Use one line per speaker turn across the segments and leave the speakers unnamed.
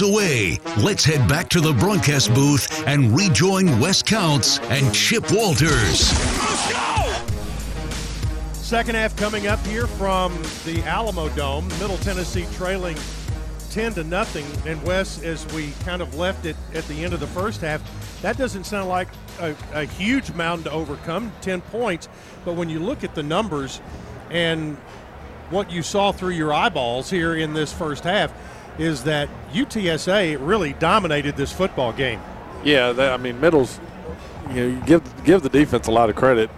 away. Let's head back to the broadcast booth and rejoin Wes Counts and Chip Walters.
Second half coming up here from the Alamodome. Middle Tennessee trailing 10 to nothing. And Wes, as we kind of left it at the end of the first half, that doesn't sound like a, a huge mountain to overcome, 10 points. But when you look at the numbers and what you saw through your eyeballs here in this first half, is that UTSA really dominated this football game.
Yeah, that, I mean, Middle's, you know, you give give the defense a lot of credit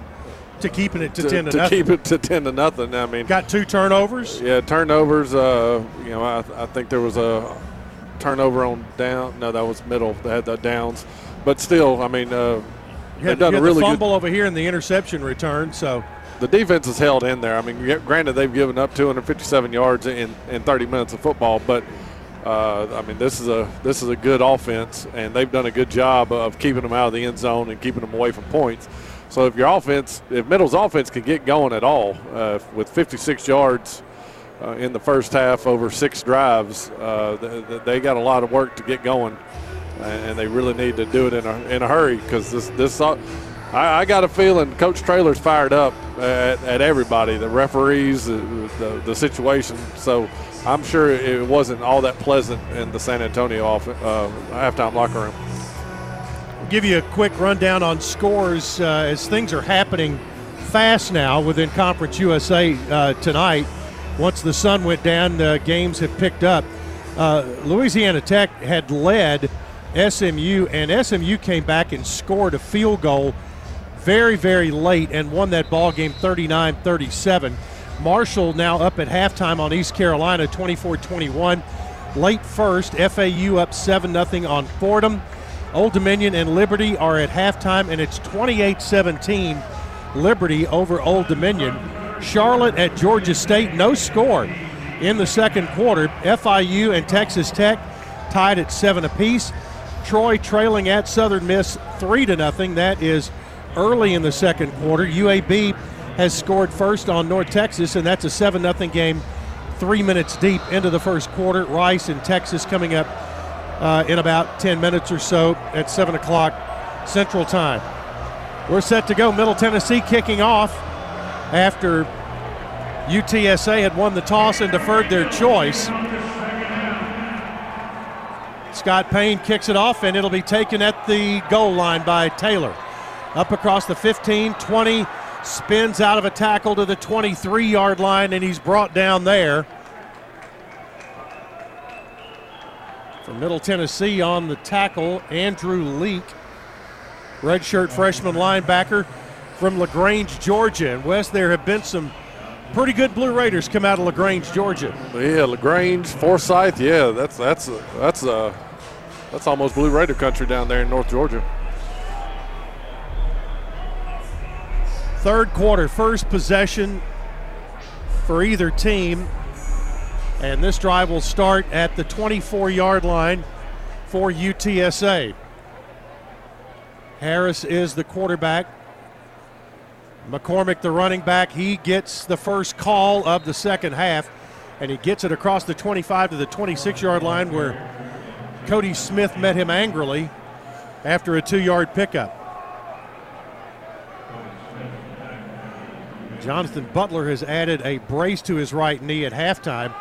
to keeping it to,
to
ten to,
to
nothing.
keep it to ten to nothing. I mean,
Got two turnovers.
yeah, turnovers. Uh, you know, I, I think there was a turnover on down. No, that was middle. They had the downs, but still, I mean, uh,
You
they've
had,
done
you
a really
the
good.
fumble over here and the interception return. So
The defense is held in there. I mean, granted, they've given up 257 yards in, in 30 minutes of football, but uh, I mean, this is a this is a good offense, and they've done a good job of keeping them out of the end zone and keeping them away from points. So if your offense, if Middle's offense can get going at all uh, with 56 yards uh, in the first half over six drives, uh, th- th- they got a lot of work to get going, and they really need to do it in a in a hurry because this this. I, I got a feeling Coach Traylor's fired up at, at everybody, the referees, the, the, the situation. So I'm sure it wasn't all that pleasant in the San Antonio off, uh, halftime locker room.
I'll give you a quick rundown on scores uh, as things are happening fast now within Conference USA uh, tonight. Once the sun went down, uh, games have picked up. Uh, Louisiana Tech had led SMU, and SMU came back and scored a field goal very, very late and won that ball game 39 37. Marshall now up at halftime on East Carolina 24 21. Late first, FAU up 7 0 on Fordham. Old Dominion and Liberty are at halftime, and it's 28 17 Liberty over Old Dominion. Charlotte at Georgia State, no score in the second quarter. FIU and Texas Tech tied at 7 apiece. Troy trailing at Southern Miss 3 to nothing. That is early in the second quarter. UAB has scored first on North Texas, and that's a 7 0 game three minutes deep into the first quarter. Rice and Texas coming up uh, in about 10 minutes or so at 7 o'clock Central Time. We're set to go. Middle Tennessee kicking off after UTSA had won the toss and deferred their choice. Scott Payne kicks it off, and it'll be taken at the goal line by Taylor. Up across the 15, 20, spins out of a tackle to the 23 yard line, and he's brought down there. From Middle Tennessee on the tackle, Andrew Leak, redshirt freshman linebacker from LaGrange, Georgia. And Wes, there have been some pretty good Blue Raiders come out of LaGrange, Georgia.
Yeah, Lagrange, Forsyth. Yeah, that's that's that's uh, that's almost Blue Raider country down there in North Georgia.
Third quarter, first possession for either team. And this drive will start at the 24 yard line for UTSA. Harris is the quarterback. McCormick, the running back, he gets the first call of the second half, and he gets it across the 25 to the 26 yard line where Cody Smith met him angrily after a two yard pickup. Jonathan Butler has added a brace to his right knee at halftime.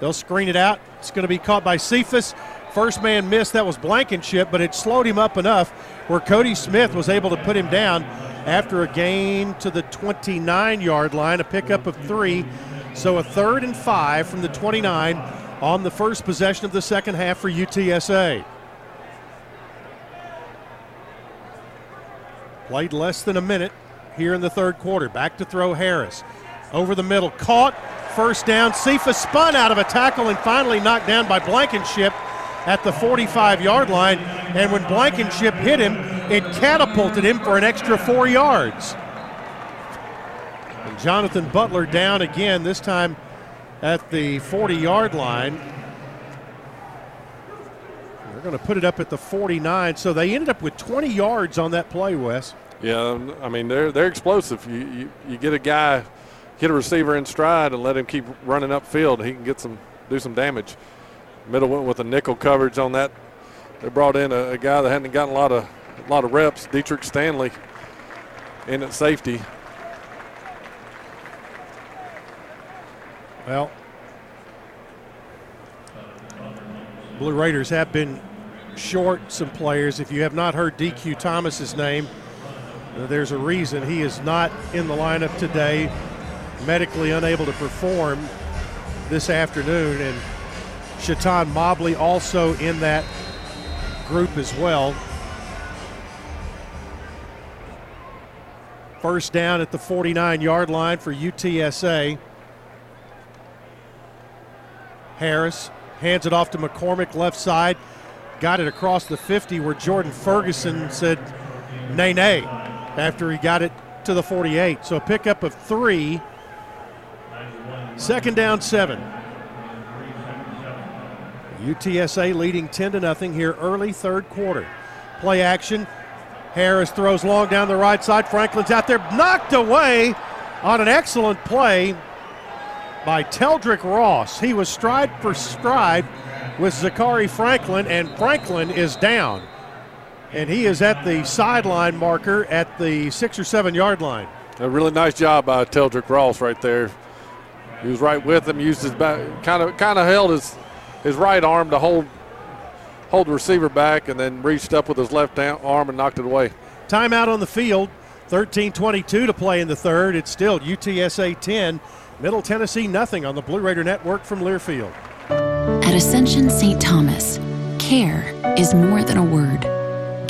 They'll screen it out. It's going to be caught by Cephus. First man missed. That was Blankenship, but it slowed him up enough where Cody Smith was able to put him down after a gain to the 29 yard line, a pickup of three. So a third and five from the 29 on the first possession of the second half for UTSA. Played less than a minute here in the third quarter. Back to throw Harris. Over the middle, caught, first down. Cephus spun out of a tackle and finally knocked down by Blankenship at the 45 yard line. And when Blankenship hit him, it catapulted him for an extra four yards. And Jonathan Butler down again, this time at the 40 yard line. They're going to put it up at the 49. So they ended up with 20 yards on that play, Wes.
Yeah, um, I mean they're they're explosive. You, you you get a guy, get a receiver in stride, and let him keep running upfield. He can get some do some damage. Middle went with a nickel coverage on that. They brought in a, a guy that hadn't gotten a lot of a lot of reps, Dietrich Stanley, in at safety.
Well, Blue Raiders have been short some players. If you have not heard DQ Thomas's name, there's a reason he is not in the lineup today, medically unable to perform this afternoon. And Chaton Mobley also in that group as well. First down at the 49 yard line for UTSA. Harris hands it off to McCormick, left side. Got it across the 50 where Jordan Ferguson said, nay, nay, after he got it to the 48. So a pickup of three. Second down, seven. UTSA leading 10 to nothing here early third quarter. Play action. Harris throws long down the right side. Franklin's out there, knocked away on an excellent play by Teldrick Ross. He was stride for stride with Zakhari Franklin, and Franklin is down. And he is at the sideline marker at the six or seven yard line.
A really nice job by Teldrick Ross right there. He was right with him, used his back, kind of kind of held his his right arm to hold hold the receiver back, and then reached up with his left arm and knocked it away.
Timeout on the field. 13-22 to play in the third. It's still UTSA 10, Middle Tennessee nothing on the Blue Raider Network from Learfield.
At Ascension St. Thomas, care is more than a word.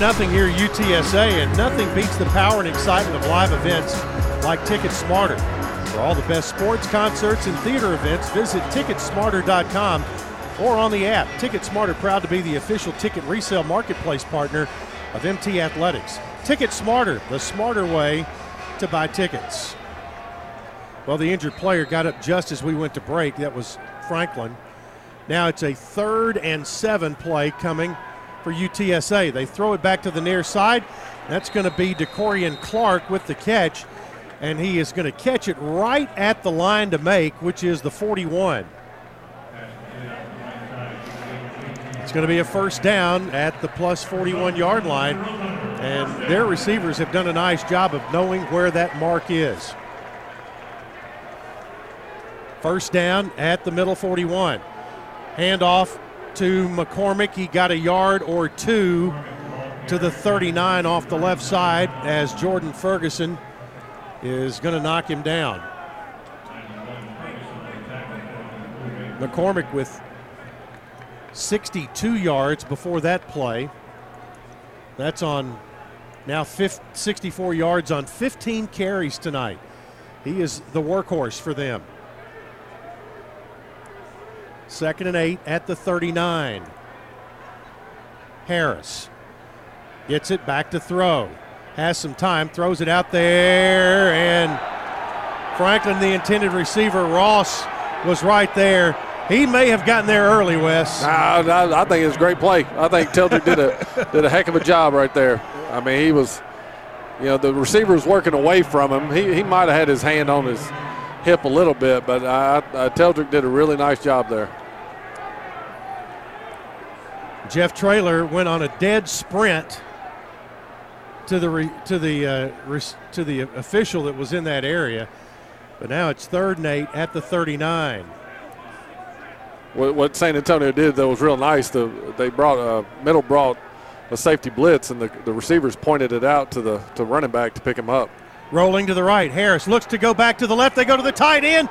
Nothing here at UTSA, and nothing beats the power and excitement of live events like Ticket Smarter. For all the best sports, concerts, and theater events, visit Ticketsmarter.com or on the app. Ticket Smarter proud to be the official ticket resale marketplace partner of MT Athletics. Ticket Smarter, the smarter way to buy tickets. Well, the injured player got up just as we went to break. That was Franklin. Now it's a third and seven play coming for UTSA. They throw it back to the near side. That's going to be DeCorian Clark with the catch, and he is going to catch it right at the line to make, which is the 41. It's going to be a first down at the plus 41 yard line, and their receivers have done a nice job of knowing where that mark is. First down at the middle 41. Handoff to McCormick. He got a yard or two to the 39 off the left side as Jordan Ferguson is going to knock him down. McCormick with 62 yards before that play. That's on now 50, 64 yards on 15 carries tonight. He is the workhorse for them. Second and eight at the 39. Harris gets it back to throw. Has some time, throws it out there, and Franklin, the intended receiver, Ross was right there. He may have gotten there early, Wes.
I, think it's a great play. I think Teldrick did a did a heck of a job right there. I mean, he was, you know, the receiver was working away from him. He, he might have had his hand on his hip a little bit, but I, I, Teldrick did a really nice job there.
Jeff Traylor went on a dead sprint to the re, to the uh, res, to the official that was in that area, but now it's third and eight at the 39
what, what San Antonio did that was real nice. The, they brought a uh, middle brought a safety blitz, and the, the receivers pointed it out to the to running back to pick him up.
Rolling to the right, Harris looks to go back to the left. They go to the tight end.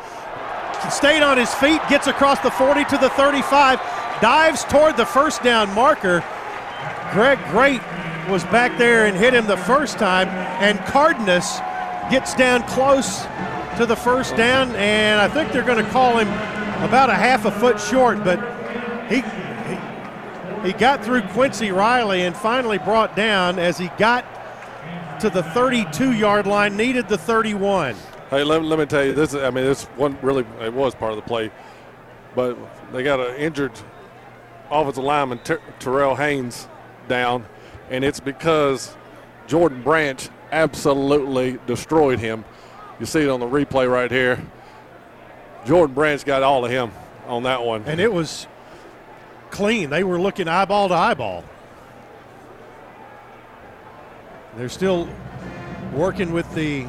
Stayed on his feet, gets across the 40 to the 35, dives toward the first down marker. Greg Grate was back there and hit him the first time, and Cardenas gets down close to the first down, and I think they're going to call him about a half a foot short, but he, he, got through Quincy Riley and finally brought down as he got to the 32 yard line, needed the 31.
Hey, let, let me tell you, this. I mean, this one really it was part of the play, but they got an injured offensive lineman Ter- Terrell Haynes down, and it's because Jordan Branch absolutely destroyed him. You see it on the replay right here. Jordan Branch got all of him on that one.
And it was clean. They were looking eyeball to eyeball. They're still working with the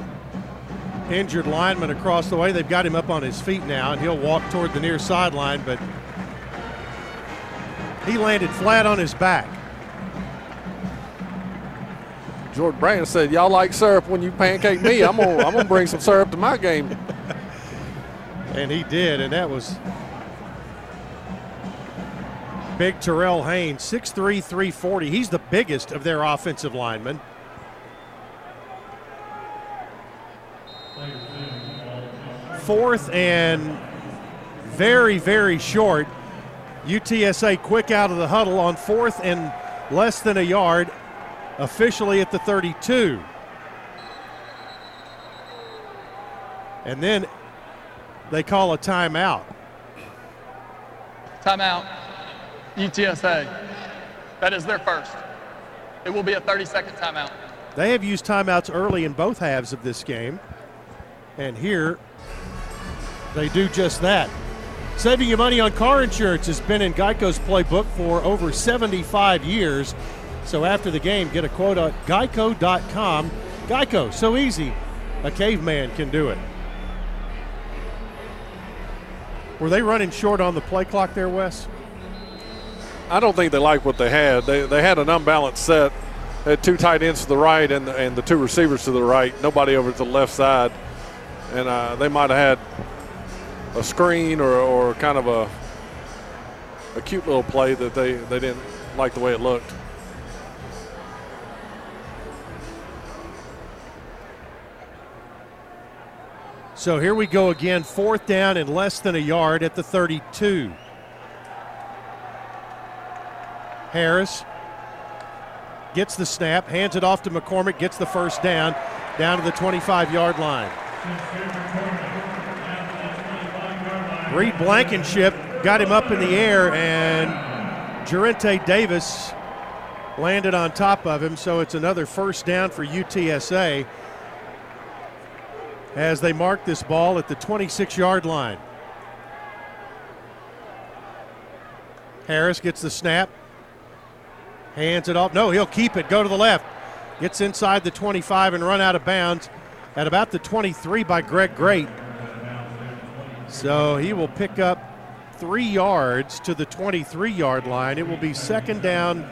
injured lineman across the way. They've got him up on his feet now, and he'll walk toward the near sideline, but he landed flat on his back.
Jordan Branch said, "Y'all like syrup when you pancake me? I'm gonna, I'm gonna bring some syrup to my game."
And he did, and that was big Terrell Haynes, 6'3, 340. He's the biggest of their offensive linemen. Fourth and very, very short. UTSA quick out of the huddle on fourth and less than a yard, officially at the 32. And then they call a timeout.
Timeout. UTSA. That is their first. It will be a 30 second timeout.
They have used timeouts early in both halves of this game. And here they do just that. Saving you money on car insurance has been in Geico's playbook for over 75 years. So after the game, get a quote at geico.com. Geico, so easy, a caveman can do it. Were they running short on the play clock there, Wes?
I don't think they liked what they had. They, they had an unbalanced set. They had two tight ends to the right and, and the two receivers to the right. Nobody over to the left side. And uh, they might have had a screen or, or kind of a, a cute little play that they, they didn't like the way it looked.
So here we go again, fourth down and less than a yard at the 32. Harris gets the snap, hands it off to McCormick, gets the first down, down to the 25 yard line. Reed Blankenship got him up in the air, and Jarente Davis landed on top of him, so it's another first down for UTSA as they mark this ball at the 26 yard line. Harris gets the snap, hands it off. No, he'll keep it, go to the left. Gets inside the 25 and run out of bounds at about the 23 by Greg Grate. So he will pick up three yards to the 23 yard line. It will be second down,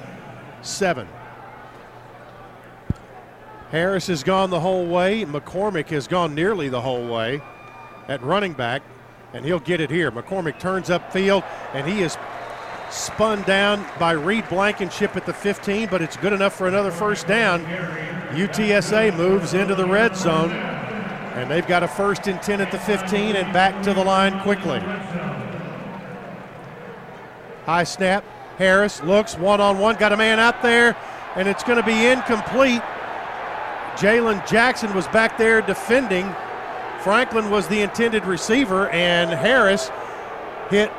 seven. Harris has gone the whole way. McCormick has gone nearly the whole way at running back, and he'll get it here. McCormick turns upfield, and he is spun down by Reed Blankenship at the 15, but it's good enough for another first down. UTSA moves into the red zone, and they've got a first and 10 at the 15 and back to the line quickly. High snap. Harris looks one on one, got a man out there, and it's going to be incomplete. Jalen Jackson was back there defending Franklin was the intended receiver, and Harris hit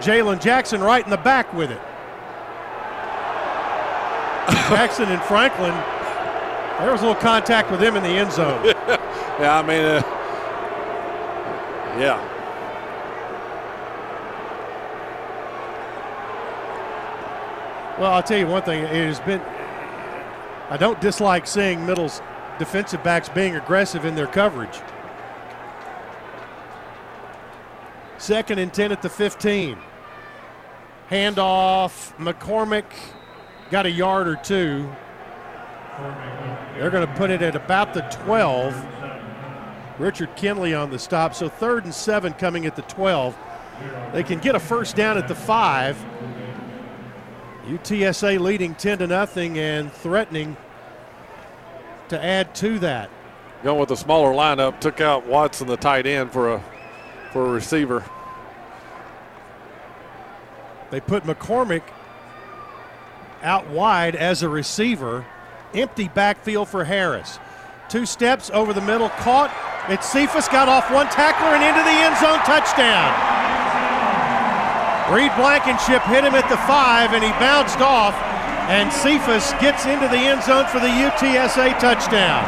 Jalen Jackson right in the back with it. Jackson and Franklin, there was a little contact with him in the end zone.
yeah, I mean, uh, yeah.
Well, I'll tell you one thing. It has been. I don't dislike seeing middles defensive backs being aggressive in their coverage. Second and 10 at the 15. Handoff. McCormick got a yard or two. They're going to put it at about the 12. Richard Kinley on the stop. So third and seven coming at the 12. They can get a first down at the five. UTSA leading 10 to nothing and threatening to add to that.
Going with a smaller lineup, took out Watson, the tight end, for a for a receiver.
They put McCormick out wide as a receiver. Empty backfield for Harris. Two steps over the middle, caught. It's Cephus, got off one tackler and into the end zone, touchdown. Reed Blankenship hit him at the five and he bounced off, and Cephus gets into the end zone for the UTSA touchdown.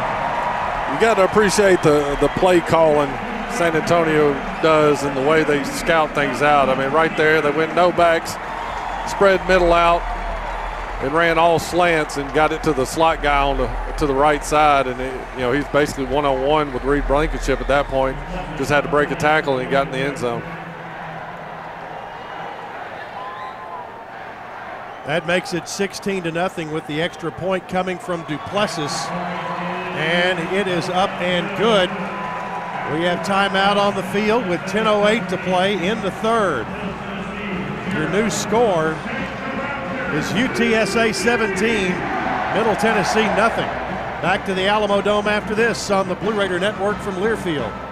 You got to appreciate the, the play calling San Antonio does and the way they scout things out. I mean, right there, they went no backs, spread middle out, and ran all slants and got it to the slot guy on the to the right side. And it, you know, he's basically one on one with Reed Blankenship at that point. Just had to break a tackle and he got in the end zone.
That makes it 16 to nothing with the extra point coming from Duplessis. And it is up and good. We have timeout on the field with 10.08 to play in the third. Your new score is UTSA 17, Middle Tennessee nothing. Back to the Alamodome after this on the Blue Raider Network from Learfield.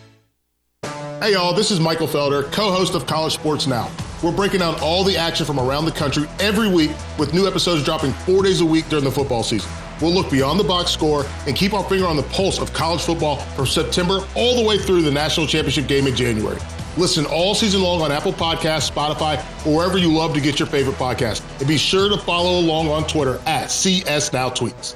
Hey, y'all, this is Michael Felder, co host of College Sports Now. We're breaking down all the action from around the country every week with new episodes dropping four days a week during the football season. We'll look beyond the box score and keep our finger on the pulse of college football from September all the way through the national championship game in January. Listen all season long on Apple Podcasts, Spotify, or wherever you love to get your favorite podcast. And be sure to follow along on Twitter at CS Now Tweets.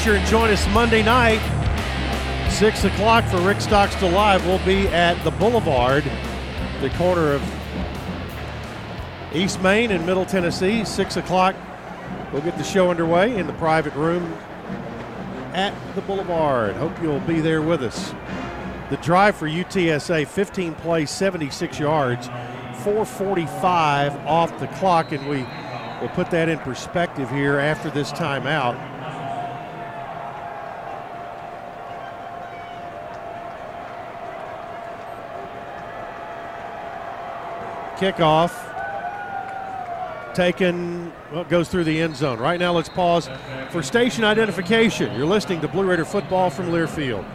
Sure and join us Monday night, 6 o'clock for Rick Stockstill Live. We'll be at the Boulevard, the corner of East Main and Middle Tennessee, 6 o'clock. We'll get the show underway in the private room at the Boulevard. Hope you'll be there with us. The drive for UTSA, 15 plays, 76 yards, 445 off the clock, and we will put that in perspective here after this timeout. Kickoff taken, well, goes through the end zone. Right now, let's pause for station identification. You're listening to Blue Raider football from Learfield.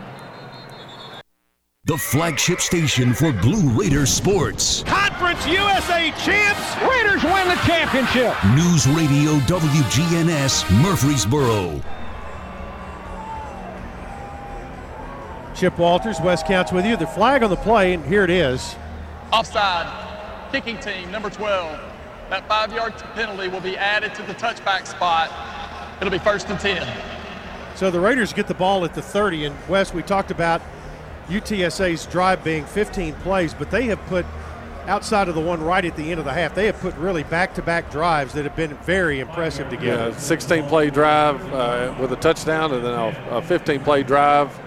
The flagship station for Blue Raider sports.
Conference USA champs. Raiders win the championship.
News Radio WGNS Murfreesboro.
Chip Walters, Wes Counts with you. The flag on the play, and here it is.
Offside. Kicking team, number 12. That five yard penalty will be added to the touchback spot. It'll be first and 10.
So the Raiders get the ball at the 30, and Wes, we talked about UTSA's drive being 15 plays, but they have put outside of the one right at the end of the half, they have put really back-to-back drives that have been very impressive together.
Yeah, 16 play drive uh, with a touchdown, and then a, a 15 play drive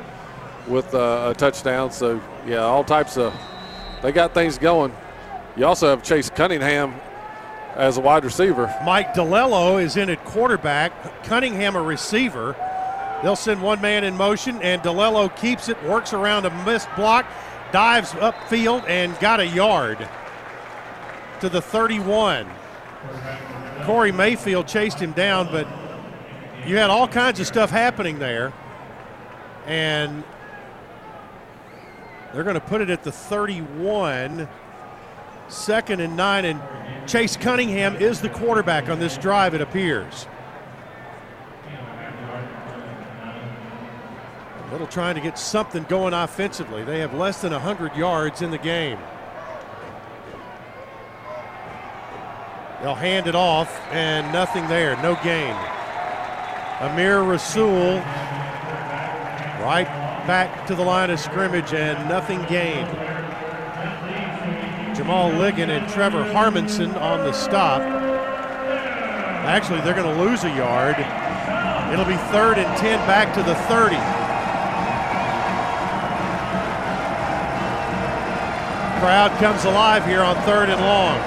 with uh, a touchdown. So yeah, all types of they got things going. You also have Chase Cunningham as a wide receiver.
Mike DiLiello is in at quarterback, Cunningham a receiver. They'll send one man in motion, and DeLello keeps it, works around a missed block, dives upfield, and got a yard to the 31. Corey Mayfield chased him down, but you had all kinds of stuff happening there. And they're going to put it at the 31, second and nine, and Chase Cunningham is the quarterback on this drive, it appears. Little trying to get something going offensively. They have less than 100 yards in the game. They'll hand it off, and nothing there, no gain. Amir Rasul right back to the line of scrimmage, and nothing gained. Jamal Ligon and Trevor Harmanson on the stop. Actually, they're going to lose a yard. It'll be third and 10 back to the 30. Crowd comes alive here on third and long.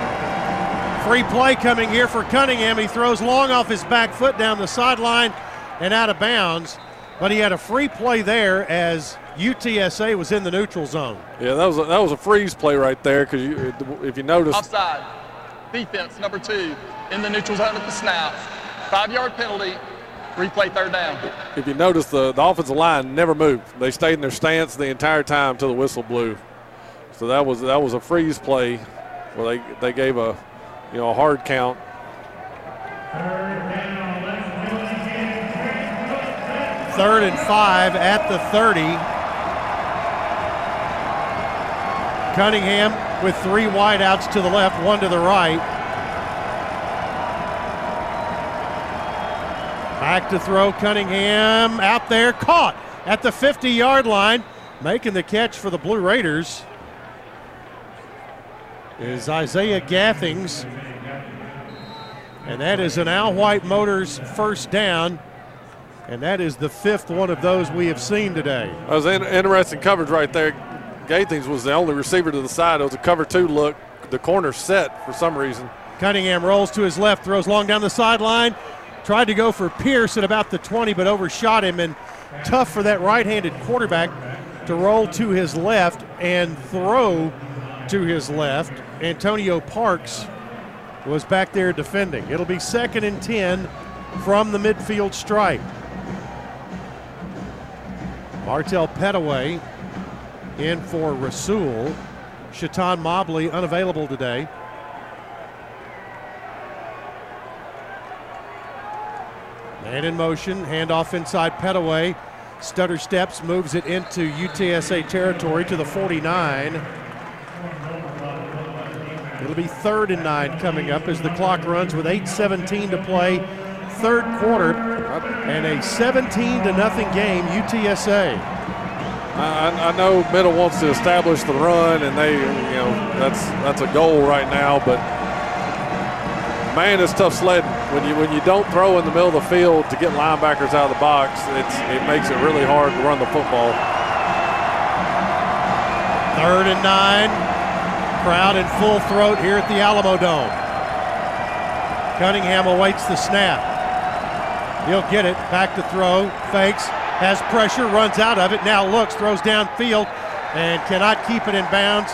Free play coming here for Cunningham. He throws long off his back foot down the sideline and out of bounds. But he had a free play there as UTSA was in the neutral zone.
Yeah, that was a, that was a freeze play right there because you, if you notice,
Offside. Defense, number two, in the neutral zone at the snap. Five yard penalty. Replay third down.
if you notice, the, the offensive line never moved. They stayed in their stance the entire time till the whistle blew. So that was that was a freeze play where they they gave a you know a hard count.
Third and five at the 30. Cunningham with three wideouts to the left, one to the right. Back to throw, Cunningham out there, caught at the 50 yard line. Making the catch for the Blue Raiders is Isaiah Gathings. And that is an Al White Motors first down. And that is the fifth one of those we have seen today.
That was in, interesting coverage right there. Gathings was the only receiver to the side. It was a cover two look. The corner set for some reason.
Cunningham rolls to his left, throws long down the sideline. Tried to go for Pierce at about the 20, but overshot him. And tough for that right handed quarterback to roll to his left and throw to his left. Antonio Parks was back there defending. It'll be second and 10 from the midfield stripe. Martell Pettaway in for Rasul. Chaton Mobley unavailable today. Man in motion, handoff inside Pettaway. Stutter steps, moves it into UTSA territory to the 49. It'll be third and nine coming up as the clock runs with 8.17 to play. Third quarter and a 17 to nothing game, UTSA.
I, I know Middle wants to establish the run, and they, you know, that's that's a goal right now. But man, it's tough sledding when you when you don't throw in the middle of the field to get linebackers out of the box. It's it makes it really hard to run the football.
Third and nine. Crowd in full throat here at the Alamodome. Cunningham awaits the snap. He'll get it. Back to throw. Fakes. Has pressure. Runs out of it. Now looks. Throws downfield. And cannot keep it in bounds.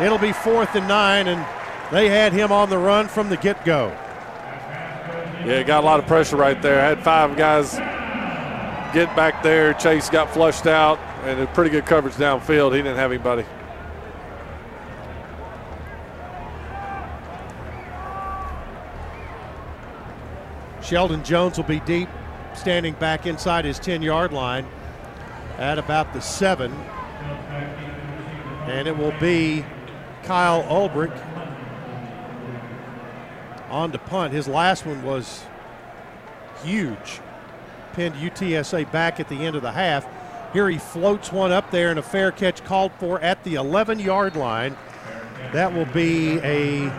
It'll be fourth and nine. And they had him on the run from the get go.
Yeah, got a lot of pressure right there. Had five guys get back there. Chase got flushed out, and a pretty good coverage downfield. He didn't have anybody.
Sheldon Jones will be deep, standing back inside his 10 yard line. at about the seven. And it will be Kyle Ulbrich on to punt. His last one was huge. Pinned UTSA back at the end of the half. Here he floats one up there and a fair catch called for at the 11 yard line. That will be a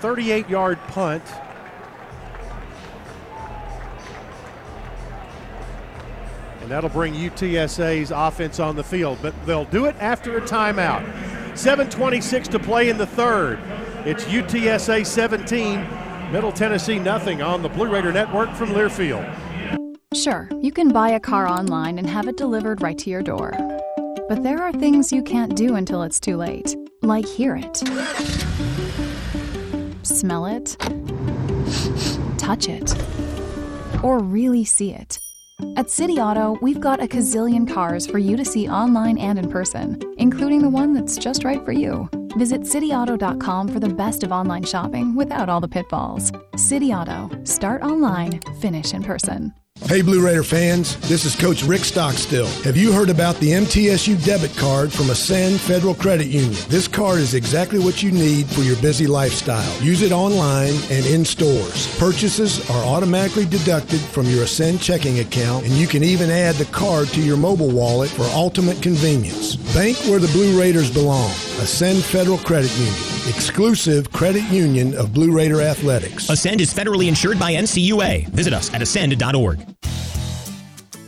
38 yard punt. And that'll bring UTSA's offense on the field. But they'll do it after a timeout. 7.26 to play in the third. It's UTSA 17, Middle Tennessee nothing on the Blue Raider Network from Learfield.
Sure, you can buy a car online and have it delivered right to your door. But there are things you can't do until it's too late, like hear it, smell it, touch it, or really see it. At City Auto, we've got a gazillion cars for you to see online and in person, including the one that's just right for you. Visit cityauto.com for the best of online shopping without all the pitfalls. City Auto. Start online, finish in person.
Hey, Blue Raider fans, this is Coach Rick Stockstill. Have you heard about the MTSU debit card from Ascend Federal Credit Union? This card is exactly what you need for your busy lifestyle. Use it online and in stores. Purchases are automatically deducted from your Ascend checking account, and you can even add the card to your mobile wallet for ultimate convenience. Bank where the Blue Raiders belong. Ascend Federal Credit Union, exclusive credit union of Blue Raider Athletics.
Ascend is federally insured by NCUA. Visit us at ascend.org.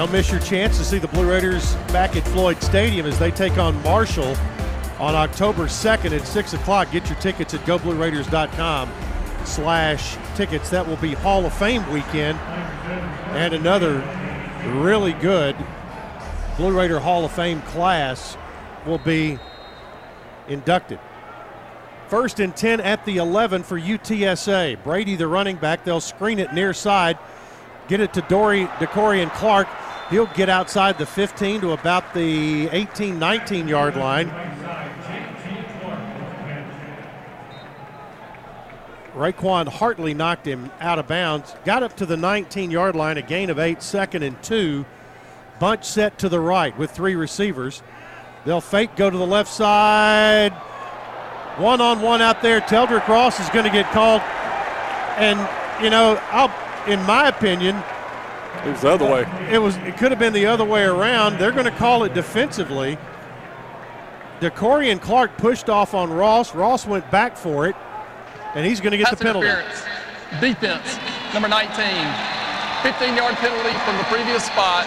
Don't miss your chance to see the Blue Raiders back at Floyd Stadium as they take on Marshall on October 2nd at 6 o'clock. Get your tickets at goblueraiders.com slash tickets. That will be Hall of Fame weekend and another really good Blue Raider Hall of Fame class will be inducted. First and 10 at the 11 for UTSA. Brady, the running back, they'll screen it near side, get it to Dory, DeCorian Clark. He'll get outside the 15 to about the 18, 19 yard line. Raquan Hartley knocked him out of bounds. Got up to the 19 yard line, a gain of eight, second and two. Bunch set to the right with three receivers. They'll fake, go to the left side. One on one out there. Teldrick Ross is going to get called. And, you know, I'll, in my opinion,
It was the other way.
Uh, it was it could have been the other way around. They're going to call it defensively. DeCorian Clark pushed off on Ross. Ross went back for it, and he's going to get
Pass
the penalty.
Defense, number 19. 15 yard penalty from the previous spot.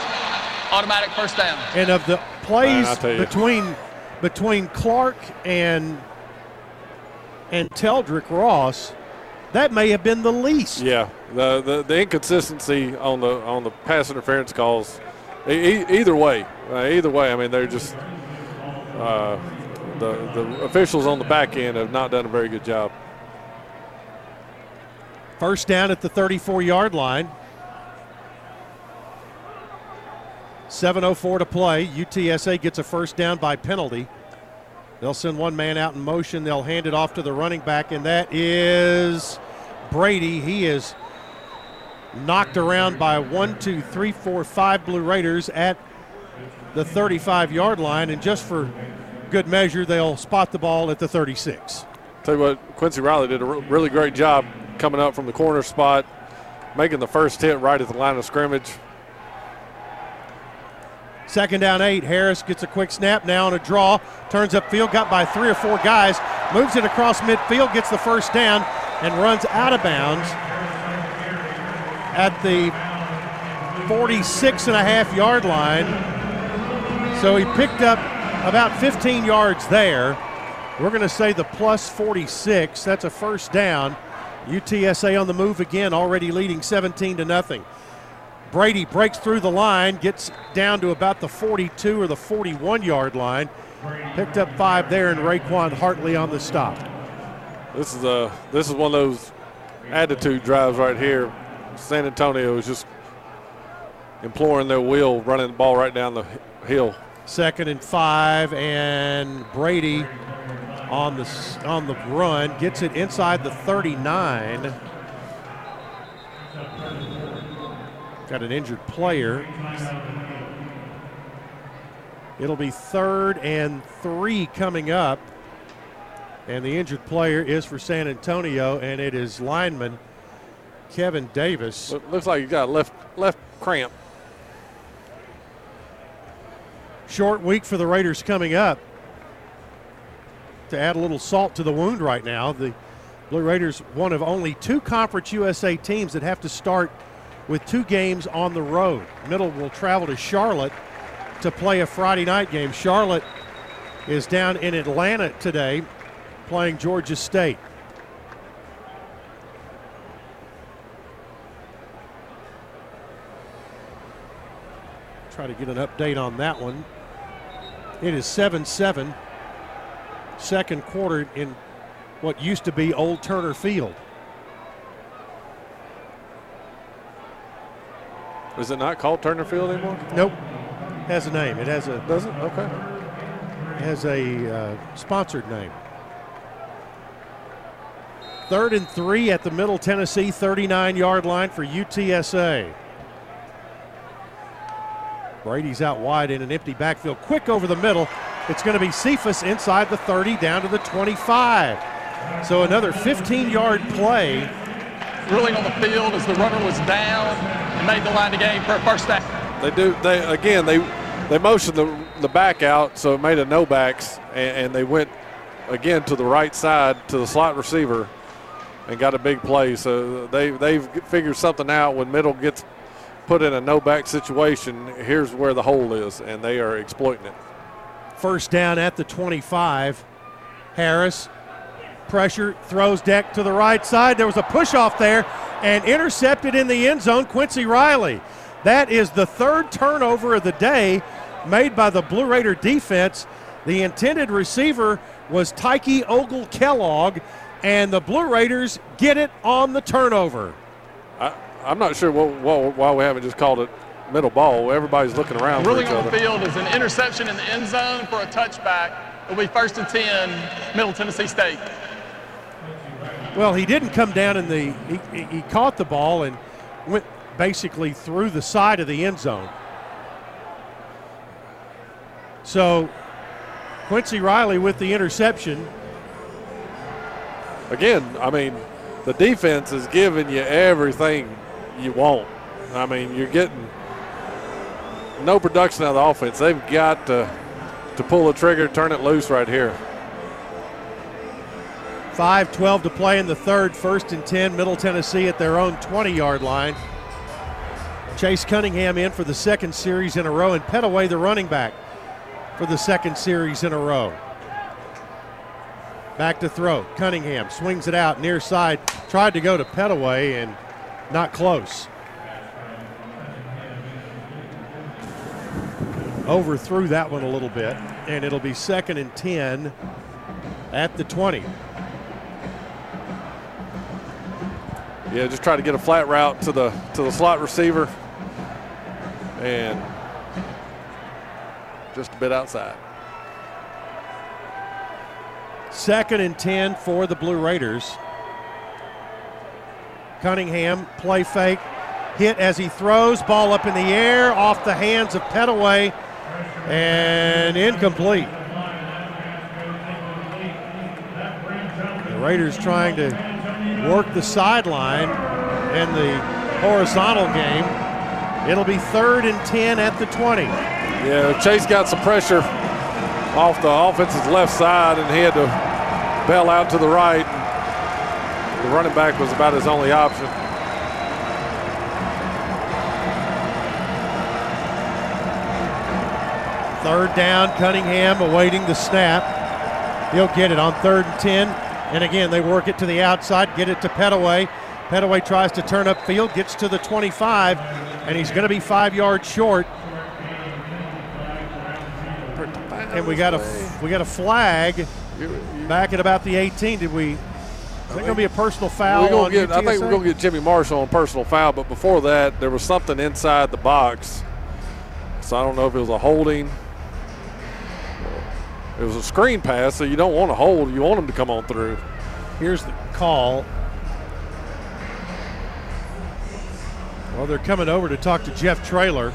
Automatic first down.
And of the plays
Man, I tell you.
between between Clark and and Teldrick Ross, that may have been the least.
Yeah, the, the the inconsistency on the on the pass interference calls. E- either way, uh, either way. I mean, they're just uh, the the officials on the back end have not done a very good job.
First down at the 34 yard line. 7.04 to play. UTSA gets a first down by penalty. They'll send one man out in motion. They'll hand it off to the running back, and that is Brady. He is knocked around by one, two, three, four, five Blue Raiders at the 35 yard line. And just for good measure, they'll spot the ball at the 36.
Tell you what, Quincy Riley did a really great job coming up from the corner spot, making the first hit right at the line of scrimmage.
Second down eight. Harris gets a quick snap now on a draw. Turns upfield, got by three or four guys. Moves it across midfield, gets the first down, and runs out of bounds at the 46 and a half yard line. So he picked up about 15 yards there. We're going to say the plus 46. That's a first down. UTSA on the move again, already leading 17 to nothing. Brady breaks through the line, gets down to about the 42 or the 41 yard line. Picked up five there, and Raquan Hartley on the stop.
This is a this is one of those attitude drives right here. San Antonio is just imploring their will, running the ball right down the hill.
Second and five, and Brady on the on the run gets it inside the 39. Got an injured player. It'll be third and three coming up. And the injured player is for San Antonio, and it is lineman Kevin Davis.
Look- Looks like you got a left left cramp.
Short week for the Raiders coming up. To add a little salt to the wound right now, the Blue Raiders, one of only two Conference USA teams that have to start with two games on the road. Middle will travel to Charlotte to play a Friday night game. Charlotte is down in Atlanta today playing Georgia State. Try to get an update on that one. It is 7 7. Second quarter in what used to be Old Turner Field.
Is it not called Turner Field anymore?
Nope. Has a name. It has a
Does it? Okay.
it has a uh, sponsored name. Third and three at the Middle Tennessee 39 yard line for UTSA. Brady's out wide in an empty backfield. Quick over the middle. It's going to be Cephus inside the 30 down to the 25. So another 15 yard play.
Ruling on the field as the runner was down and made the line of game for a first down.
They do. They again. They they motioned the the back out, so it made a no backs, and, and they went again to the right side to the slot receiver, and got a big play. So they they've figured something out. When middle gets put in a no back situation, here's where the hole is, and they are exploiting it.
First down at the 25. Harris pressure throws deck to the right side. There was a push off there and intercepted in the end zone. Quincy Riley. That is the third turnover of the day made by the Blue Raider defense. The intended receiver was Tykee Ogle Kellogg, and the Blue Raiders get it on the turnover.
I, I'm not sure what, what, why we haven't just called it middle ball. Everybody's looking around
Ruling
for
on the field is an interception in the end zone for a touchback. It'll be first and 10, Middle Tennessee State.
Well, he didn't come down in the. He, he- he caught the ball and went basically through the side of the end zone. So Quincy Riley with the interception.
Again, I mean, the defense is giving you everything you want. I mean, you're getting no production out of the offense. They've got to to pull the trigger, turn it loose right here.
5 12 to play in the third, first and 10, Middle Tennessee at their own 20 yard line. Chase Cunningham in for the second series in a row, and Pettaway, the running back, for the second series in a row. Back to throw. Cunningham swings it out near side, tried to go to Pettaway, and not close. Overthrew that one a little bit, and it'll be second and 10 at the 20.
Yeah, just try to get a flat route to the to the slot receiver, and just a bit outside.
Second and 10 for the Blue Raiders. Cunningham, play fake, hit as he throws, ball up in the air, off the hands of Pettaway, and incomplete. The Raiders trying to work the sideline in the horizontal game. It'll be third and 10 at the 20.
Yeah, Chase got some pressure off the offense's left side, and he had to bail out to the right. The running back was about his only option.
Third down, Cunningham awaiting the snap. He'll get it on third and 10 And again, they work it to the outside, get it to Pettaway. Pettaway tries to turn up field, gets to the 25, and he's going to be five yards short. And we got a we got a flag back at about the 18. Did we? Is that going to be a personal foul
We're get, I think we're going to get Jimmy Marshall on personal foul, but before that, there was something inside the box. So I don't know if it was a holding. It was a screen pass, so you don't want to hold. You want him to come on through.
Here's the call. Well, they're coming over to talk to Jeff Traylor.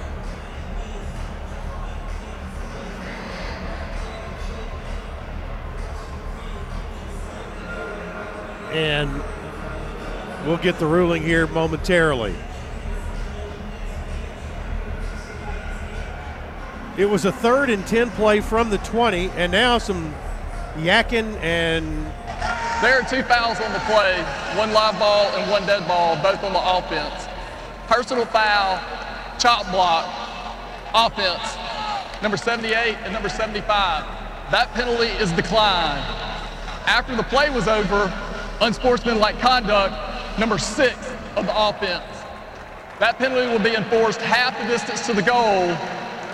And we'll get the ruling here momentarily. It was a third and 10 play from the 20, and now some yakking and
There are two fouls on the play, one live ball and one dead ball, both on the offense. Personal foul, chop block, offense, number 78 and number 75. That penalty is declined. After the play was over, unsportsmanlike conduct, number six of the offense. That penalty will be enforced half the distance to the goal.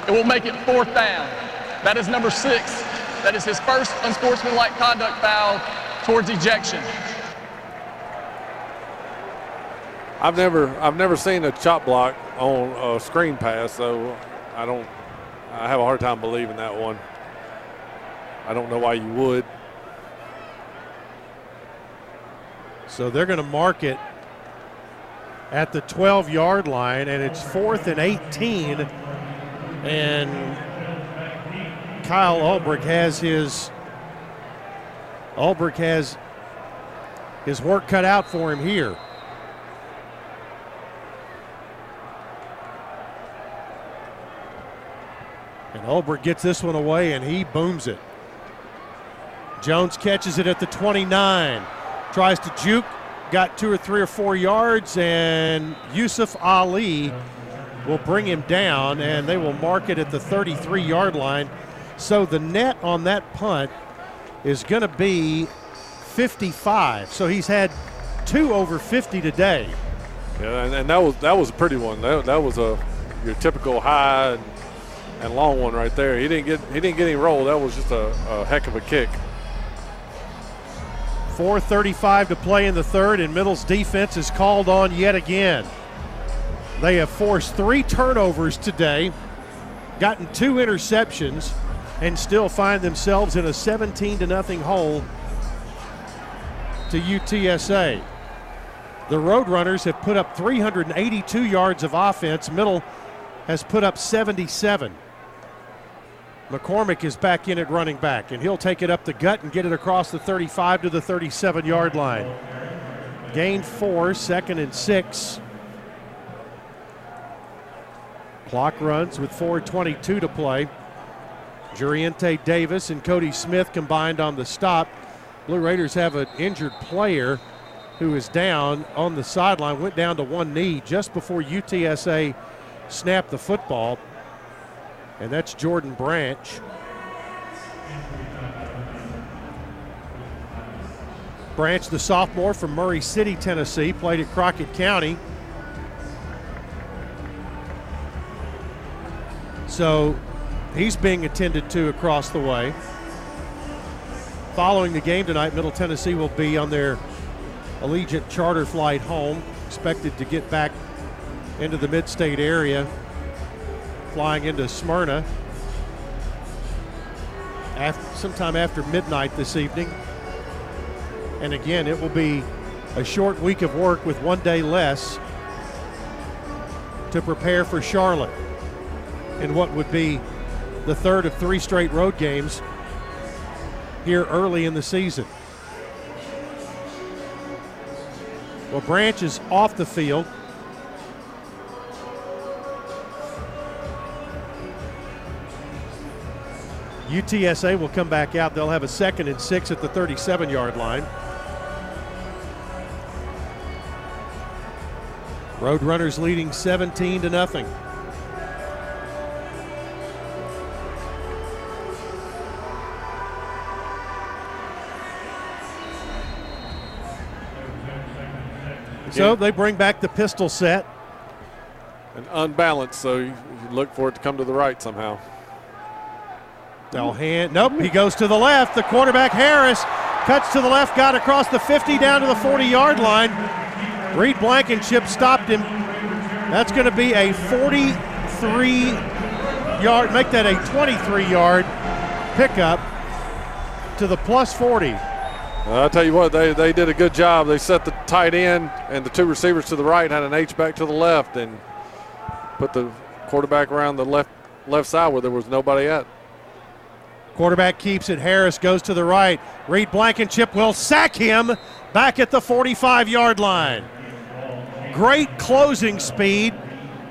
It will make it fourth down. That is number six. That is his first unsportsmanlike conduct foul towards ejection.
I've never I've never seen a chop block on a screen pass, so I don't I have a hard time believing that one. I don't know why you would.
So they're going to mark it at the 12 yard line, and it's fourth and 18. And Kyle Ulbrich has his Ulbrich has his work cut out for him here. And Ulbrich gets this one away and he booms it. Jones catches it at the 29, tries to juke, got two or three or four yards, and Yusuf Ali will bring him down, and they will mark it at the 33 yard line. So the net on that punt is going to be 55. So he's had two over 50 today.
Yeah, and, and that was that was a pretty one. That, that was a your typical high and, and long one right there. He didn't get he didn't get any roll. That was just a, a heck of a kick.
4.35 to play in the third, and Middle's defense is called on yet again. They have forced three turnovers today, gotten two interceptions, and still find themselves in a 17 to nothing hole to UTSA. The Roadrunners have put up 382 yards of offense. Middle has put up 77. McCormick is back in at running back, and he'll take it up the gut and get it across the 35 to the 37 yard line. Gain four, second and six. Clock runs with 4.22 to play. Juriente Davis and Cody Smith combined on the stop. Blue Raiders have an injured player who is down on the sideline, went down to one knee just before UTSA snapped the football, and that's Jordan Branch. Branch, the sophomore from Maury City, Tennessee, played at Crockett County. So he's being attended to across the way. Following the game tonight, Middle Tennessee will be on their Allegiant charter flight home, expected to get back into the mid state area, flying into Smyrna after, sometime after midnight this evening. And again, it will be a short week of work with one day less to prepare for Charlotte in what would be the third of three straight road games here early in the season. Well, Branch is off the field. UTSA will come back out. They'll have a second and six at the 37 yard line. Roadrunners leading 17 to nothing. So they bring back the pistol set.
and unbalanced, so you, you look for it to come to the right somehow.
They'll hand. Nope, he goes to the left. The quarterback Harris cuts to the left, got across the 50 down to the 40 yard line. Reed Blankenship stopped him. That's going to be a 43 yard, make that a 23 yard pickup to the plus 40.
Uh, I'll tell you what, they, they did a good job. They set the tight end and the two receivers to the right, had an H back to the left, and put the quarterback around the left left side where there was nobody at.
Quarterback keeps it. Harris goes to the right. Reed Blankenship will sack him back at the 45 yard line. Great closing speed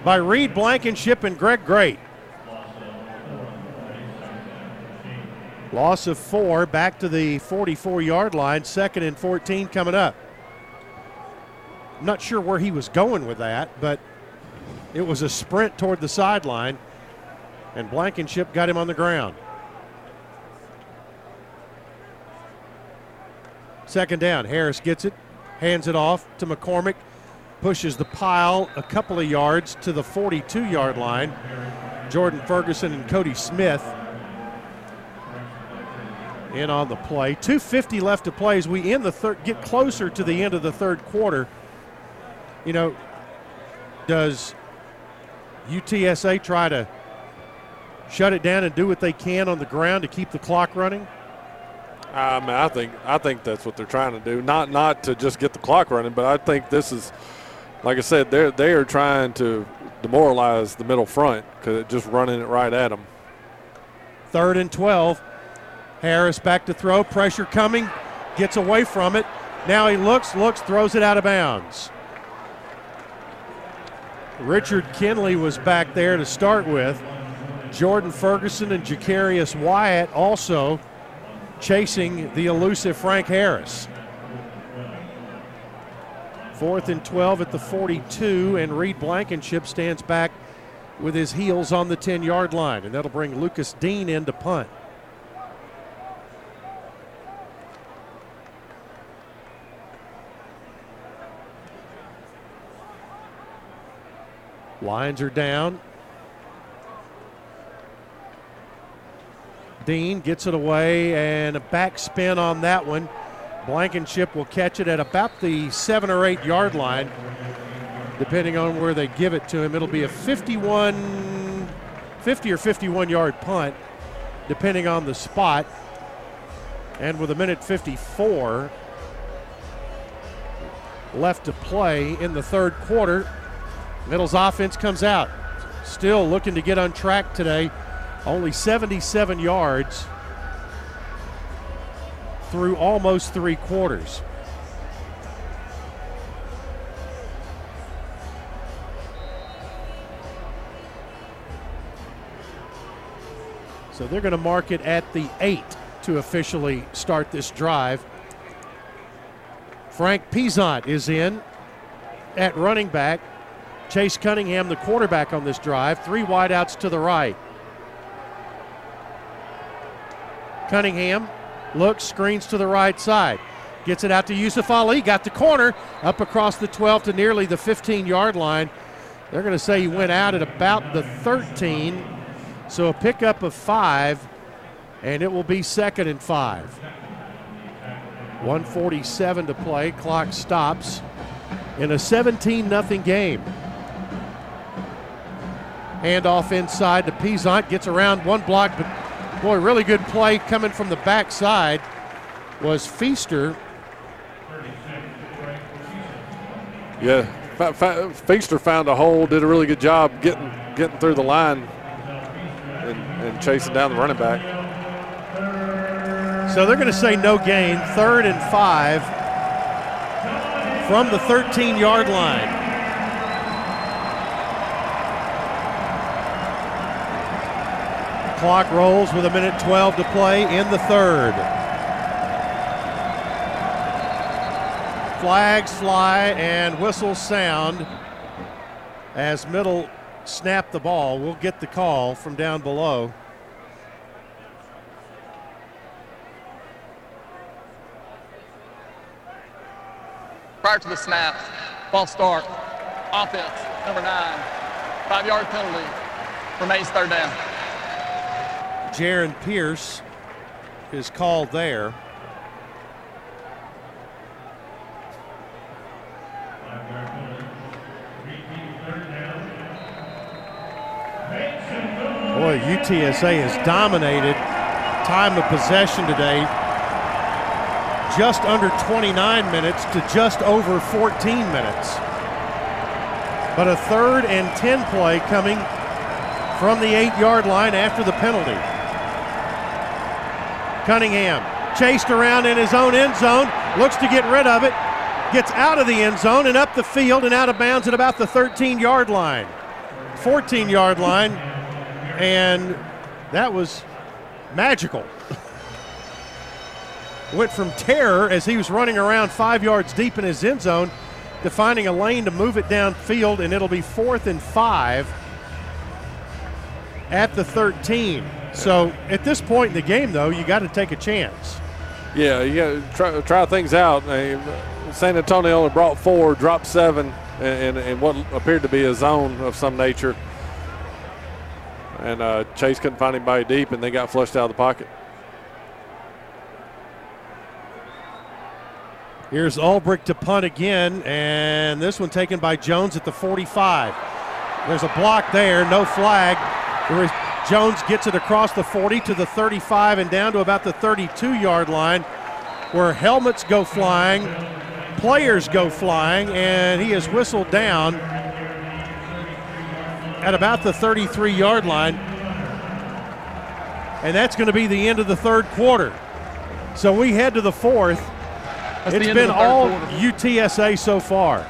by Reed Blankenship and Greg Grate. Loss of four back to the 44 yard line. Second and 14 coming up. Not sure where he was going with that, but it was a sprint toward the sideline, and Blankenship got him on the ground. Second down. Harris gets it, hands it off to McCormick, pushes the pile a couple of yards to the 42 yard line. Jordan Ferguson and Cody Smith in on the play. 250 left to play as we end the third, get closer to the end of the third quarter. You know, does UTSA try to shut it down and do what they can on the ground to keep the clock running?
I mean, I think I think that's what they're trying to do. Not not to just get the clock running, but I think this is, like I said, they're they are trying to demoralize the middle front because just running it right at them.
Third and 12. Harris back to throw. Pressure coming. Gets away from it. Now he looks, looks, throws it out of bounds. Richard Kinley was back there to start with. Jordan Ferguson and Jacarius Wyatt also chasing the elusive Frank Harris. Fourth and 12 at the 42, and Reed Blankenship stands back with his heels on the 10 yard line, and that'll bring Lucas Dean in to punt. Lines are down. Dean gets it away and a backspin on that one. Blankenship will catch it at about the seven or eight yard line, depending on where they give it to him. It'll be a 51, 50 or 51 yard punt, depending on the spot. And with a minute 54 left to play in the third quarter, Middle's offense comes out. Still looking to get on track today. Only 77 yards through almost three quarters. So they're going to mark it at the eight to officially start this drive. Frank Peasant is in at running back. Chase Cunningham, the quarterback on this drive. Three wideouts to the right. Cunningham looks, screens to the right side. Gets it out to Yusuf Ali. Got the corner up across the 12 to nearly the 15 yard line. They're going to say he went out at about the 13. So a pickup of five, and it will be second and five. 147 to play. Clock stops in a 17 0 game. Handoff inside to Peasant. Gets around one block, but boy, really good play coming from the backside was Feaster.
Yeah, Feaster found a hole, did a really good job getting getting through the line and, and chasing down the running back.
So they're going to say no gain, third and five from the 13 yard line. Clock rolls with a minute 12 to play in the third. Flags fly and whistles sound as Middle snap the ball. We'll get the call from down below.
Prior to the snap, False start. Offense, number nine. Five yard penalty. Remains third down.
Jaron Pierce is called there. Boy, UTSA has dominated time of possession today. Just under 29 minutes to just over 14 minutes. But a third and 10 play coming from the eight yard line after the penalty. Cunningham chased around in his own end zone, looks to get rid of it, gets out of the end zone and up the field and out of bounds at about the 13 yard line, 14 yard line, and that was magical. Went from terror as he was running around five yards deep in his end zone to finding a lane to move it downfield, and it'll be fourth and five at the 13. So at this point in the game, though, you got to take a chance.
Yeah, you got to try, try things out. San Antonio only brought four, dropped seven, and, and, what appeared to be a zone of some nature. And uh, Chase couldn't find anybody deep, and they got flushed out of the pocket.
Here's Ulbrich to punt again, and this one taken by Jones at the 45. There's a block there, no flag. Jones gets it across the 40 to the 35 and down to about the 32 yard line where helmets go flying, players go flying, and he is whistled down at about the 33 yard line. And that's going to be the end of the third quarter. So we head to the fourth.
That's
it's
the
been
of the third
all
quarter.
UTSA so far.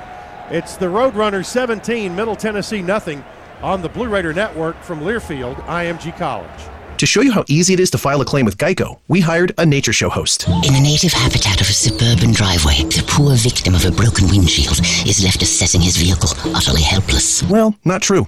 It's the Roadrunners 17, Middle Tennessee nothing on the Blue Raider Network from Learfield, IMG College.
To show you how easy it is to file a claim with Geico, we hired a nature show host.
In the native habitat of a suburban driveway, the poor victim of a broken windshield is left assessing his vehicle, utterly helpless.
Well, not true.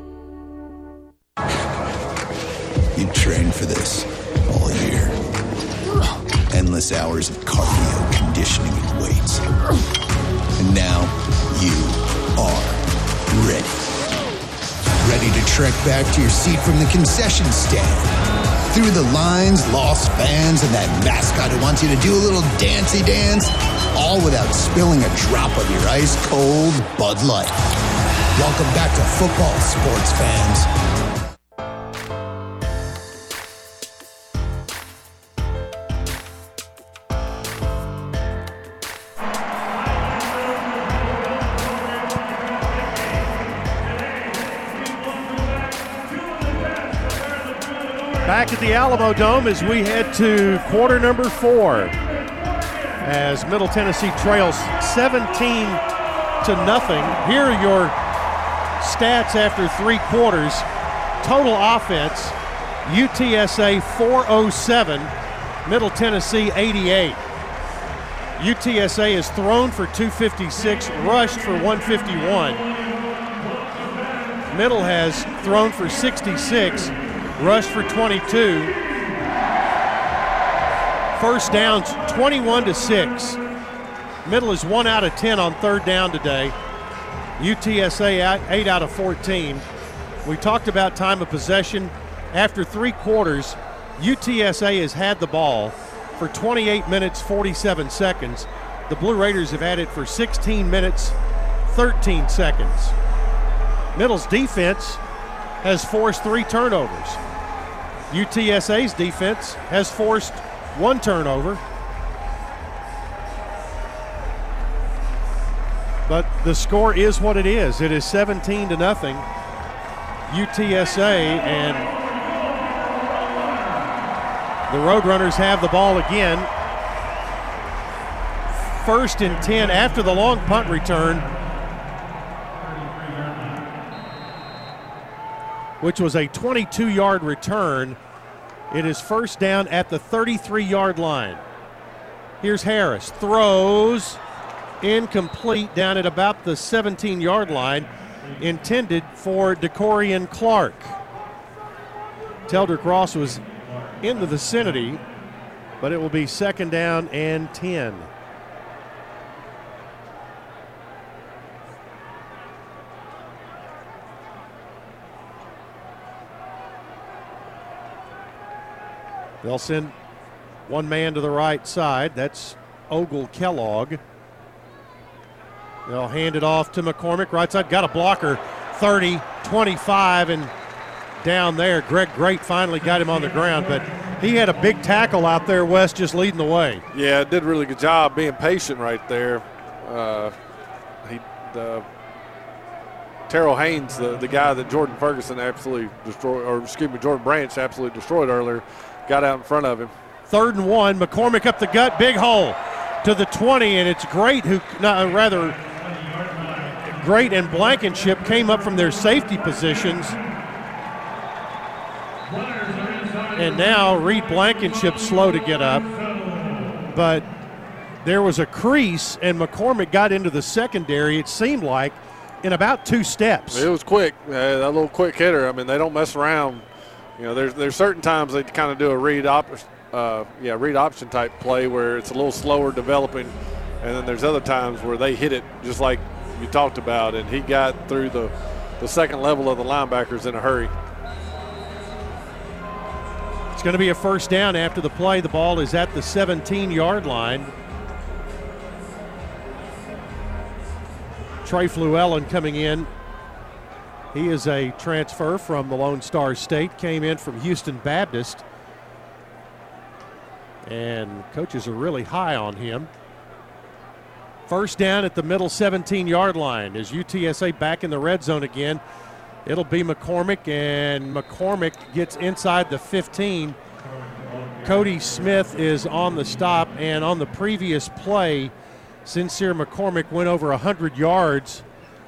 You trained for this all year. Endless hours of cardio, conditioning, and weights. And now you are ready. Ready to trek back to your seat from the concession stand. Through the lines, lost fans, and that mascot who wants you to do a little dancey dance, all without spilling a drop of your ice cold Bud Light. Welcome back to football, sports fans.
Back at the Alamodome as we head to quarter number four. As Middle Tennessee trails 17 to nothing. Here are your stats after three quarters. Total offense UTSA 407, Middle Tennessee 88. UTSA has thrown for 256, rushed for 151. Middle has thrown for 66, rushed for 22. First downs 21 to 6. Middle is 1 out of 10 on third down today. UTSA 8 out of 14. We talked about time of possession. After three quarters, UTSA has had the ball for 28 minutes 47 seconds. The Blue Raiders have had it for 16 minutes 13 seconds. Middle's defense has forced three turnovers. UTSA's defense has forced one turnover. But the score is what it is. It is 17 to nothing. UTSA and the Roadrunners have the ball again. First and 10 after the long punt return, which was a 22 yard return. It is first down at the 33 yard line. Here's Harris. Throws incomplete down at about the 17 yard line, intended for DeCorian Clark. Teldrick Ross was in the vicinity, but it will be second down and 10. They'll send one man to the right side. That's Ogle Kellogg. They'll hand it off to McCormick. Right side, got a blocker. 30, 25, and down there. Greg Grate finally got him on the ground, but he had a big tackle out there, Wes, just leading the way.
Yeah, did a really good job being patient right there. Uh, he, the Terrell Haynes, the, the guy that Jordan Ferguson absolutely destroyed, or excuse me, Jordan Branch absolutely destroyed earlier, got out in front of him.
Third and one. McCormick up the gut, big hole to the 20, and it's great who, no, rather, Grate and Blankenship came up from their safety positions. And now Reed Blankenship slow to get up. But there was a crease, and McCormick got into the secondary, it seemed like, in about two steps.
It was quick, uh, that little quick hitter. I mean, they don't mess around. You know, there's there's certain times they kind of do a read op, uh, yeah, read option type play where it's a little slower developing, and then there's other times where they hit it just like you talked about, and he got through the the second level of the linebackers in a hurry.
It's going to be a first down after the play. The ball is at the 17 yard line. Trey Fluellen coming in. He is a transfer from the Lone Star State, came in from Houston Baptist. And coaches are really high on him. First down at the middle 17 yard line is UTSA back in the red zone again. It'll be McCormick, and McCormick gets inside the 15. Cody Smith is on the stop, and on the previous play, Sincere McCormick went over 100 yards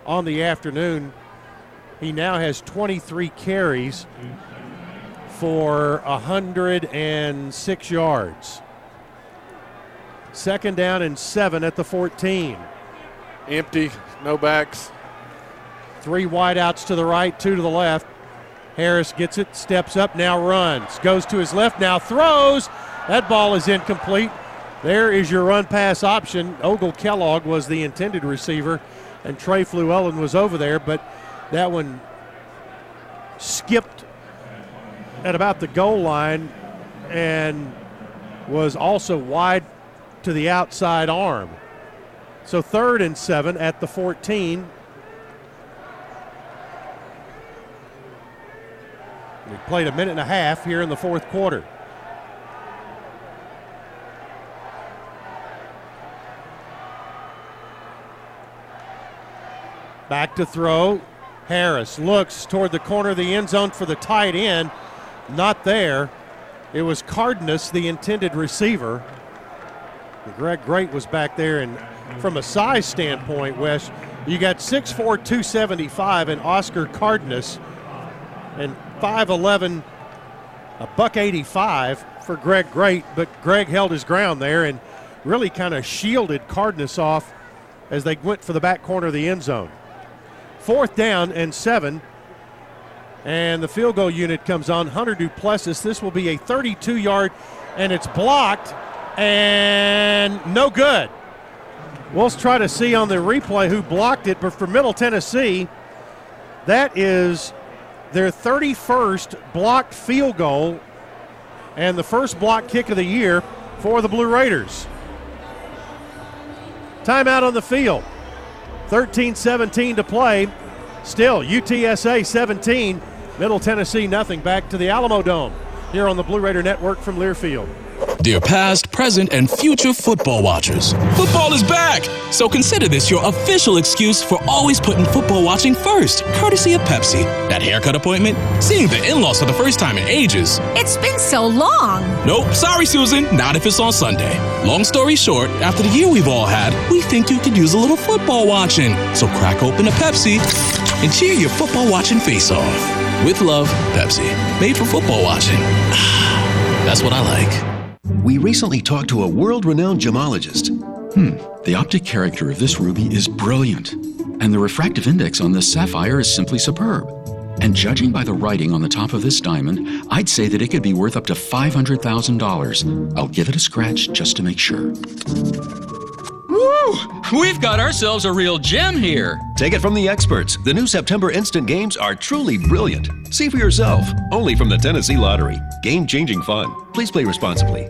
on the afternoon. He now has 23 carries for 106 yards. Second down and seven at the 14.
Empty, no backs.
Three wideouts to the right, two to the left. Harris gets it, steps up, now runs. Goes to his left, now throws. That ball is incomplete. There is your run pass option. Ogle Kellogg was the intended receiver, and Trey Fluellen was over there, but that one skipped at about the goal line and was also wide to the outside arm. So third and seven at the 14. We played a minute and a half here in the fourth quarter. Back to throw. Harris looks toward the corner of the end zone for the tight end. Not there. It was Cardenas, the intended receiver. Greg Grate was back there, and from a size standpoint, Wes, you got 6'4", 275, and Oscar Cardenas, and 5'11", a buck 85 for Greg Grate, but Greg held his ground there and really kind of shielded Cardenas off as they went for the back corner of the end zone. Fourth down and seven. And the field goal unit comes on. Hunter Duplessis. This will be a 32 yard, and it's blocked and no good. We'll try to see on the replay who blocked it, but for Middle Tennessee, that is their 31st blocked field goal and the first block kick of the year for the Blue Raiders. Timeout on the field. 13 17 to play. Still, UTSA 17, Middle Tennessee nothing. Back to the Alamodome here on the Blue Raider Network from Learfield.
Dear past, present, and future football watchers. Football is back! So consider this your official excuse for always putting football watching first, courtesy of Pepsi. That haircut appointment? Seeing the in laws for the first time in ages.
It's been so long.
Nope, sorry, Susan, not if it's on Sunday. Long story short, after the year we've all had, we think you could use a little football watching. So crack open a Pepsi and cheer your football watching face off. With love, Pepsi. Made for football watching. That's what I like.
We recently talked to a world renowned gemologist.
Hmm, the optic character of this ruby is brilliant, and the refractive index on this sapphire is simply superb. And judging by the writing on the top of this diamond, I'd say that it could be worth up to $500,000. I'll give it a scratch just to make sure.
Woo! We've got ourselves a real gem here.
Take it from the experts. The new September instant games are truly brilliant. See for yourself. Only from the Tennessee Lottery. Game changing fun. Please play responsibly.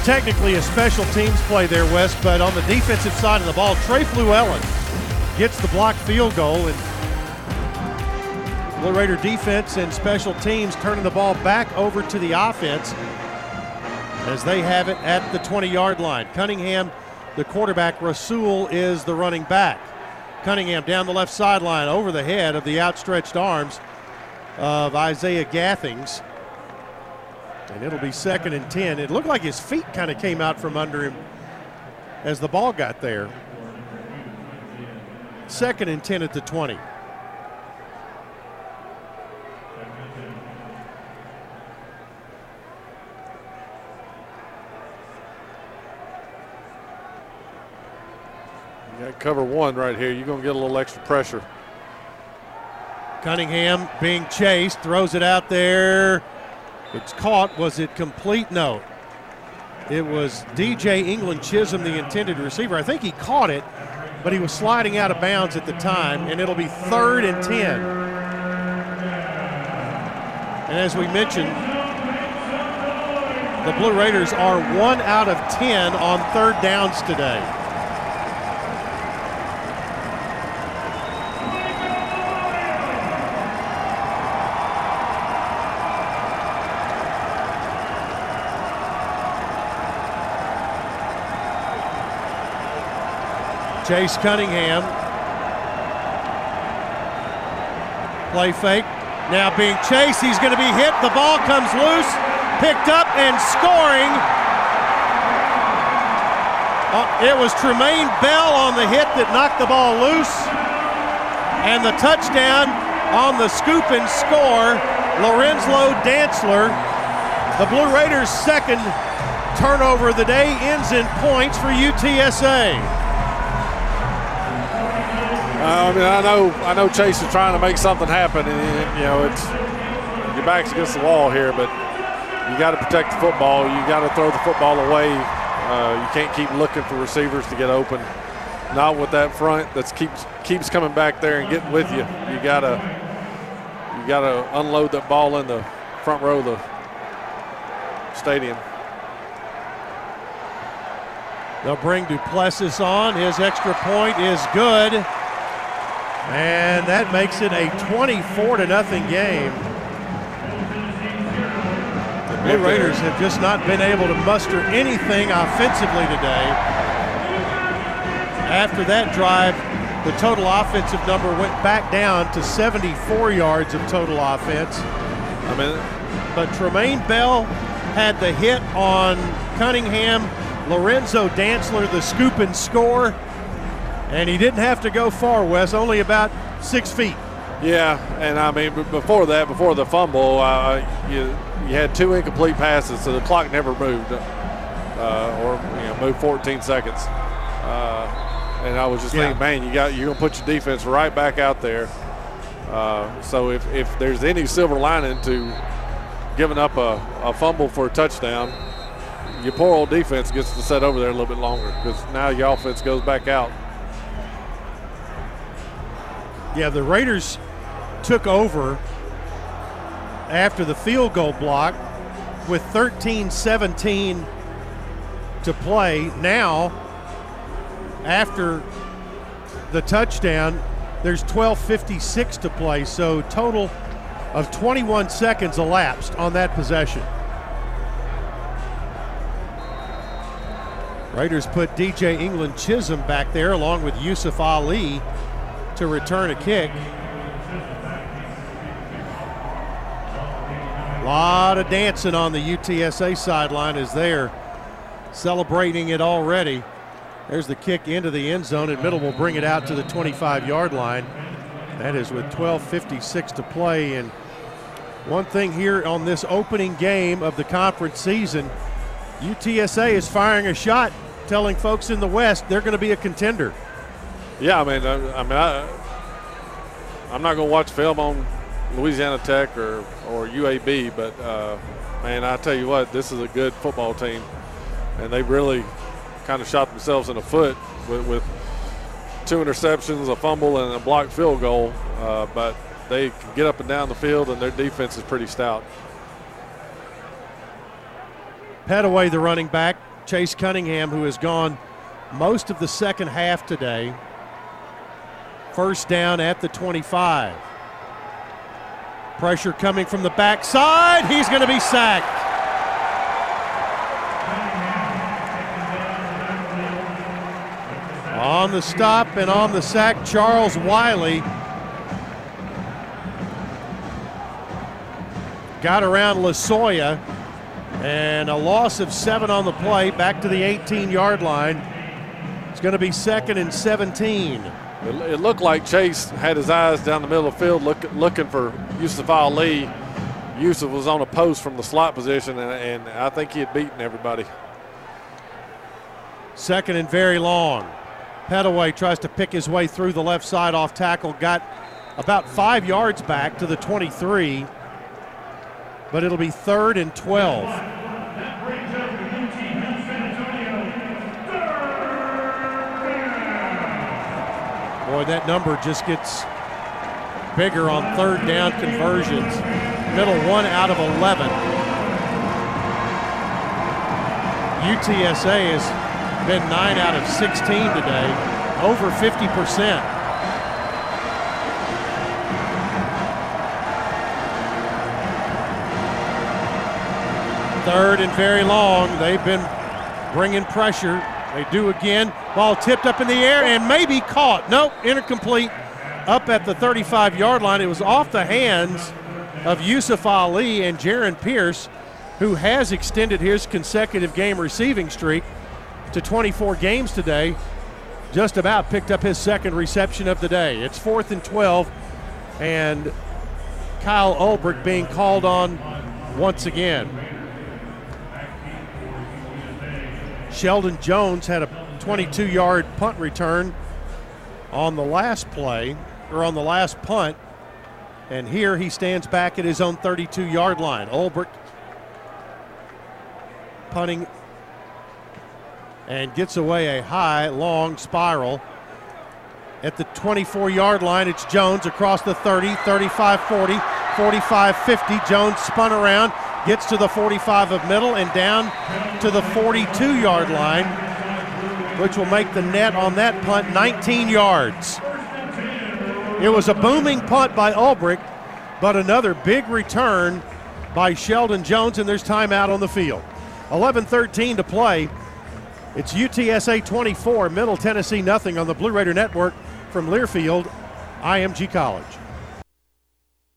Well, technically a special teams play there, Wes, but on the defensive side of the ball, Trey Fluellen gets the blocked field goal, and Blue Raider defense and special teams turning the ball back over to the offense as they have it at the 20 yard line. Cunningham, the quarterback, Rasul is the running back. Cunningham down the left sideline over the head of the outstretched arms of Isaiah Gathings. And it'll be second and 10. It looked like his feet kind of came out from under him as the ball got there. Second and 10 at the 20.
Got cover one right here. You're going to get a little extra pressure.
Cunningham being chased, throws it out there. It's caught. Was it complete? No. It was DJ England Chisholm, the intended receiver. I think he caught it, but he was sliding out of bounds at the time, and it'll be third and 10. And as we mentioned, the Blue Raiders are one out of 10 on third downs today. Chase Cunningham. Play fake. Now being chased. He's going to be hit. The ball comes loose. Picked up and scoring. Uh, it was Tremaine Bell on the hit that knocked the ball loose. And the touchdown on the scoop and score. Lorenzo Dantzler. The Blue Raiders' second turnover of the day ends in points for UTSA.
I mean, I know, I know Chase is trying to make something happen, and, and, you know, it's your back's against the wall here, but you got to protect the football. You got to throw the football away. Uh, you can't keep looking for receivers to get open. Not with that front that keeps keeps coming back there and getting with you. You gotta you gotta unload that ball in the front row of the stadium.
They'll bring Duplessis on. His extra point is good. And that makes it a 24 to nothing game. The Blue Raiders have just not been able to muster anything offensively today. After that drive, the total offensive number went back down to 74 yards of total offense.
I mean,
but Tremaine Bell had the hit on Cunningham. Lorenzo Dantzler, the scoop and score. And he didn't have to go far, Wes, only about six feet.
Yeah, and I mean, before that, before the fumble, uh, you you had two incomplete passes, so the clock never moved, uh, or you know, moved 14 seconds. Uh, And I was just
Yeah.
thinking, man, you got you're gonna put your defense right back out there. Uh, so if, if there's any silver lining to giving up a, a fumble for a touchdown, your poor old defense gets to sit over there a little bit longer because now your offense goes back out.
Yeah, the Raiders took over after the field goal block with 13 17 to play. Now, after the touchdown, there's 12.56 to play, so total of 21 seconds elapsed on that possession. Raiders put DJ England Chisholm back there along with Yusuf Ali to return a kick. A lot of dancing on the UTSA sideline as they're celebrating it already. There's the kick into the end zone, and Middle will bring it out to the 25 yard line. That is with 12.56 to play. And one thing here on this opening game of the conference season, UTSA is firing a shot, telling folks in the West they're going to be a contender.
Yeah, I mean, I, I mean, I, I'm not going to watch film on Louisiana Tech or, or UAB, but uh, man, I tell you what, this is a good football team, and they really kind of shot themselves in the foot with, with two interceptions, a fumble, and a blocked field goal. Uh, but they can get up and down the field, and their defense is pretty stout.
Pettaway, the running back, Chase Cunningham, who has gone most of the second half today. First down at the 25. Pressure coming from the backside. He's going to be sacked. On the stop and on the sack, Charles Wiley got around Lasoya and a loss of seven on the play back to the 18 yard line. It's going to be second and 17.
It, it looked like Chase had his eyes down the middle of the field look, looking for Yusuf Ali. Yusuf was on a post from the slot position, and, and I think he had beaten everybody.
Second and very long. Pettaway tries to pick his way through the left side off tackle, got about five yards back to the 23, but it'll be third and 12. Boy, that number just gets bigger on third down conversions. Middle one out of 11. UTSA has been 9 out of 16 today, over 50%. Third and very long. They've been bringing pressure. They do again. Ball tipped up in the air and maybe caught. Nope, incomplete up at the 35 yard line. It was off the hands of Yusuf Ali and Jaron Pierce, who has extended his consecutive game receiving streak to 24 games today. Just about picked up his second reception of the day. It's fourth and 12, and Kyle Ulbrich being called on once again. Sheldon Jones had a 22 yard punt return on the last play, or on the last punt. And here he stands back at his own 32 yard line. Ulbrich punting and gets away a high, long spiral. At the 24 yard line, it's Jones across the 30, 35 40, 45 50. Jones spun around, gets to the 45 of middle, and down to the 42 yard line, which will make the net on that punt 19 yards. It was a booming punt by Ulbrich, but another big return by Sheldon Jones, and there's timeout on the field. 11 13 to play. It's UTSA 24, Middle Tennessee nothing on the Blue Raider Network from Learfield, IMG College.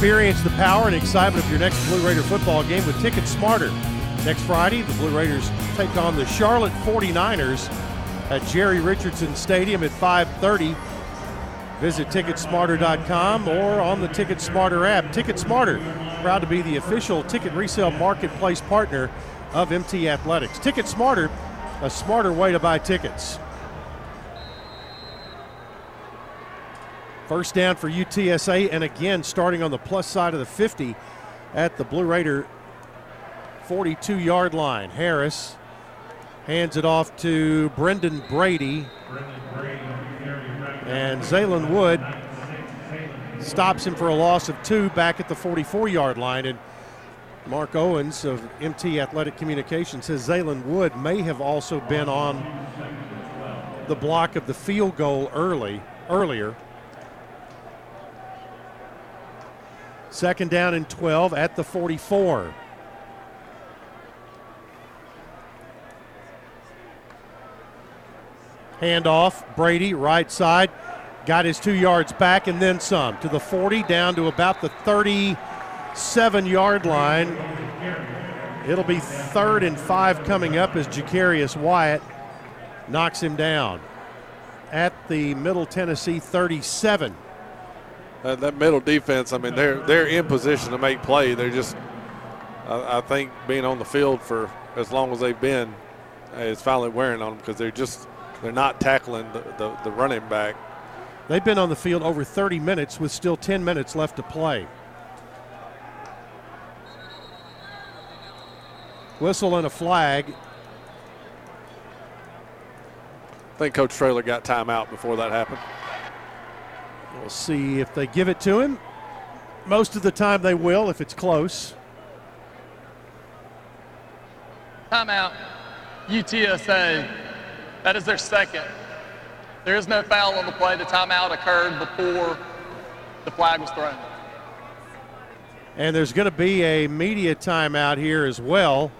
Experience the power and excitement of your next Blue Raider football game with Ticket Smarter. Next Friday, the Blue Raiders take on the Charlotte 49ers at Jerry Richardson Stadium at 5:30. Visit ticketsmarter.com or on the Ticket Smarter app. Ticket Smarter, proud to be the official ticket resale marketplace partner of MT Athletics. Ticket Smarter, a smarter way to buy tickets. First down for UTSA, and again starting on the plus side of the 50 at the Blue Raider 42 yard line. Harris hands it off to Brendan Brady. And Zaylen Wood stops him for a loss of two back at the 44 yard line. And Mark Owens of MT Athletic Communications says Zaylen Wood may have also been on the block of the field goal early earlier. Second down and 12 at the 44. Handoff, Brady, right side, got his two yards back and then some to the 40, down to about the 37 yard line. It'll be third and five coming up as Jacarius Wyatt knocks him down at the Middle Tennessee 37.
Uh, that middle defense, I mean, they're they're in position to make play. They're just, I, I think, being on the field for as long as they've been uh, is finally wearing on them because they're just they're not tackling the, the, the running back.
They've been on the field over 30 minutes with still 10 minutes left to play. Whistle and a flag.
I think Coach Traylor got timeout before that happened.
We'll see if they give it to him. Most of the time they will if it's close.
Timeout. UTSA. That is their second. There is no foul on the play. The timeout occurred before the flag was thrown.
And there's going to be a media timeout here as well.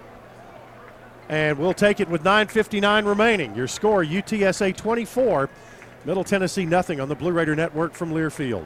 And we'll take it with 9.59 remaining. Your score UTSA 24, Middle Tennessee nothing on the Blue Raider Network from Learfield.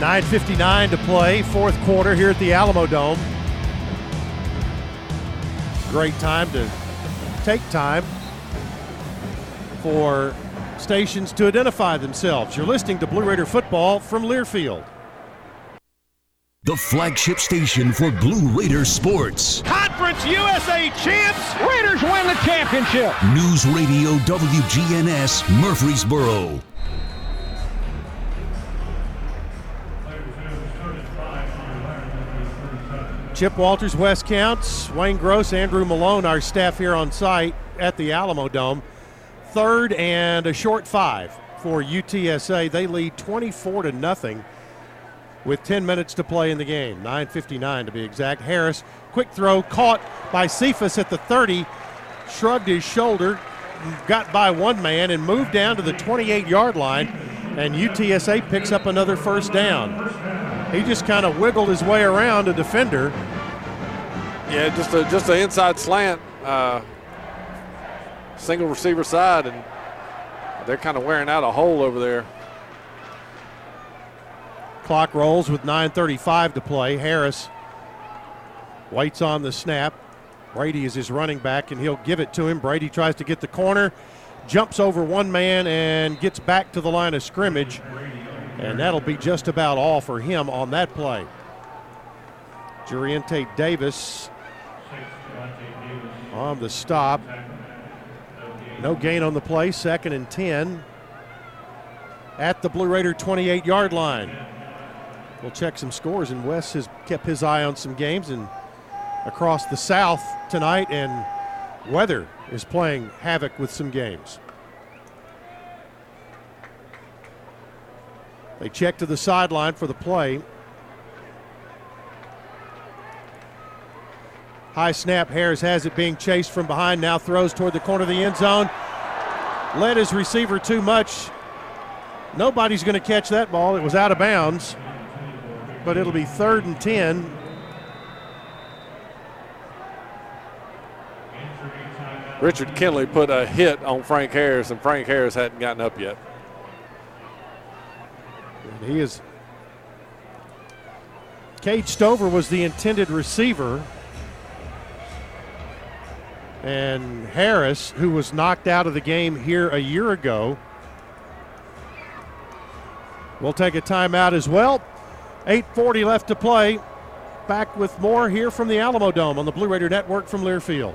Nine fifty-nine to play, fourth quarter here at the Alamodome. Great time to take time for stations to identify themselves. You're listening to Blue Raider football from Learfield.
The flagship station for Blue Raider sports.
Conference USA champs. Raiders win the championship.
News Radio WGNS Murfreesboro.
Chip Walters, Wes Counts, Wayne Gross, Andrew Malone, our staff here on site at the Alamodome. Third and a short five for UTSA. They lead 24 to nothing with 10 minutes to play in the game. 9:59 to be exact. Harris, quick throw, caught by Cephus at the 30, shrugged his shoulder, got by one man, and moved down to the 28-yard line. And UTSA picks up another first down. He just kind of wiggled his way around a defender.
Yeah, just a just an inside slant, uh, single receiver side, and they're kind of wearing out a hole over there.
Clock rolls with 9:35 to play. Harris waits on the snap. Brady is his running back, and he'll give it to him. Brady tries to get the corner, jumps over one man, and gets back to the line of scrimmage. And that'll be just about all for him on that play. Juriente Davis on the stop. No gain on the play, second and 10 at the Blue Raider 28 yard line. We'll check some scores, and Wes has kept his eye on some games and across the South tonight, and weather is playing havoc with some games. They check to the sideline for the play. High snap. Harris has it being chased from behind. Now throws toward the corner of the end zone. Led his receiver too much. Nobody's going to catch that ball. It was out of bounds. But it'll be third and 10.
Richard Kinley put a hit on Frank Harris, and Frank Harris hadn't gotten up yet.
And he is. Cade Stover was the intended receiver. And Harris, who was knocked out of the game here a year ago, will take a timeout as well. 8.40 left to play. Back with more here from the Alamodome on the Blue Raider Network from Learfield.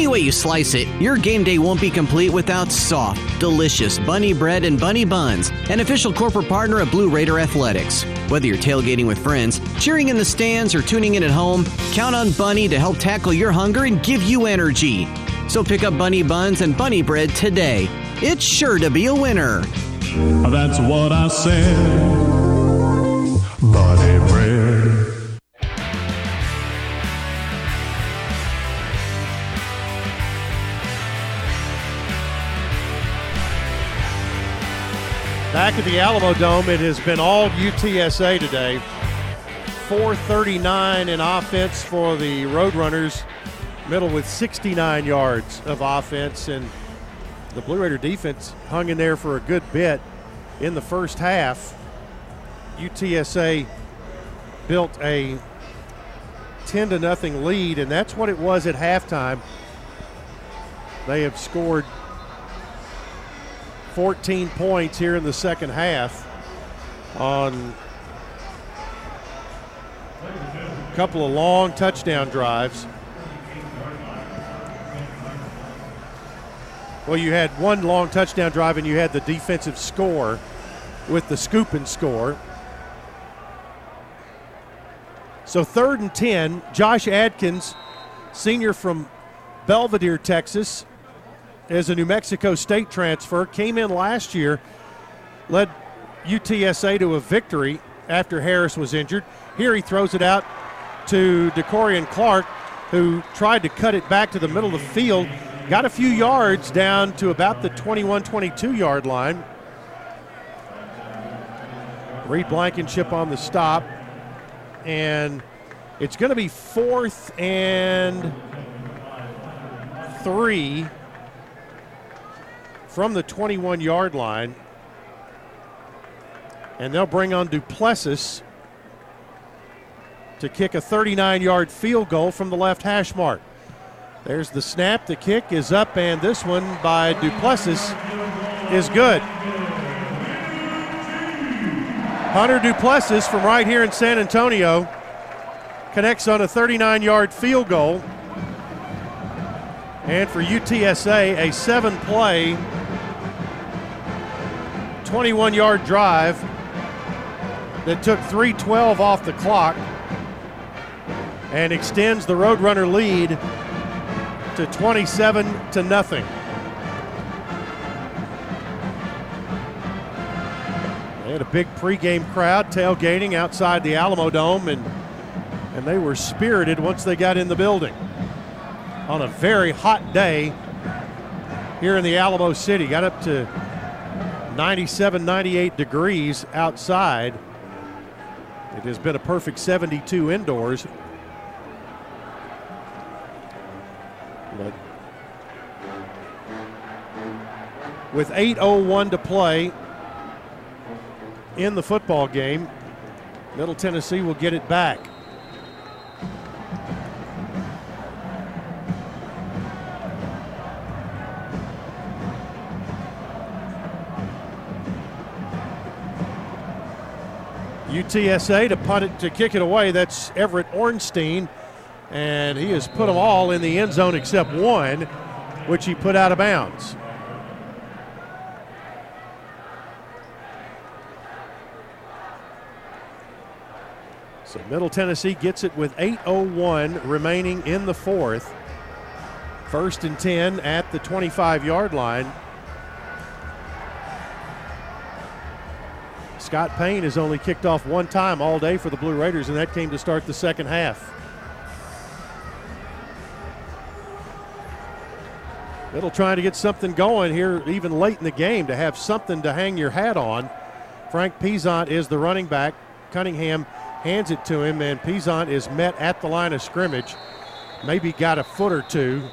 Any way you slice it, your game day won't be complete without soft, delicious bunny bread and bunny buns, an official corporate partner of Blue Raider Athletics. Whether you're tailgating with friends, cheering in the stands, or tuning in at home, count on Bunny to help tackle your hunger and give you energy. So pick up bunny buns and bunny bread today. It's sure to be a winner.
That's what I said. Bunny bread.
Back at the Alamodome, it has been all UTSA today. 439 in offense for the Roadrunners, middle with 69 yards of offense, and the Blue Raider defense hung in there for a good bit in the first half. UTSA built a 10 to nothing lead, and that's what it was at halftime. They have scored 14 points here in the second half on a couple of long touchdown drives. Well, you had one long touchdown drive and you had the defensive score with the scoop and score. So third and 10, Josh Adkins, senior from Belvedere, Texas, as a New Mexico State transfer, came in last year, led UTSA to a victory after Harris was injured. Here he throws it out to DeCorian Clark, who tried to cut it back to the middle of the field, got a few yards down to about the 21 22 yard line. Reed Blankenship on the stop, and it's going to be fourth and three from the 21 yard line. And they'll bring on Duplessis to kick a 39 yard field goal from the left hash mark. There's the snap. The kick is up, and this one by Duplessis is good. Hunter Duplessis from right here in San Antonio connects on a 39 yard field goal. And for UTSA, a seven play, 21 yard drive that took 312 off the clock and extends the Roadrunner lead to 27 to nothing. They had a big pregame crowd tailgating outside the Alamodome, and, and they were spirited once they got in the building on a very hot day here in the Alamo City. Got up to 97, 98 degrees outside. It has been a perfect 72 indoors. But with 8.01 to play in the football game, Middle Tennessee will get it back. UTSA to punt it to kick it away. That's Everett Ornstein, and he has put them all in the end zone except one, which he put out of bounds. So Middle Tennessee gets it with 8.01 remaining in the fourth. First and 10 at the 25 yard line. Scott Payne has only kicked off one time all day for the Blue Raiders, and that came to start the second half. Middle trying to get something going here, even late in the game, to have something to hang your hat on. Frank Peasant is the running back. Cunningham hands it to him, and Peasant is met at the line of scrimmage. Maybe got a foot or two,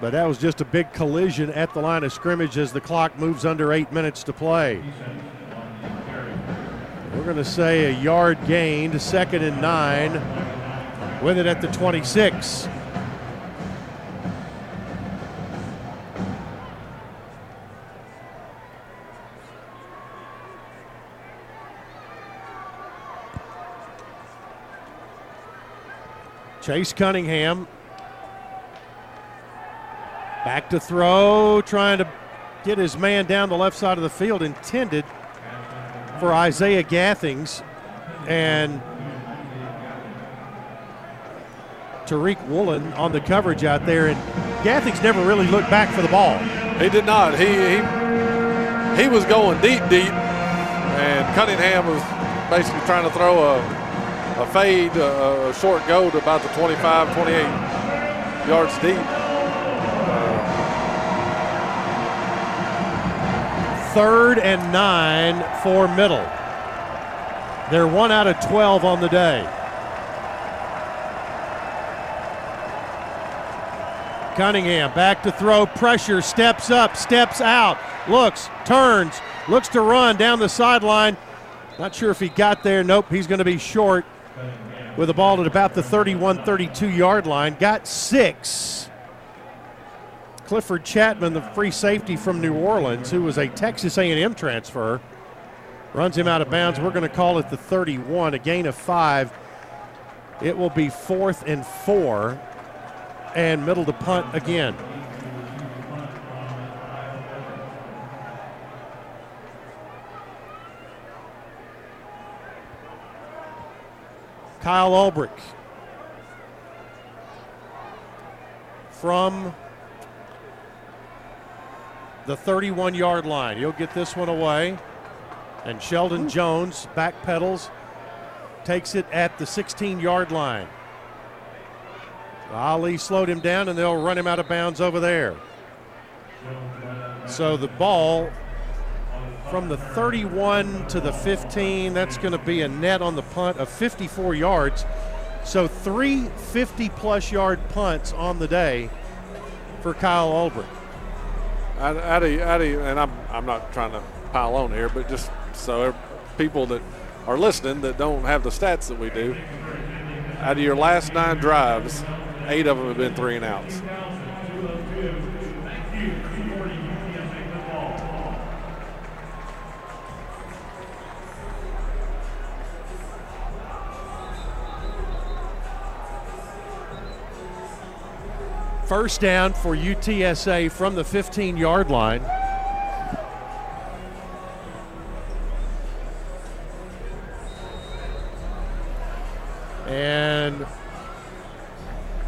but that was just a big collision at the line of scrimmage as the clock moves under eight minutes to play. We're going to say a yard gained, second and nine, with it at the 26. Chase Cunningham back to throw, trying to get his man down the left side of the field, intended for Isaiah Gathings and Tariq Woolen on the coverage out there. And Gathings never really looked back for the ball.
He did not. He he, he was going deep, deep, and Cunningham was basically trying to throw a, a fade, a, a short go to about the 25, 28 yards deep.
Third and nine for middle. They're one out of 12 on the day. Cunningham back to throw, pressure, steps up, steps out, looks, turns, looks to run down the sideline. Not sure if he got there. Nope, he's going to be short with the ball at about the 31 32 yard line. Got six. Clifford Chattman, the free safety from New Orleans, who was a Texas A&M transfer, runs him out of bounds. We're going to call it the 31, a gain of five. It will be fourth and four, and middle to punt again. Kyle Ulbrich from the 31 yard line. He'll get this one away. And Sheldon Jones backpedals, takes it at the 16 yard line. Ali slowed him down and they'll run him out of bounds over there. So the ball from the 31 to the 15, that's going to be a net on the punt of 54 yards. So three 50 plus yard punts on the day for Kyle Ulbrich.
Addy, Addy, and I'm, I'm not trying to pile on here, but just so people that are listening that don't have the stats that we do, out of your last nine drives, eight of them have been three and outs.
First down for UTSA from the 15 yard line. And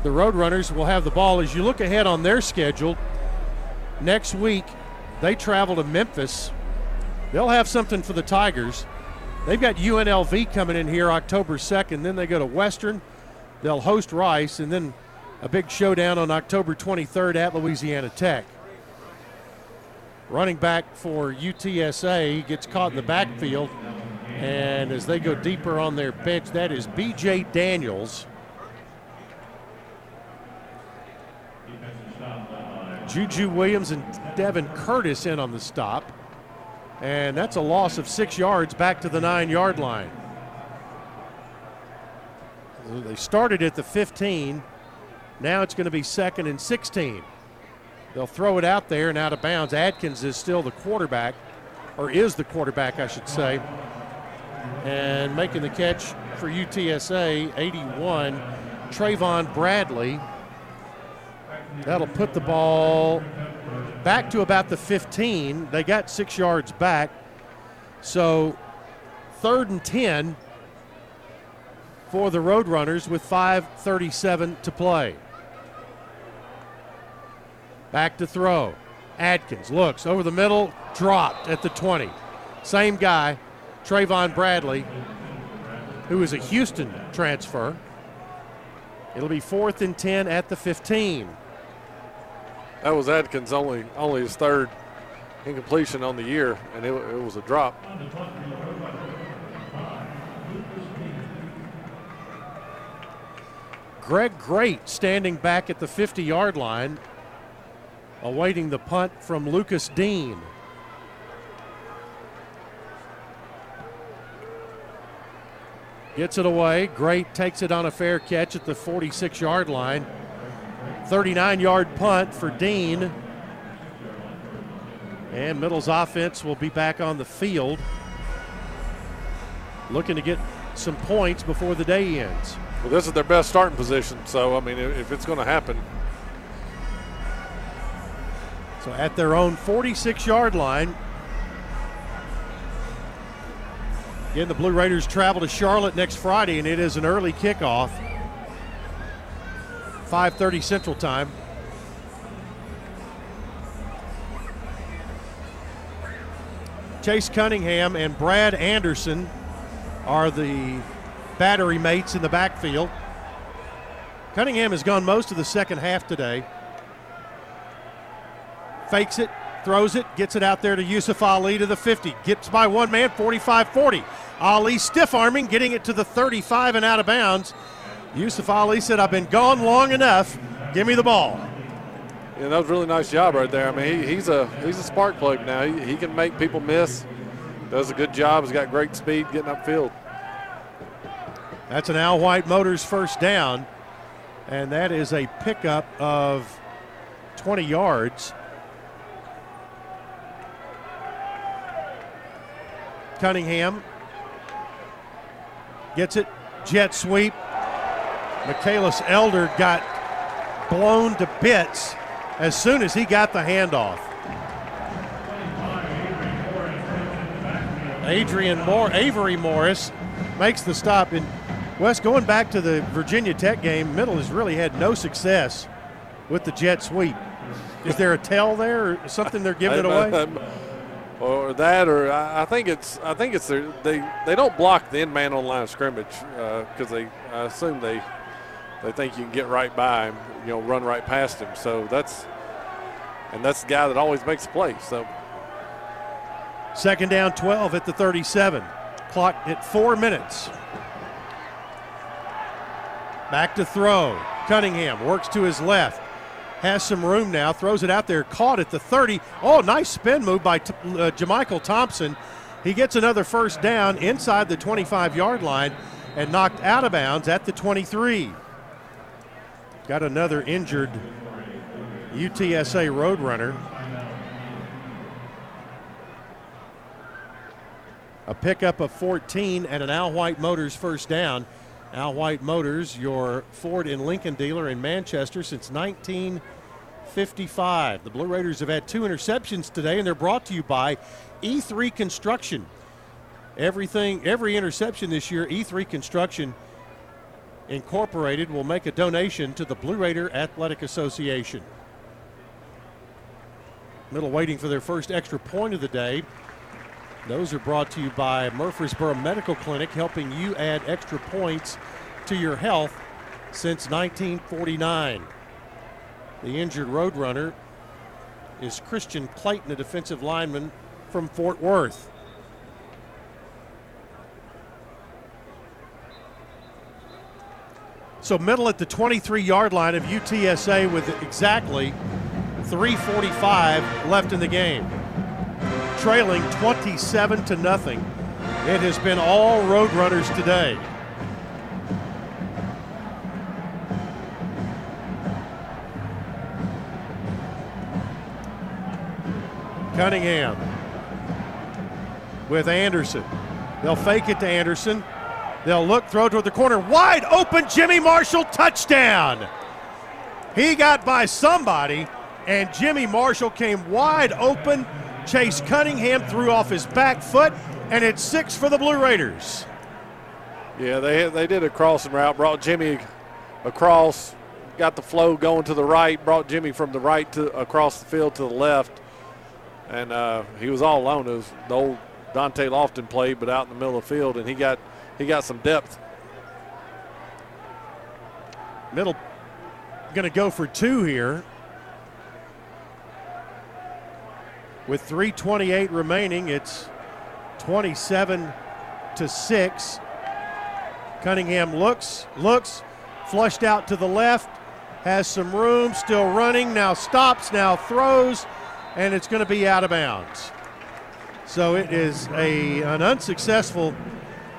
the Roadrunners will have the ball. As you look ahead on their schedule, next week they travel to Memphis. They'll have something for the Tigers. They've got UNLV coming in here October 2nd. Then they go to Western. They'll host Rice, and then a big showdown on October 23rd at Louisiana Tech. Running back for UTSA gets caught in the backfield, and as they go deeper on their bench, that is BJ Daniels. Juju Williams and Devin Curtis in on the stop. And that's a loss of six yards back to the nine yard line. They started at the 15. Now it's going to be second and 16. They'll throw it out there and out of bounds. Adkins is still the quarterback, or is the quarterback, I should say. And making the catch for UTSA, 81, Trayvon Bradley. That'll put the ball back to about the 15. They got six yards back. So third and 10 for the Roadrunners with 5.37 to play. Back to throw. Adkins looks over the middle, dropped at the 20. Same guy, Trayvon Bradley, who is a Houston transfer. It'll be fourth and 10 at the 15.
That was Adkins' only only his third incompletion on the year, and it, it was a drop.
Greg Grate standing back at the 50 yard line, awaiting the punt from Lucas Dean. Gets it away. Grate takes it on a fair catch at the 46 yard line. 39 yard punt for Dean. And Middle's offense will be back on the field, looking to get some points before the day ends.
Well, this is their best starting position, so I mean, if it's going to happen,
So at their own 46 yard line. Again, the Blue Raiders travel to Charlotte next Friday, and it is an early kickoff. 5:30 Central Time. Chase Cunningham and Brad Anderson are the battery mates in the backfield. Cunningham has gone most of the second half today. Fakes it, throws it, gets it out there to Yusuf Ali to the 50. Gets by one man, 45 40. Ali stiff arming, getting it to the 35 and out of bounds. Yusuf Ali said, I've been gone long enough. Give me the ball.
Yeah, that was a really nice job right there. I mean, he, he's a he's a spark plug now. He, he can make people miss. Does a good job. He's got great speed getting upfield.
That's an Al White Motors first down, and that is a pickup of 20 yards. Cunningham gets it, jet sweep. Michaelis Elder got blown to bits as soon as he got the handoff. Adrian Moore, Avery Morris makes the stop. And Wes, going back to the Virginia Tech game, Middle has really had no success with the jet sweep. Is there a tell there, or something they're giving it away?
Or that, or I think it's I think it's their, they they don't block the end man on line of scrimmage uh, because they I assume they they think you can get right by him, you know, run right past him. So that's and that's the guy that always makes the play. So
Second down, 12 at the 37. Clock at four minutes. Back to throw. Cunningham works to his left. Has some room now. Throws it out there. Caught at the 30. Oh, nice spin move by uh, Jamichael Thompson. He gets another first down inside the 25 yard line and knocked out of bounds at the 23. Got another injured UTSA Roadrunner. A pickup of 14 and an Al White Motors first down. Al White Motors, your Ford and Lincoln dealer in Manchester since 1955. The Blue Raiders have had two interceptions today, and they're brought to you by E3 Construction. Everything, every interception this year, E3 Construction Incorporated will make a donation to the Blue Raider Athletic Association. Middle waiting for their first extra point of the day. Those are brought to you by Murfreesboro Medical Clinic, helping you add extra points to your health since 1949. The injured Roadrunner is Christian Clayton, a defensive lineman from Fort Worth. So, middle at the 23 yard line of UTSA with exactly 3.45 left in the game trailing 27 to nothing. It has been all Roadrunners today. Cunningham with Anderson. They'll fake it to Anderson. They'll look, throw toward the corner. Wide open, Jimmy Marshall, touchdown. He got by somebody, and Jimmy Marshall came wide open. Chase Cunningham threw off his back foot, and it's six for the Blue Raiders.
Yeah, they they did a crossing route, brought Jimmy across, got the flow going to the right, brought Jimmy from the right to across the field to the left, and uh, he was all alone. It was the old Dante Lofton play, but out in the middle of the field, and he got he got some depth.
Middle going to go for two here. With 3:28 remaining, it's 27 to six. Cunningham looks, looks, flushed out to the left, has some room, still running, now stops, now throws, and it's going to be out of bounds. So it is a an unsuccessful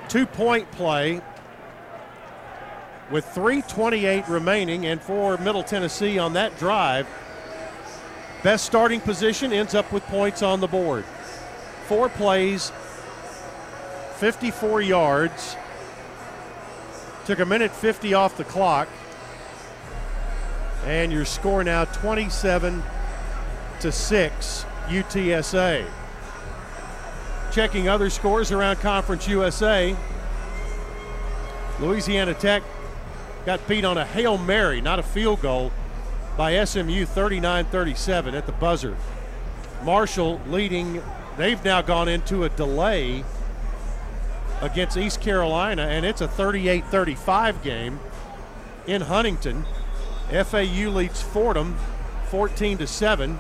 two-point play with 3:28 remaining, and for Middle Tennessee on that drive, best starting position ends up with points on the board. Four plays, 54 yards. Took a minute 50 off the clock. And your score now 27 to 6 UTSA. Checking other scores around Conference USA. Louisiana Tech got beat on a Hail Mary, not a field goal, by SMU 39 37 at the buzzer. Marshall leading, they've now gone into a delay against East Carolina, and it's a 38 35 game in Huntington. FAU leads Fordham 14 to 7.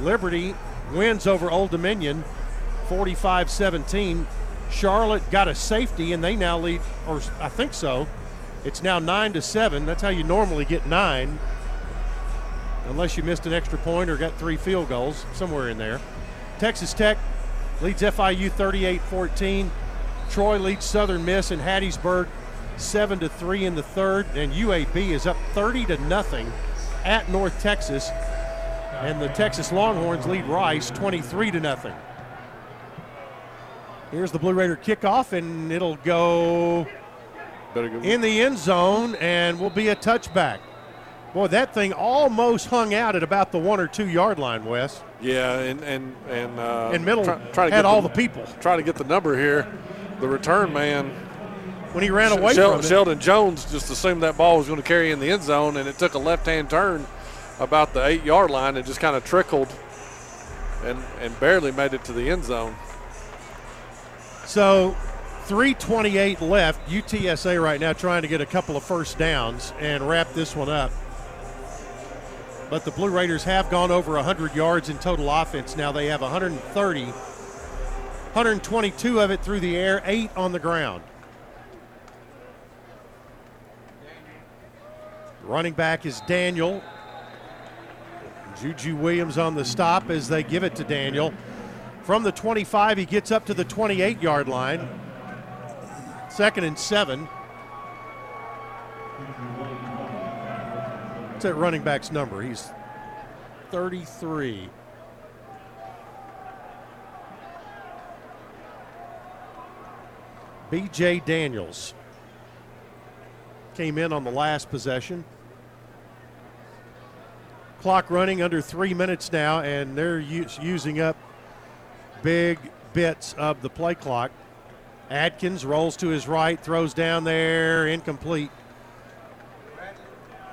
Liberty wins over Old Dominion 45 17. Charlotte got a safety, and they now lead, or I think so. It's now 9 to 7. That's how you normally get nine, unless you missed an extra point or got three field goals, somewhere in there. Texas Tech leads FIU 38 14. Troy leads Southern Miss and Hattiesburg 7 to 3 in the third, and UAB is up 30 to nothing at North Texas And the Texas Longhorns lead Rice 23 to nothing. Here's the Blue Raider kickoff, and it'll go in the end zone and will be a touchback. Boy, that thing almost hung out at about the one or two yard line, Wes.
Yeah, and and and uh,
And Middle
try, try to
had
get
all the people.
Try to get the number here. The return man.
When he ran away
Shel-
from it.
Sheldon Jones just assumed that ball was going to carry in the end zone, and it took a left-hand turn about the eight-yard line and just kind of trickled, and and barely made it to the end zone.
So 328 left. UTSA right now trying to get a couple of first downs and wrap this one up. But the Blue Raiders have gone over 100 yards in total offense. Now they have 130, 122 of it through the air, eight on the ground. Running back is Daniel. Juju Williams on the stop as they give it to Daniel. From the 25, he gets up to the 28 yard line. Second and seven. That running back's number? He's 33. BJ Daniels came in on the last possession. Clock running under three minutes now, and they're us- using up big bits of the play clock. Adkins rolls to his right, throws down there, incomplete.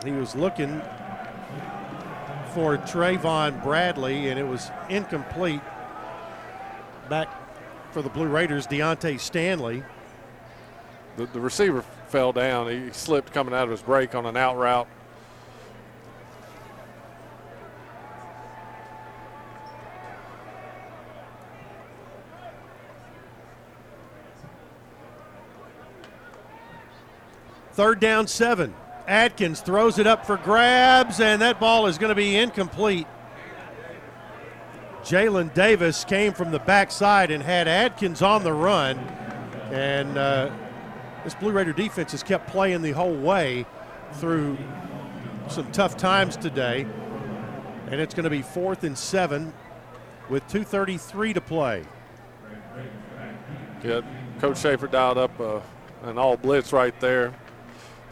He was looking for Trayvon Bradley, and it was incomplete. Back for the Blue Raiders, Deontay Stanley.
The, the receiver fell down. He slipped coming out of his break on an out route.
Third down, seven. Adkins throws it up for grabs, and that ball is going to be incomplete. Jalen Davis came from the backside and had Adkins on the run. And uh, this Blue Raider defense has kept playing the whole way through some tough times today. And it's going to be fourth and seven with 2.33 to play.
Yeah, Coach Schaefer dialed up uh, an all blitz right there.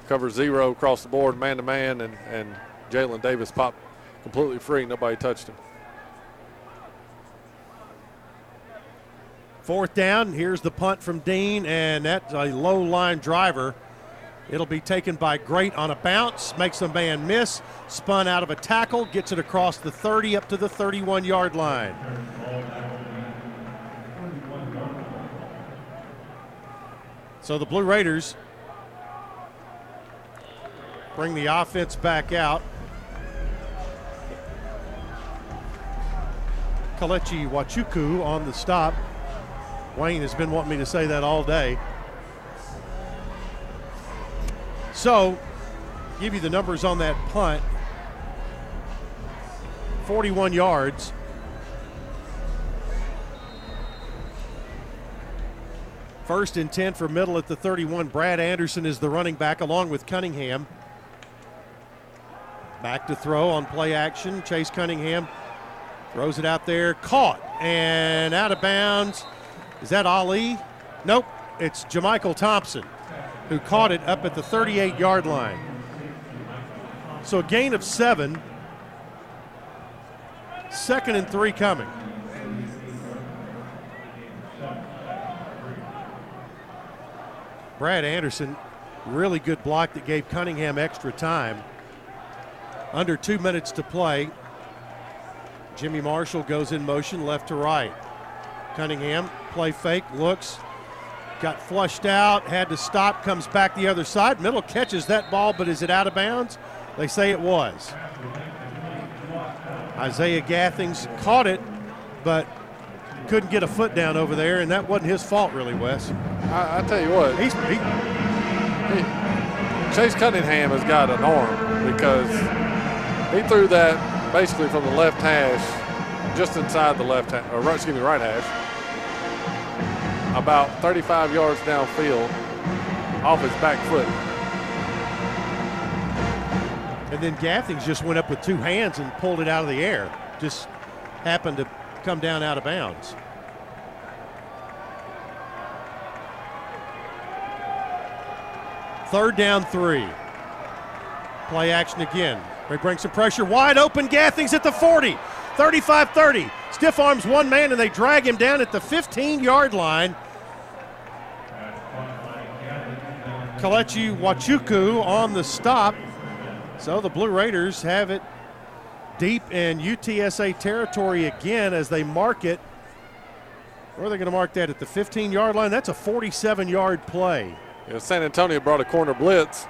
Cover zero across the board, man to man, and, and Jalen Davis popped completely free. Nobody touched him.
Fourth down. Here's the punt from Dean, and that's a low line driver. It'll be taken by Grate on a bounce, makes a man miss, spun out of a tackle, gets it across the 30 up to the 31 yard line. So the Blue Raiders bring the offense back out. Kalechi Wachuku on the stop. Wayne has been wanting me to say that all day. So, give you the numbers on that punt 41 yards. First and 10 for middle at the 31. Brad Anderson is the running back along with Cunningham. Back to throw on play action. Chase Cunningham throws it out there. Caught and out of bounds. Is that Ali? Nope. It's Jamichael Thompson who caught it up at the 38 yard line. So a gain of seven. Second and three coming. Brad Anderson, really good block that gave Cunningham extra time. Under two minutes to play. Jimmy Marshall goes in motion left to right. Cunningham, play fake, looks, got flushed out, had to stop, comes back the other side. Middle catches that ball, but is it out of bounds? They say it was. Isaiah Gathings caught it, but couldn't get a foot down over there, and that wasn't his fault, really, Wes.
I, I tell you what,
He's, he,
Chase Cunningham has got an arm because he threw that basically from the left hash, just inside the left, ha- or excuse me, right hash, about 35 yards downfield, off his back foot.
and then Gathings just went up with two hands and pulled it out of the air. just happened to come down out of bounds. Third down three. Play action again. They bring some pressure. Wide open. Gathings at the 40. 35 30. Stiff arms one man and they drag him down at the 15 yard line. Kalechi Wachuku on the stop. So the Blue Raiders have it deep in UTSA territory again as they mark it. Where are they going to mark that? At the 15 yard line? That's a 47 yard play.
Yeah, San Antonio brought a corner blitz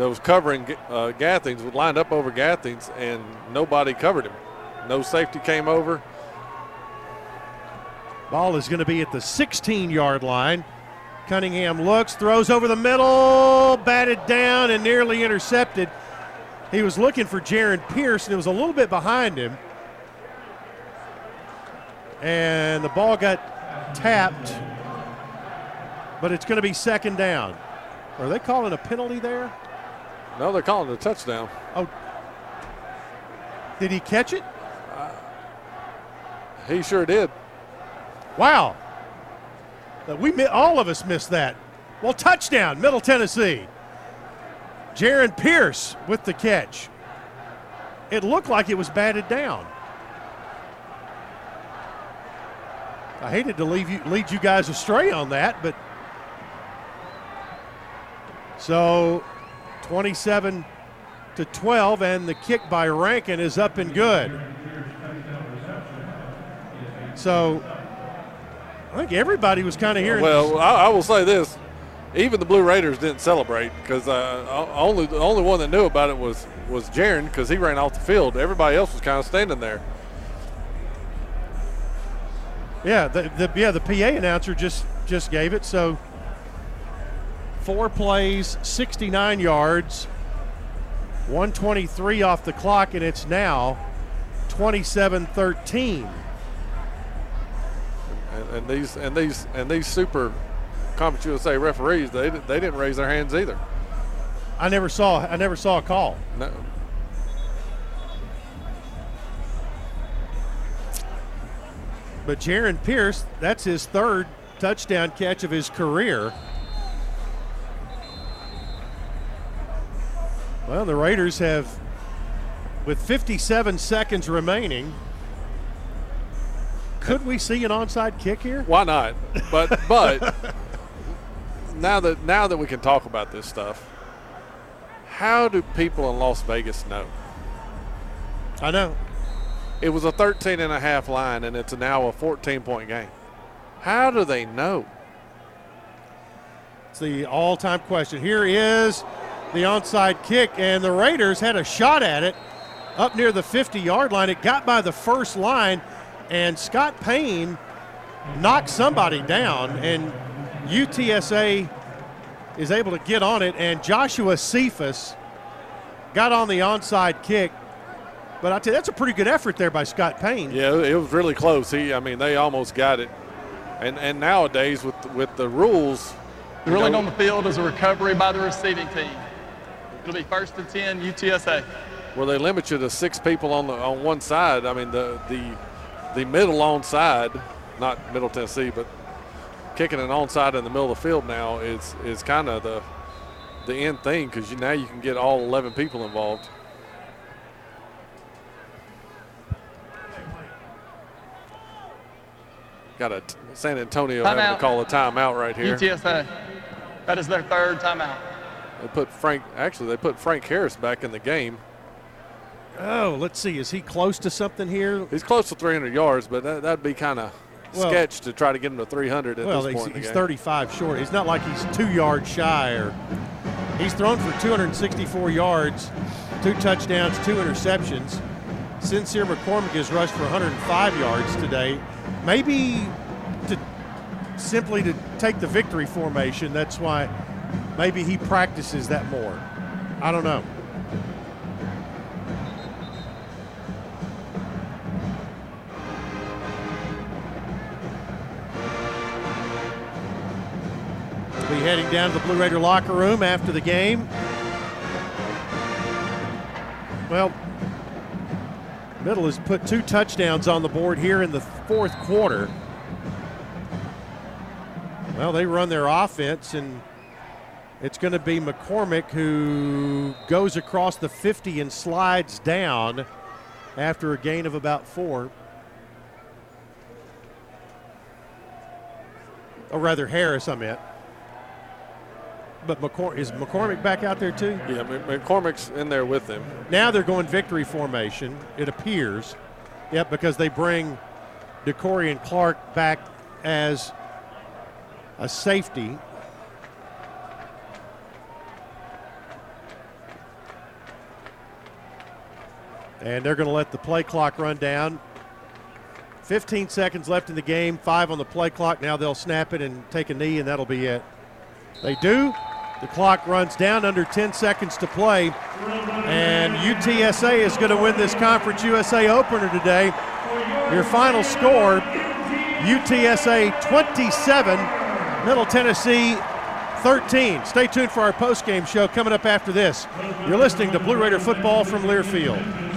that was covering uh, Gathings, lined up over Gathings, and nobody covered him. No safety came over.
Ball is going to be at the 16 yard line. Cunningham looks, throws over the middle, batted down, and nearly intercepted. He was looking for Jaron Pierce, and it was a little bit behind him. And the ball got tapped, but it's going to be second down. Are they calling a penalty there?
No, they're calling it a touchdown.
Oh, did he catch it?
He sure did.
Wow. We all of us missed that. Well, touchdown, Middle Tennessee. Jaron Pierce with the catch. It looked like it was batted down. I hated to leave you, lead you guys astray on that, but so 27 to 12, and the kick by Rankin is up and good. So I think everybody was kind of hearing.
Well, I, I will say this: even the Blue Raiders didn't celebrate because uh, only the only one that knew about it was was Jaron because he ran off the field. Everybody else was kind of standing there.
Yeah, the, the yeah the PA announcer just just gave it. So four plays, 69 yards, 123 off the clock, and it's now 27-13.
And, and these and these and these super Conference USA referees they they didn't raise their hands either.
I never saw I never saw a call.
No.
But Jaron Pierce, that's his third touchdown catch of his career. Well, the Raiders have, with 57 seconds remaining, could we see an onside kick here?
Why not? But but now that now that we can talk about this stuff, how do people in Las Vegas know?
I know.
It was a 13 and a half line and it's now a 14 point game. How do they know?
It's the all time question. Here is the onside kick, and the Raiders had a shot at it up near the 50 yard line. It got by the first line, and Scott Payne knocked somebody down, and UTSA is able to get on it, and Joshua Cephus got on the onside kick. But I tell you, that's a pretty good effort there by Scott Payne.
Yeah, it was really close. He, I mean, they almost got it. And and nowadays with with the rules,
The
you
ruling
know,
on the field is a recovery by the receiving team. It'll be first and 10 UTSA.
where they limit you to six people on the on one side. I mean, the the the middle onside, not Middle Tennessee, but kicking an onside in the middle of the field now is is kind of the the end thing because you, now you can get all 11 people involved. Got a San Antonio having
Timeout.
to call a timeout right here.
UTSA. That is their third timeout.
They put Frank. Actually, they put Frank Harris back in the game.
Oh, let's see. Is he close to something here?
He's close to 300 yards, but that, that'd be kind of
Well-
sketch to try to get him to 300 at
well,
this point in the
he's 35 short. He's not like he's two yards shy, or he's thrown for 264 yards, two touchdowns, two interceptions. Sincere McCormick has rushed for 105 yards today. Maybe to simply to take the victory formation. That's why maybe he practices that more. I don't know. Be heading down to the Blue Raider locker room after the game. Well, Middle has put two touchdowns on the board here in the fourth quarter. Well, they run their offense, and it's going to be McCormick who goes across the 50 and slides down after a gain of about four. Or rather, Harris, I meant. But McCor- is McCormick back out there too?
Yeah, McCormick's in there with him.
Now they're going victory formation, it appears. Yep, because they bring DeCorian Clark back as a safety. And they're going to let the play clock run down. 15 seconds left in the game, five on the play clock. Now they'll snap it and take a knee, and that'll be it. They do. The clock runs down under 10 seconds to play. And UTSA is going to win this Conference USA opener today. Your final score UTSA 27, Middle Tennessee 13. Stay tuned for our postgame show coming up after this. You're listening to Blue Raider football from Learfield.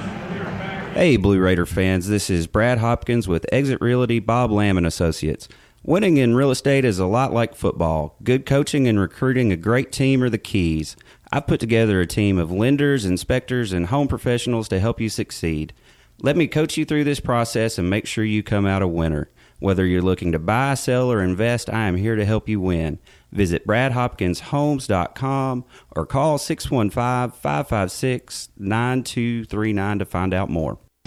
Hey, Blue Raider fans, this is Brad Hopkins with Exit Realty Bob Lamb and Associates. Winning in real estate is a lot like football. Good coaching and recruiting a great team are the keys. I've put together a team of lenders, inspectors, and home professionals to help you succeed. Let me coach you through this process and make sure you come out a winner. Whether you're looking to buy, sell, or invest, I am here to help you win. Visit bradhopkinshomes.com or call 615 556 9239 to find out more.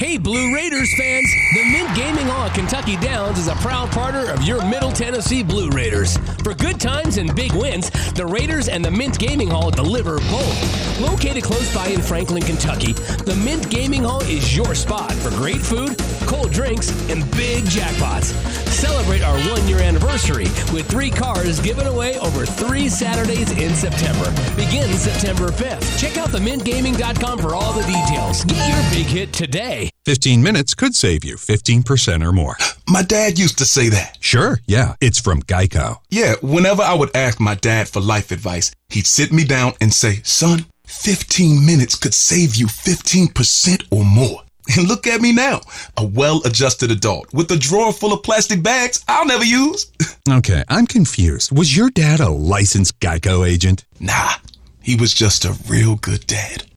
Hey, Blue Raiders fans! The Mint Gaming Hall at Kentucky Downs is a proud partner of your Middle Tennessee Blue Raiders. For good times and big wins, the Raiders and the Mint Gaming Hall deliver both. Located close by in Franklin, Kentucky, the Mint Gaming Hall is your spot for great food, cold drinks, and big jackpots. Celebrate our one year anniversary with three cars given away over three Saturdays in September. Begins September 5th. Check out themintgaming.com for all the details. Get your big hit today.
15 minutes could save you 15% or more.
My dad used to say that.
Sure, yeah, it's from Geico.
Yeah, whenever I would ask my dad for life advice, he'd sit me down and say, Son, 15 minutes could save you 15% or more. And look at me now, a well adjusted adult with a drawer full of plastic bags I'll never use.
Okay, I'm confused. Was your dad a licensed Geico agent?
Nah, he was just a real good dad.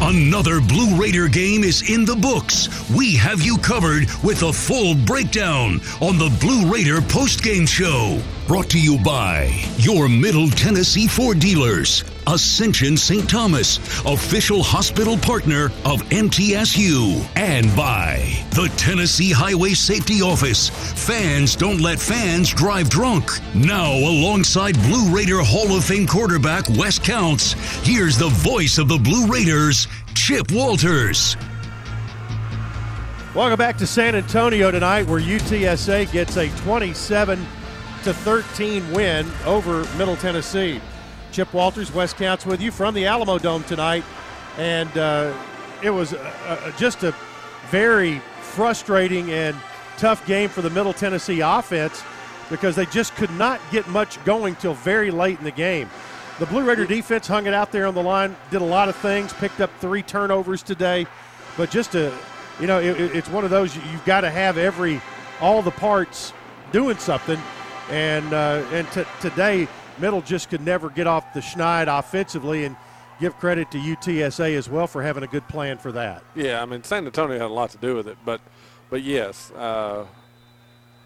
Another Blue Raider game is in the books. We have you covered with a full breakdown on the Blue Raider postgame show. Brought to you by your Middle Tennessee Ford dealers, Ascension St. Thomas, official hospital partner of MTSU, and by the Tennessee Highway Safety Office. Fans don't let fans drive drunk. Now, alongside Blue Raider Hall of Fame quarterback Wes Counts, here's the voice of the Blue Raiders, Chip Walters.
Welcome back to San Antonio tonight, where UTSA gets a 27 to 13 win over Middle Tennessee. Chip Walters, Wes Counts with you from the Alamodome tonight. And uh, it was a, a, just a very frustrating and tough game for the Middle Tennessee offense because they just could not get much going till very late in the game. The Blue Raider defense hung it out there on the line, did a lot of things, picked up three turnovers today, but just a, you know, it, it's one of those you've got to have every, all the parts doing something, and uh, and t- today Middle just could never get off the schneid offensively, and give credit to UTSA as well for having a good plan for that.
Yeah, I mean San Antonio had a lot to do with it, but but yes, uh,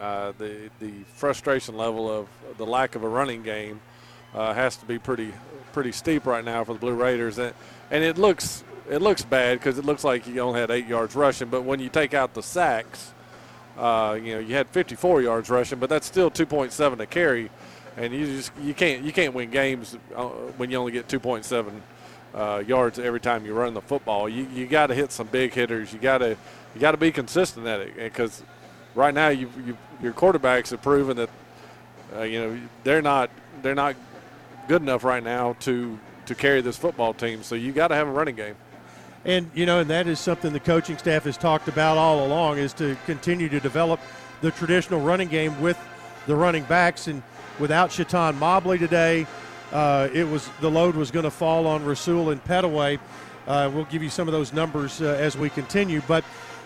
uh, the the frustration level of the lack of a running game uh, has to be pretty pretty steep right now for the Blue Raiders, and and it looks it looks bad because it looks like you only had eight yards rushing, but when you take out the sacks, uh, you know you had 54 yards rushing, but that's still 2.7 a carry, and you just you can't you can't win games uh, when you only get 2.7 uh, yards every time you run the football. You you got to hit some big hitters. You got to you got to be consistent at it because right now you, you your quarterbacks have proven that uh, you know they're not they're not good enough right now to to carry this football team. So you got to have a running game.
And you know, and that is something the coaching staff has talked about all along is to continue to develop the traditional running game with the running backs. And without Chaton Mobley today, uh, it was the load was going to fall on Rasul and Pettaway. Uh, we'll give you some of those numbers uh, as we continue. But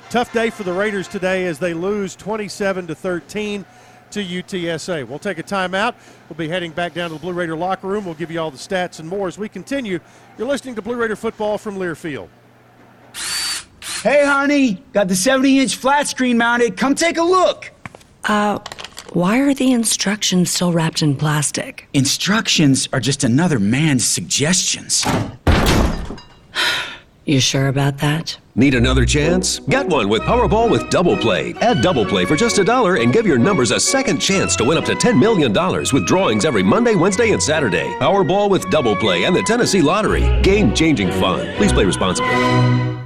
tough day for the Raiders today as they lose 27 to 13 to UTSA. We'll take a timeout. We'll be heading back down to the Blue Raider locker room. We'll give you all the stats and more as we continue. You're listening to Blue Raider football from Learfield.
Hey, honey, got the 70 inch flat screen mounted. Come take a look.
Uh, why are the instructions still wrapped in plastic?
Instructions are just another man's suggestions.
You sure about that?
Need another chance? Get one with Powerball with Double Play. Add Double Play for just a dollar and give your numbers a second chance to win up to $10 million with drawings every Monday, Wednesday, and Saturday. Powerball with Double Play and the Tennessee Lottery. Game changing fun. Please play responsibly.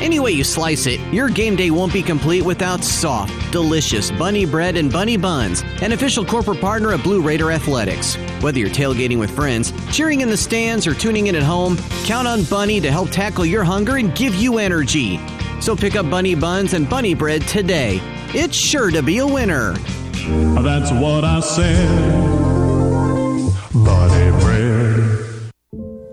Any way you slice it, your game day won't be complete without soft, delicious bunny bread and bunny buns, an official corporate partner of Blue Raider Athletics. Whether you're tailgating with friends, cheering in the stands, or tuning in at home, count on Bunny to help tackle your hunger and give you energy. So pick up bunny buns and bunny bread today. It's sure to be a winner.
That's what I said. Bunny.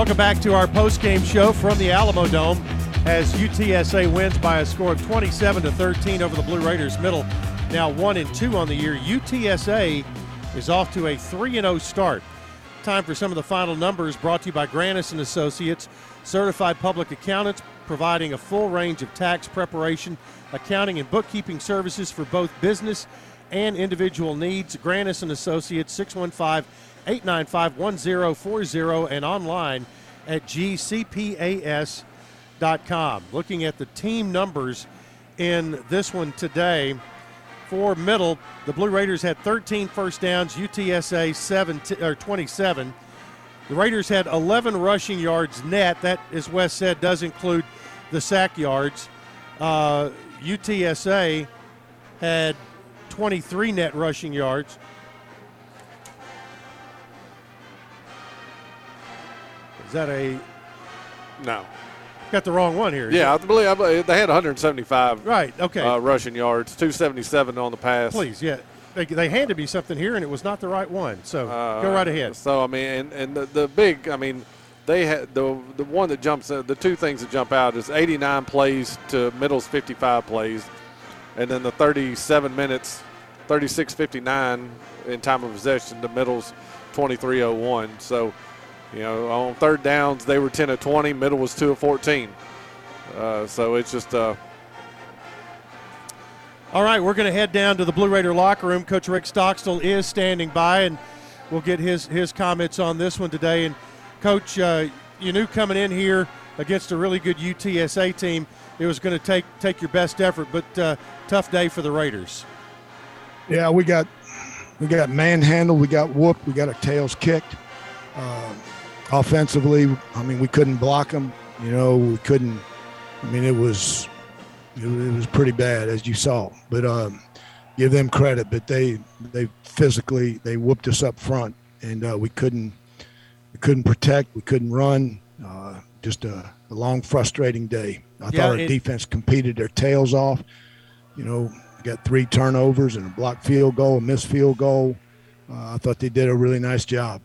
Welcome back to our post-game show from the Alamodome as UTSA wins by a score of 27 to 13 over the Blue Raiders. Middle now 1 and 2 on the year. UTSA is off to a 3 and 0 start. Time for some of the final numbers brought to you by Granis and Associates, certified public accountants providing a full range of tax preparation, accounting and bookkeeping services for both business and individual needs. Granis and Associates 615 895 1040 and online at gcpas.com. Looking at the team numbers in this one today for middle, the Blue Raiders had 13 first downs, UTSA 17, or 27. The Raiders had 11 rushing yards net. That, as Wes said, does include the sack yards. Uh, UTSA had 23 net rushing yards. Is that a
No.
got the wrong one here?
Yeah, I believe, I believe they had 175
Right. Okay.
uh, rushing yards, 277 on the pass.
Please, yeah. They, they handed me something here, and it was not the right one. So
Uh,
go right ahead.
So I mean, and, and the, the big, I mean, they had the the one that jumps, uh, the two things that jump out is 89 plays to Middle's 55 plays, and then the 37 minutes, 36:59 in time of possession to Middle's 23:01. So, you know, on third downs they were 10 of 20, Middle was 2 of 14. Uh, so it's just. Uh,
All right, we're going to head down to the Blue Raider locker room. Coach Rick Stockstill is standing by, and we'll get his his comments on this one today. And Coach, uh, you knew coming in here against a really good UTSA team, it was going to take take your best effort, but uh, tough day for the Raiders.
Yeah, we got we got manhandled, we got whooped, we got our tails kicked. Uh, offensively, I mean, we couldn't block them. You know, we couldn't. I mean, it was it, was pretty bad as you saw. But um, give them credit, but they they physically they whooped us up front, and uh, we couldn't we couldn't protect, we couldn't run. Uh, just a, a long, frustrating day. I
Yeah,
thought our
it-
defense competed their tails off. You know, got three turnovers and a blocked field goal, a missed field goal. Uh, I thought they did a really nice job.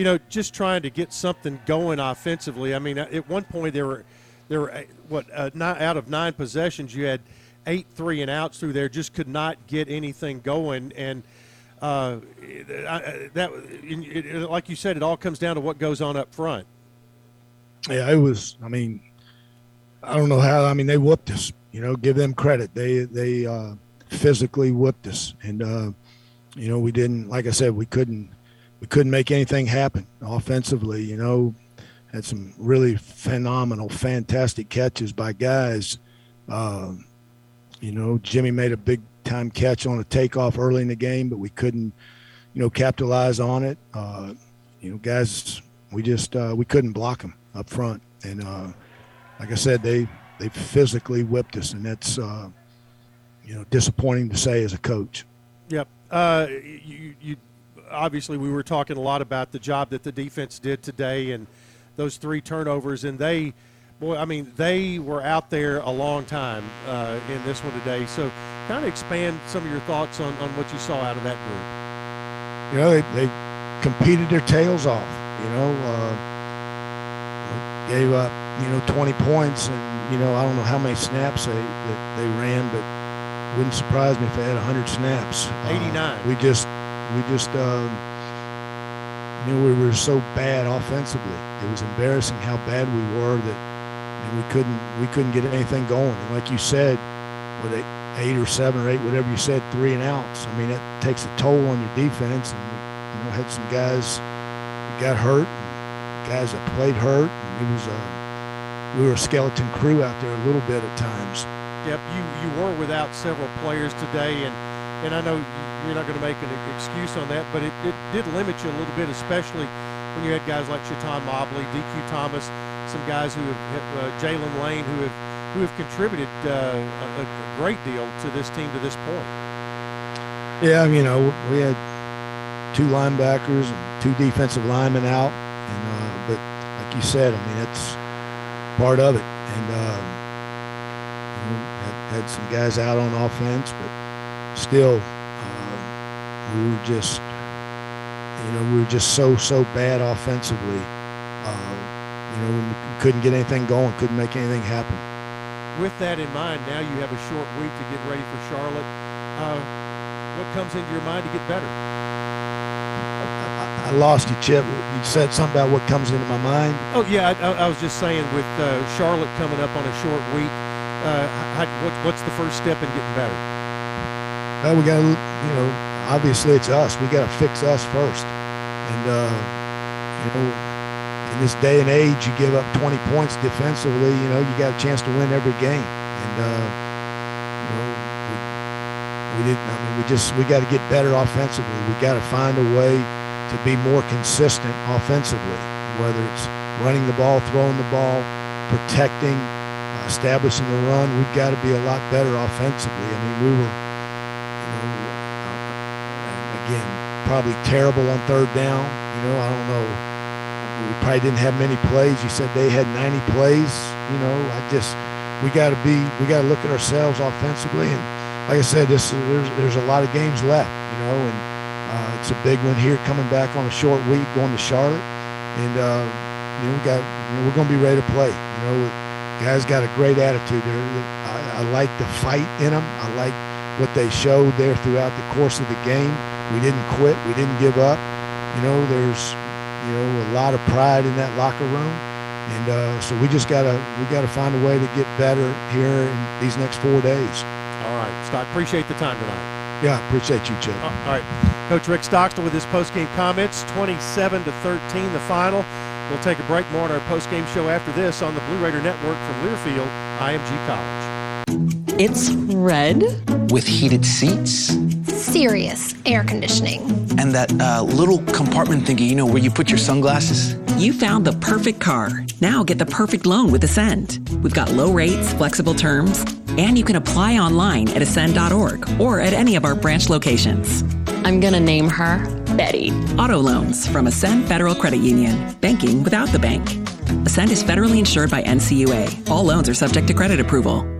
You know, just trying to get something going offensively. I mean, at one point there were there were what uh, out of nine possessions, you had eight three and outs through there. Just could not get anything going, and uh, that it, it- like you said, it all comes down to what goes on up front.
Yeah, it was. I mean, I don't know how. I mean, they whooped us. You know, give them credit. They they uh, physically whooped us, and uh, you know we didn't. Like I said, we couldn't we couldn't make anything happen offensively. You know, had some really phenomenal, fantastic catches by guys. Um, you know, Jimmy made a big time catch on a takeoff early in the game, but we couldn't, you know, capitalize on it. Uh, you know, guys, we just uh, we couldn't block them up front, and uh, like I said, they they physically whipped us, and that's uh, you know disappointing to say as a coach.
Yep. Uh, you, you obviously we were talking a lot about the job that the defense did today and those three turnovers, and they, boy, I mean, they were out there a long time uh, in this one today. So, kind of expand some of your thoughts on, on what you saw out of that group.
You know, they, they competed their tails off. You know, uh, gave up you know 20 points, and you know I don't know how many snaps they that they ran, but wouldn't surprise me if they had 100 snaps. Uh,
89.
we just we just um, you know we were so bad offensively. It was embarrassing how bad we were that I mean, we couldn't we couldn't get anything going. And like you said, with eight, eight or seven or eight, whatever you said, three and outs. I mean, that takes a toll on your defense. And you know, had some guys got hurt, guys that played hurt. And it was a we were a skeleton crew out there a little bit at times.
Yep, you, you were without several players today, and, and I know you're not going to make an excuse on that, but it, it did limit you a little bit, especially when you had guys like Chaton Mobley, DQ Thomas, some guys who have, uh, Jalen Lane, who have who have contributed uh, a, a great deal to this team to this point.
Yeah, you know, we had two linebackers and two defensive linemen out, and uh, but like you said, I mean that's part of it. And um, had some guys out on offense, but still, um, we were just, you know, we were just so so bad offensively. Uh, you know, we couldn't get anything going, couldn't make anything happen.
With that in mind, now you have a short week to get ready for Charlotte. Uh, what comes into your mind to get better?
I lost you, Chip. You said something about what comes into my mind.
Oh yeah, I, I was just saying with uh, Charlotte coming up on a short week, uh, how, what, what's the first step in getting better?
Well, we got to, you know, obviously it's us. We got to fix us first. And, uh, you know, in this day and age, you give up 20 points defensively, you know, you got a chance to win every game. And, uh, you know, we, we didn't, I mean, we just, we got to get better offensively. We got to find a way to be more consistent offensively, whether it's running the ball, throwing the ball, protecting, uh, establishing the run. We've got to be a lot better offensively. I mean, we were, probably terrible on third down. You know, I don't know. we probably didn't have many plays. You said they had 90 plays. You know, I just we got to be we got to look at ourselves offensively and like I said, this there's there's a lot of games left, you know, and uh, it's a big one here coming back on a short week going to Charlotte, and uh, you know we got you know we're going to be ready to play. You know, guys got a great attitude. I, I like the fight in them. I like what they showed there throughout the course of the game. We didn't quit. We didn't give up. You know, there's you know a lot of pride in that locker room and uh, so we just gotta we gotta find a way to get better here in these next four days.
All right, Stock. Appreciate the time tonight.
Yeah, appreciate you, Chip.
All right, Coach Rick Stockstill with his post-game comments. Twenty-seven to thirteen, the final. We'll take a break more on our post-game show after this on the Blue Raider Network from Learfield, I am IMG College.
It's red
with heated seats
serious air conditioning.
And that uh, little compartment thingy, you know, where you put your sunglasses?
You found the perfect car. Now get the perfect loan with Ascend. We've got low rates, flexible terms, and you can apply online at ascend.org or at any of our branch locations.
I'm going to name her Betty.
Auto loans from Ascend Federal Credit Union. Banking without the bank. Ascend is federally insured by NCUA. All loans are subject to credit approval.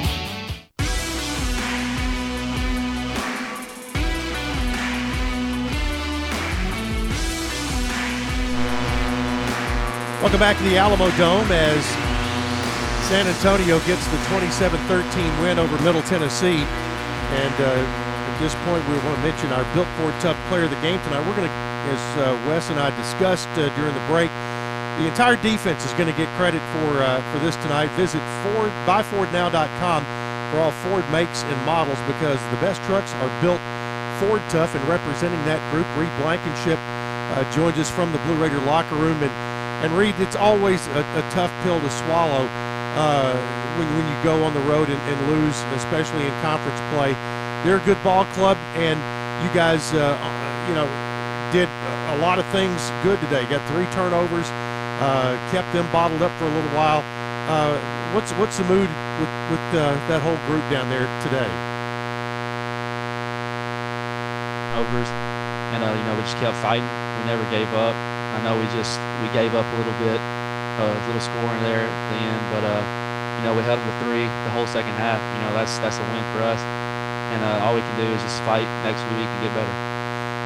Welcome back to the Alamodome as San Antonio gets the 27-13 win over Middle Tennessee. And uh, at this point, we want to mention our Built Ford Tough Player of the Game tonight. We're going to, as uh, Wes and I discussed uh, during the break, the entire defense is going to get credit for uh, for this tonight. Visit Ford buyfordnow.com for all Ford makes and models because the best trucks are built Ford tough. And representing that group, Reed Blankenship uh, joins us from the Blue Raider locker room and and Reed, it's always a, a tough pill to swallow uh, when, when you go on the road and, and, lose, especially in conference play. They're a good ball club, and you guys, uh, you know, did a lot of things good today. Got three turnovers, uh, kept them bottled up for a little while. Uh, what's what's the mood with, with uh, that whole group down there today?
Overs, and uh, you know we just kept fighting. We never gave up. I know we just we gave up a little bit, uh, a little scoring there at the end, but uh, you know we held them to three the whole second half. You know that's that's a win for us, and uh, all we can do is just fight next week and get better.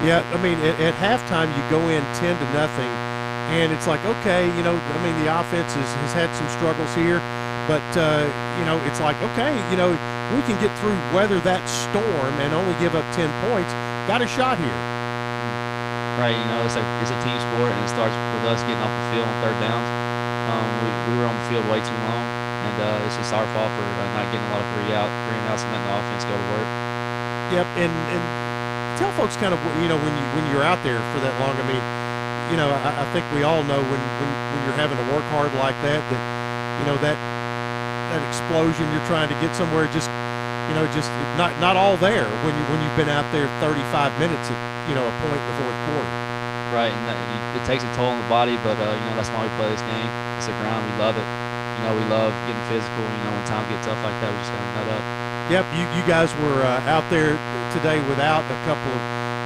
Yeah, I mean at, at halftime you go in ten to nothing, and it's like okay, you know, I mean the offense has, has had some struggles here, but uh, you know it's like okay, you know we can get through weather that storm and only give up ten points. Got a shot here
right? You know, it's a it's a team sport, and it starts with us getting off the field on third downs. Um, we, we were on the field way too long, and uh, it's just our fault for uh, not getting a lot of three out, three and outs, and letting the offense go to work.
Yep, and and tell folks kind of you know when you when you're out there for that long. I mean, you know, I, I think we all know when, when when you're having to work hard like that that you know that that explosion you're trying to get somewhere just you know just not not all there when you when you've been out there 35 minutes at you know a point in the fourth quarter.
Right, and that, it takes a toll on the body, but uh, you know that's why we play this game. It's a grind. We love it. You know, we love getting physical. You know, when time gets tough like that, we just gotta nut up.
Yep, you, you guys were uh, out there today without a couple of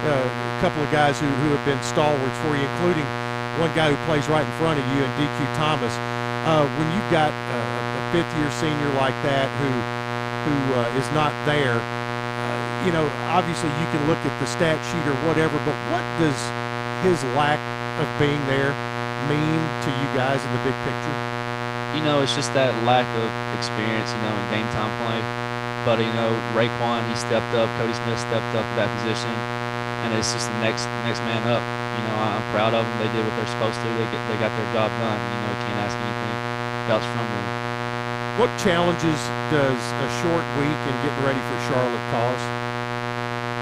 uh, a couple of guys who, who have been stalwarts for you, including one guy who plays right in front of you, and DQ Thomas. Uh, when you've got a, a fifth year senior like that who who uh, is not there, you know, obviously you can look at the stat sheet or whatever, but what does his lack of being there mean to you guys in the big picture?
You know, it's just that lack of experience, you know, in game time play. But you know, Raekwon, he stepped up. Cody Smith stepped up to that position, and it's just the next next man up. You know, I'm proud of them. They did what they're supposed to. They get, they got their job done. You know, you can't ask anything else from them.
What challenges does a short week and getting ready for Charlotte cause?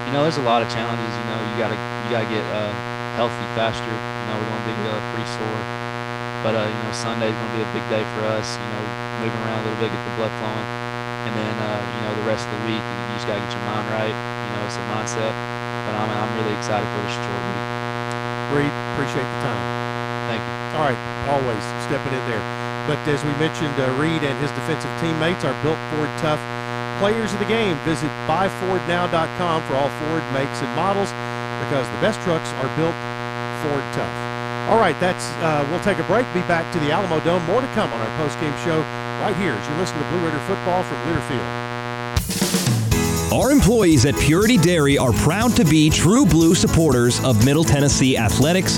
You know, there's a lot of challenges. You know, you gotta you gotta get uh, healthy faster. You know, we're gonna be uh, pretty sore. But uh, you know, Sunday's gonna be a big day for us. You know, moving around a little bit, get the blood flowing, and then uh, you know the rest of the week you just gotta get your mind right. You know, it's a mindset. But I'm I'm really excited for this short week.
Reed, appreciate the time.
Thank you.
All right, always stepping in there. But as we mentioned, uh, Reed and his defensive teammates are built Ford tough players of the game. Visit buyfordnow.com for all Ford makes and models because the best trucks are built Ford tough. All right, that's uh, we'll take a break. Be back to the Alamodome. More to come on our post-game show right here as you listen to Blue Raider football from Learfield.
Our employees at Purity Dairy are proud to be true blue supporters of Middle Tennessee athletics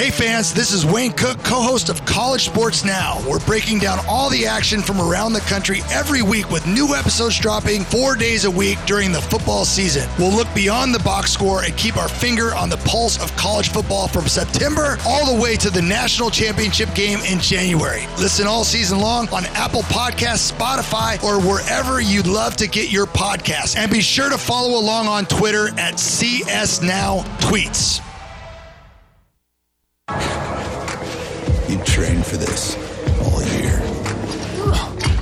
Hey fans, this is Wayne Cook, co host of College Sports Now. We're breaking down all the action from around the country every week with new episodes dropping four days a week during the football season. We'll look beyond the box score and keep our finger on the pulse of college football from September all the way to the national championship game in January. Listen all season long on Apple Podcasts, Spotify, or wherever you'd love to get your podcasts. And be sure to follow along on Twitter at CS Now Tweets.
You trained for this all year.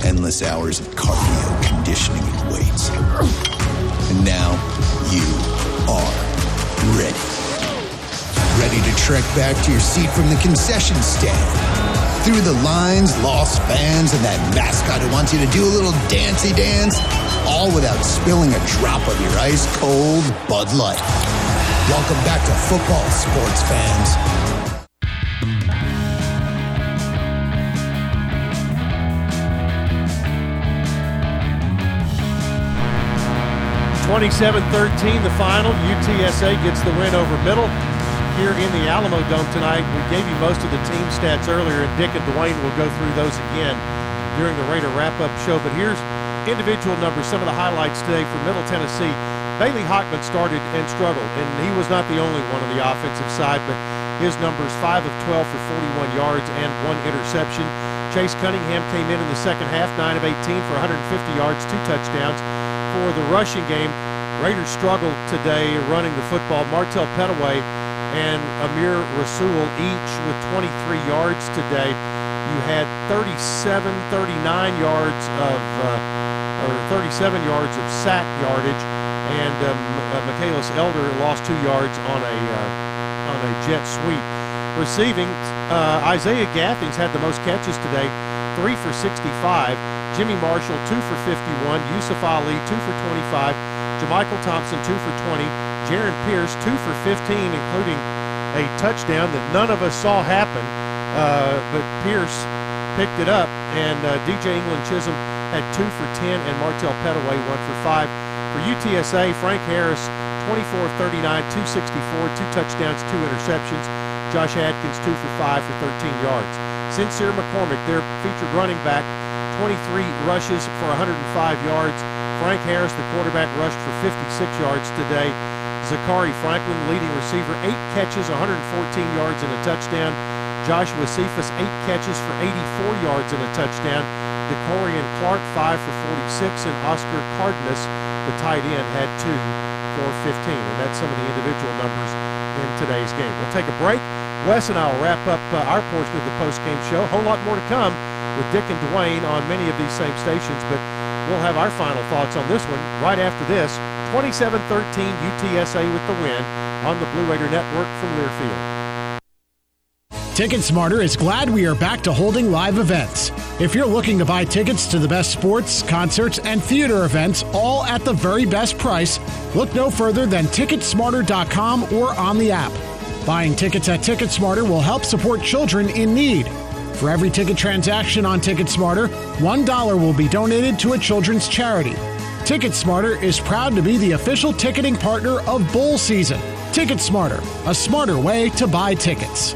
Endless hours of cardio, conditioning, and weights. And now you are ready. Ready to trek back to your seat from the concession stand. Through the lines, lost fans, and that mascot who wants you to do a little dancey dance, all without spilling a drop of your ice cold Bud Light. Welcome back to football, sports fans.
27-13 the final. UTSA gets the win over Middle here in the Alamodome tonight. We gave you most of the team stats earlier, and Dick and Dwayne will go through those again during the Raider wrap-up show. But here's individual numbers, some of the highlights today for Middle Tennessee. Bailey Hockman started and struggled, and he was not the only one on the offensive side, but his numbers 5 of 12 for 41 yards and one interception. Chase Cunningham came in in the second half, 9 of 18 for 150 yards, two touchdowns for the rushing game. Raiders struggled today running the football. Martell Pettaway and Amir Rasul each with 23 yards today. You had 37, 39 yards of, uh, or 37 yards of sack yardage, and um, uh, Michaelis Elder lost two yards on a uh, on a jet sweep. Receiving, uh, Isaiah Gathings had the most catches today, three for 65. Jimmy Marshall, two for 51. Yusuf Ali, two for 25. Jamichael Thompson, two for 20. Jaron Pierce, two for 15, including a touchdown that none of us saw happen. Uh, but Pierce picked it up, and uh, DJ England Chisholm had two for 10, and Martell Pettaway one for five. For UTSA, Frank Harris, 24 of 39, 264, two touchdowns, two interceptions. Josh Adkins, two for five for 13 yards. Sincere McCormick, their featured running back, 23 rushes for 105 yards. Frank Harris, the quarterback, rushed for 56 yards today. Zakhari Franklin, leading receiver, eight catches, 114 yards and a touchdown. Joshua Cephus, eight catches for 84 yards and a touchdown. DeCorian Clark, five for 46, and Oscar Cardenas, the tight end, had two for 15. And that's some of the individual numbers in today's game. We'll take a break. Wes and I will wrap up uh, our portion of the post-game show. A whole lot more to come with Dick and Dwayne on many of these same stations, but we'll have our final thoughts on this one right after this. 27-13 UTSA with the win on the Blue Raider Network from Learfield.
Ticket Smarter is glad we are back to holding live events. If you're looking to buy tickets to the best sports, concerts, and theater events, all at the very best price, look no further than Ticketsmarter.com or on the app. Buying tickets at Ticketsmarter will help support children in need. For every ticket transaction on Ticketsmarter, $1 will be donated to a children's charity. Ticketsmarter is proud to be the official ticketing partner of bowl season. Ticketsmarter, a smarter way to buy tickets.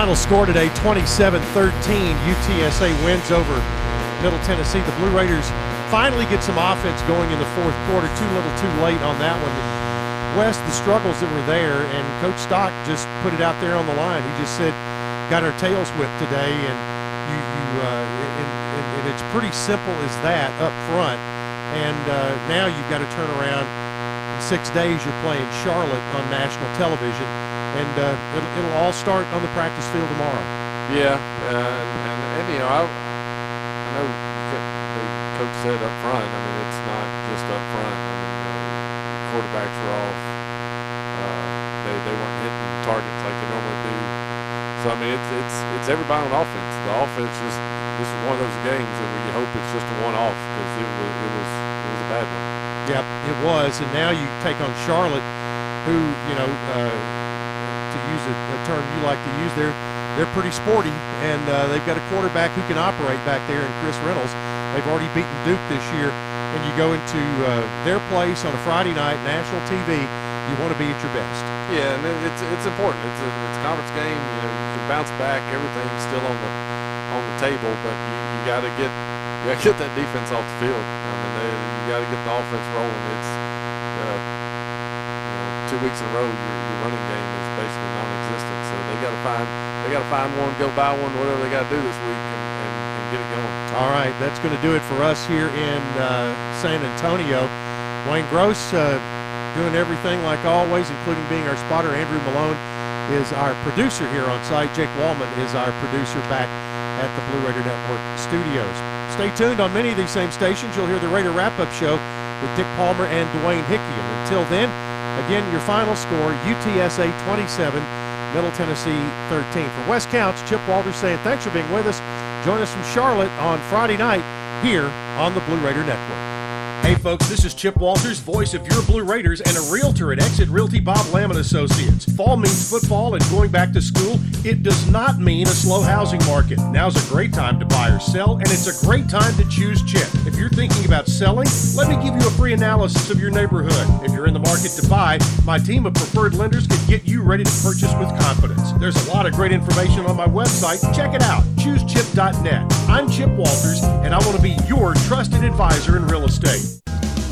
Final score today 27 13. UTSA wins over Middle Tennessee. The Blue Raiders finally get some offense going in the fourth quarter. Too little too late on that one. Wes, the struggles that were there, and Coach Stock just put it out there on the line. He just said, got our tails whipped today, and you, you uh, and, and, and, it's pretty simple as that up front. And uh, now you've got to turn around. In six days, you're playing Charlotte on national television and uh, it'll, it'll, all start on the practice field tomorrow.
Yeah, uh, and, and, you know, I, I know the coach said up front. I mean, it's not just up front. I mean, uh, quarterbacks were off. Uh, they they weren't hitting targets like they normally do. So I mean, it's it's it's everybody on offense. The offense just this is one of those games that you hope it's just a one-off because it was it was it was a bad one.
Yep, it was, and now you take on Charlotte, who you know uh, to use a, a, term you like to use, they're they're pretty sporty, and uh, they've got a quarterback who can operate back there in Chris Reynolds. They've already beaten Duke this year, and you go into uh, their place on a Friday night, national TV. You want to be at your best.
Yeah, and it's it's important. It's a, it's a conference game. You know, you can bounce back. Everything's still on the on the table, but you, you got to get you got to get that defense off the field. I mean, they, you got to get the offense rolling. It's uh, you know, two weeks in a row. Your, your running game non-existent. So they got to find they got to find one, go buy one, whatever they got to do this week, and, and, and, get it going.
All right, that's going to do it for us here in uh, San Antonio. Wayne Gross uh, doing everything like always, including being our spotter. Andrew Malone is our producer here on site. Jake Wallman is our producer back at the Blue Raider Network studios. Stay tuned on many of these same stations. You'll hear the Raider Wrap Up Show
with Dick Palmer and Dwayne Hickey. And until then, again, your final score UTSA 27, Middle Tennessee 13. For Wes Counts, Chip Walters saying thanks for being with us. Join us from Charlotte on Friday night here on the Blue Raider Network.
Hey folks, this is Chip Walters, voice of your Blue Raiders and a realtor at Exit Realty Bob Lamb Associates. Fall means football and going back to school. It does not mean a slow housing market. Now's a great time to buy or sell, and it's a great time to choose Chip. If you're thinking about selling, let me give you a free analysis of your neighborhood. If you're in the market to buy, my team of preferred lenders can get you ready to purchase with confidence. There's a lot of great information on my website. Check it out. ChooseChip.net. I'm Chip Walters, and I want to be your trusted advisor in real estate.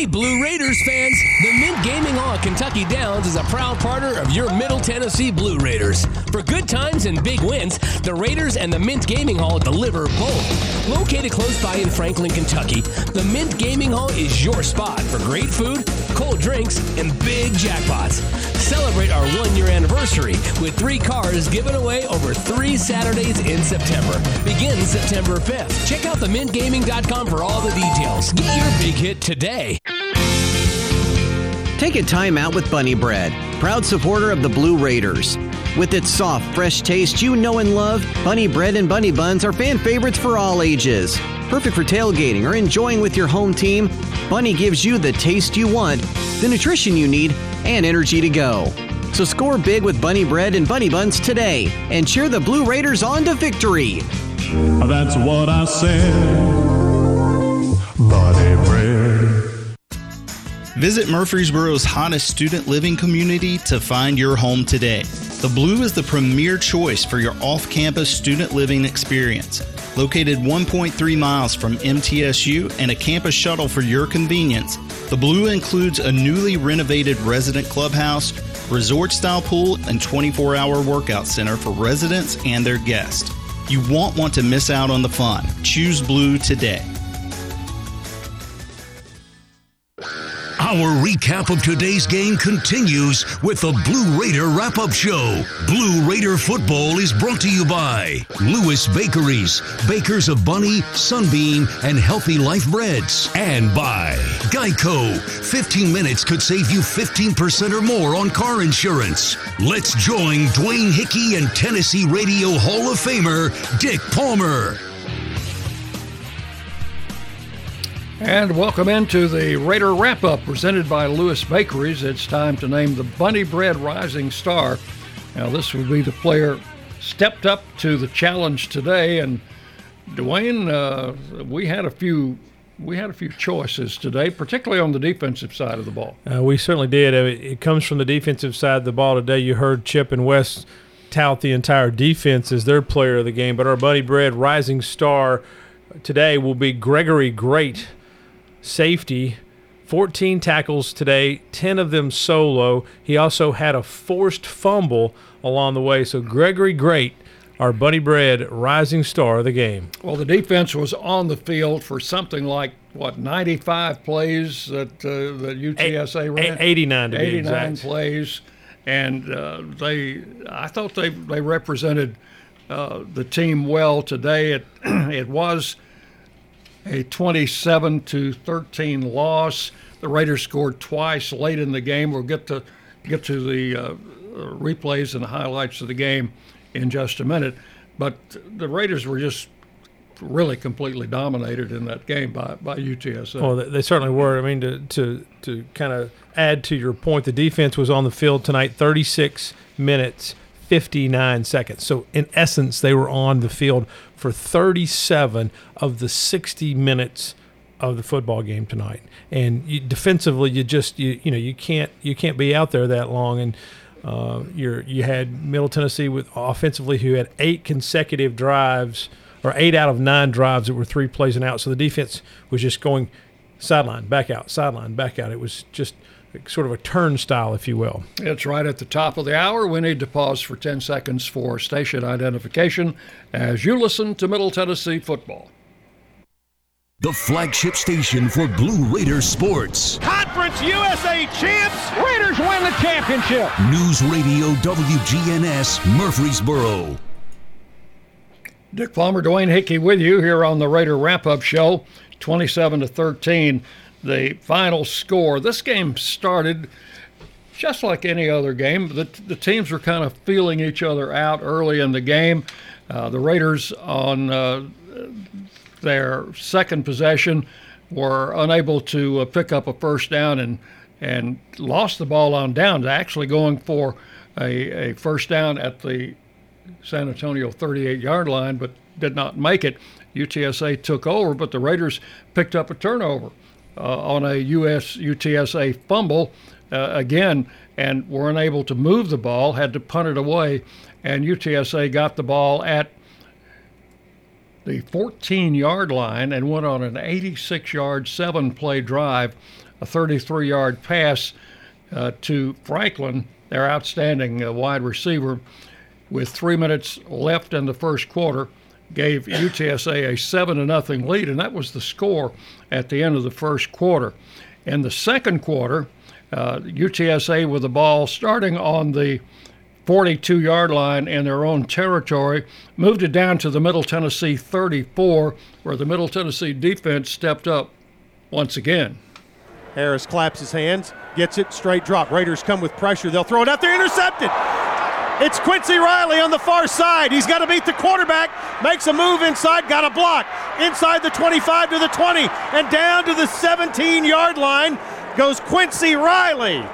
Hey, Blue Raiders fans! The Mint Gaming Hall Kentucky Downs is a proud partner of your Middle Tennessee Blue Raiders. For good times and big wins, the Raiders and the Mint Gaming Hall deliver both. Located close by in Franklin, Kentucky, the Mint Gaming Hall is your spot for great food, cold drinks, and big jackpots. Celebrate our one year anniversary with three cars given away over three Saturdays in September. Begins September 5th. Check out themintgaming.com for all the details. Get your big hit today.
Take a time out with Bunny Bread, proud supporter of the Blue Raiders. With its soft, fresh taste you know and love, Bunny Bread and Bunny Buns are fan favorites for all ages. Perfect for tailgating or enjoying with your home team, Bunny gives you the taste you want, the nutrition you need, and energy to go. So score big with Bunny Bread and Bunny Buns today and cheer the Blue Raiders on to victory.
That's what I said. Bread.
Visit Murfreesboro's hottest student living community to find your home today. The Blue is the premier choice for your off campus student living experience. Located 1.3 miles from MTSU and a campus shuttle for your convenience, the Blue includes a newly renovated resident clubhouse, resort style pool, and 24 hour workout center for residents and their guests. You won't want to miss out on the fun. Choose Blue today.
Our recap of today's game continues with the Blue Raider wrap up show. Blue Raider football is brought to you by Lewis Bakeries, bakers of Bunny, Sunbeam, and Healthy Life Breads, and by Geico. 15 minutes could save you 15% or more on car insurance. Let's join Dwayne Hickey and Tennessee Radio Hall of Famer Dick Palmer.
And welcome into the Raider wrap up presented by Lewis Bakeries. It's time to name the Bunny Bread Rising Star. Now, this would be the player stepped up to the challenge today. And Dwayne, uh, we had a few. We had a few choices today, particularly on the defensive side of the ball.
Uh, we certainly did. It comes from the defensive side of the ball today. You heard Chip and Wes tout the entire defense as their player of the game, but our Bunny Bread rising star today will be Gregory Grate safety, 14 tackles today, 10 of them solo. He also had a forced fumble along the way. So Gregory Grate, our Bunny Bread rising star of the game.
Well, the defense was on the field for something like what 95 plays that uh, that UTSA ran.
89 to
89 plays, and uh, they I thought they they represented uh, the team well today. It it was a 27 to 13 loss. The Raiders scored twice late in the game. We'll get to get to the uh, replays and the highlights of the game in just a minute. But the Raiders were just really completely dominated in that game by, by UTSA.
Well, they certainly were. I mean, to to to kind of add to your point, the defense was on the field tonight 36 minutes 59 seconds. So in essence, they were on the field for 37 of the 60 minutes of the football game tonight. And you, defensively, you just you you know you can't you can't be out there that long. And uh, you're you had Middle Tennessee with offensively who had eight consecutive drives or eight out of nine drives that were three plays and out. So the defense was just going sideline back out, sideline back out. It was just sort of a turnstile, if you will.
It's right at the top of the hour. We need to pause for 10 seconds for station identification as you listen to Middle Tennessee football.
The flagship station for Blue Raider sports.
Conference USA champs. Raiders win the championship.
News Radio WGNS Murfreesboro.
Dick Palmer, Dwayne Hickey with you here on the Raider Wrap Up Show, 27 to 13 the final score. This game started just like any other game. The, the teams were kind of feeling each other out early in the game. Uh, the Raiders, on uh, their second possession, were unable to uh, pick up a first down and and lost the ball on downs, actually going for a, a first down at the San Antonio 38 yard line, but did not make it. UTSA took over, but the Raiders picked up a turnover on a US UTSA fumble uh, again and were unable to move the ball, had to punt it away, and UTSA got the ball at the 14 yard line and went on an 86 yard, seven play drive, a 33 yard pass uh, to Franklin, their outstanding uh, wide receiver, with three minutes left in the first quarter gave UTSA a seven to nothing lead, and that was the score at the end of the first quarter. In the second quarter, uh, UTSA with the ball starting on the 42 yard line in their own territory, moved it down to the Middle Tennessee 34, where the Middle Tennessee defense stepped up once again.
Harris claps his hands, gets it, straight drop. Raiders come with pressure. They'll throw it out there, intercepted. It's Quincy Riley on the far side. He's got to beat the quarterback, makes a move inside, got a block. Inside the 25 to the 20, and down to the 17 yard line goes Quincy Riley.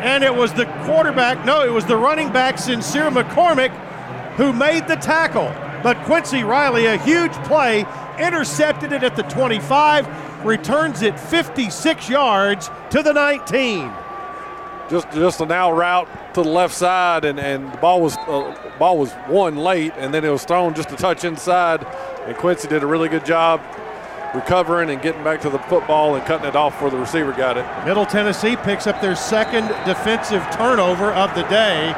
And it was the quarterback, no, it was the running back, Sincere McCormick, who made the tackle. But Quincy Riley, a huge play, intercepted it at the 25, returns it 56 yards to the 19
just just an out route to the left side, and, and the ball was uh, ball was one late, and then it was thrown just a touch inside, and Quincy did a really good job recovering and getting back to the football and cutting it off where the receiver got it.
Middle Tennessee picks up their second defensive turnover of the day.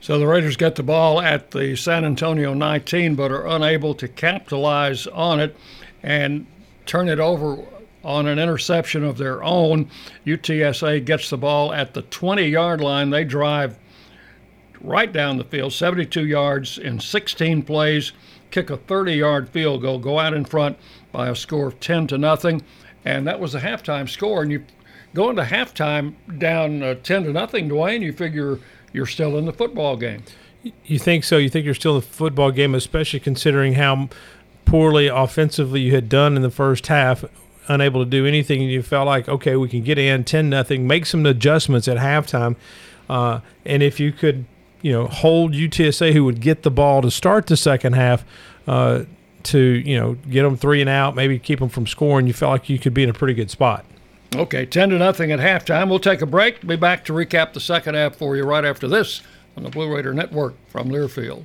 So the Raiders get the ball at the San Antonio 19, but are unable to capitalize on it and turn it over on an interception of their own. UTSA gets the ball at the 20 yard line. They drive right down the field, 72 yards in 16 plays, kick a 30 yard field goal, go out in front by a score of 10 to nothing. And that was the halftime score. And you go into halftime down uh, 10 to nothing, Dwayne, you figure you're still in the football game.
You think so? You think you're still in the football game, especially considering how poorly offensively you had done in the first half unable to do anything, and you felt like, okay, we can get in 10 nothing, make some adjustments at halftime. Uh, and if you could, you know, hold UTSA, who would get the ball to start the second half, uh, to you know get them three and out, maybe keep them from scoring, you felt like you could be in a pretty good spot.
Okay, 10 to nothing at halftime. We'll take a break. Be back to recap the second half for you right after this on the Blue Raider Network from Learfield.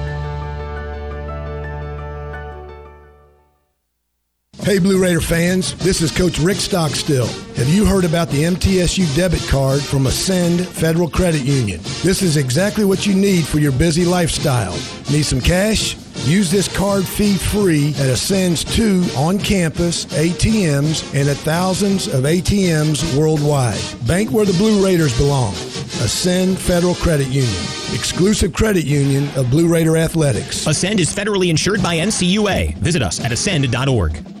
Hey, Blue Raider fans, this is Coach Rick Stockstill. Have you heard about the MTSU debit card from Ascend Federal Credit Union? This is exactly what you need for your busy lifestyle. Need some cash? Use this card fee free at Ascend's two on campus ATMs and at thousands of ATMs worldwide. Bank where the Blue Raiders belong. Ascend Federal Credit Union, exclusive credit union of Blue Raider Athletics.
Ascend is federally insured by NCUA. Visit us at ascend.org.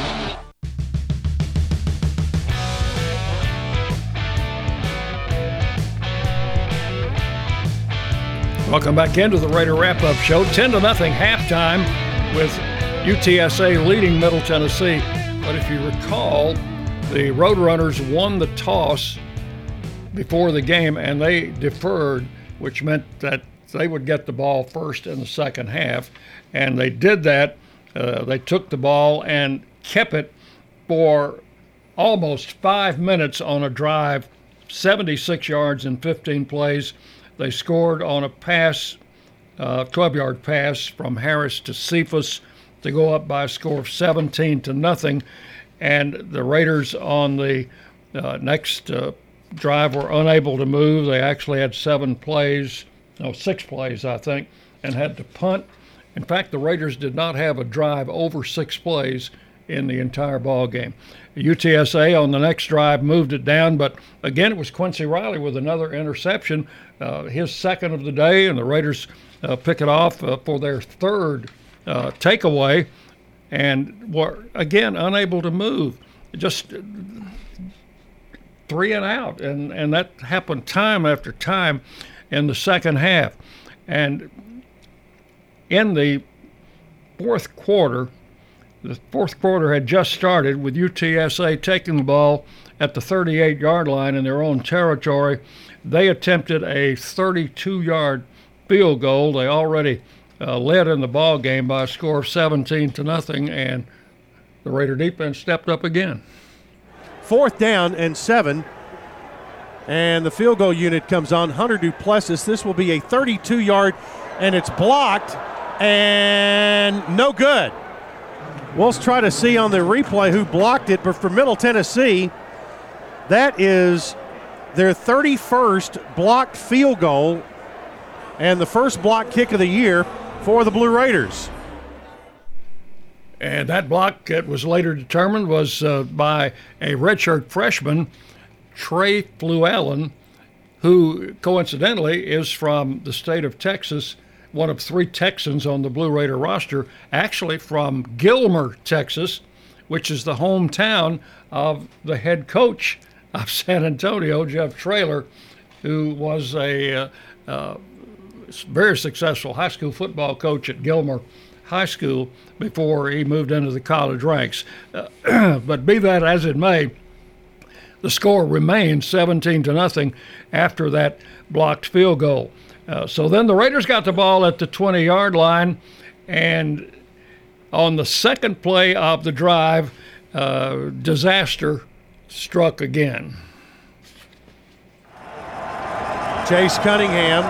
Welcome back into the Raider Wrap Up Show. 10 to nothing halftime with UTSA leading Middle Tennessee. But if you recall, the Roadrunners won the toss before the game and they deferred, which meant that they would get the ball first in the second half. And they did that. Uh, they took the ball and kept it for almost five minutes on a drive, 76 yards in 15 plays. They scored on a pass, uh, 12 yard pass from Harris to Cephus to go up by a score of 17 to nothing. And the Raiders on the uh, next uh, drive were unable to move. They actually had seven plays, no, six plays, I think, and had to punt. In fact, the Raiders did not have a drive over six plays in the entire ball game. UTSA on the next drive moved it down, but again, it was Quincy Riley with another interception, uh, his second of the day, and the Raiders uh, pick it off uh, for their third uh, takeaway, and were again unable to move. Just three and out, and and that happened time after time in the second half, and in the fourth quarter the fourth quarter had just started with UTSA taking the ball at the 38 yard line in their own territory. They attempted a 32 yard field goal. They already uh, led in the ball game by a score of 17 to nothing, and the Raider defense stepped up again.
Fourth down and seven. And the field goal unit comes on. Hunter Duplessis. This will be a 32 yard, and it's blocked and no good. We'll try to see on the replay who blocked it, but for Middle Tennessee, that is their 31st blocked field goal and the first block kick of the year for the Blue Raiders.
And that block, it was later determined, was uh, by a redshirt freshman, Trey Fluellen, who coincidentally is from the state of Texas one of three Texans on the Blue Raider roster, actually from Gilmer, Texas, which is the hometown of the head coach of San Antonio, Jeff Traylor, who was a uh, uh, very successful high school football coach at Gilmer High School before he moved into the college ranks. Uh, but be that as it may, the score remained 17 to nothing after that blocked field goal. Uh, so then the Raiders got the ball at the 20 yard line, and on the second play of the drive, uh, disaster struck again.
Chase Cunningham.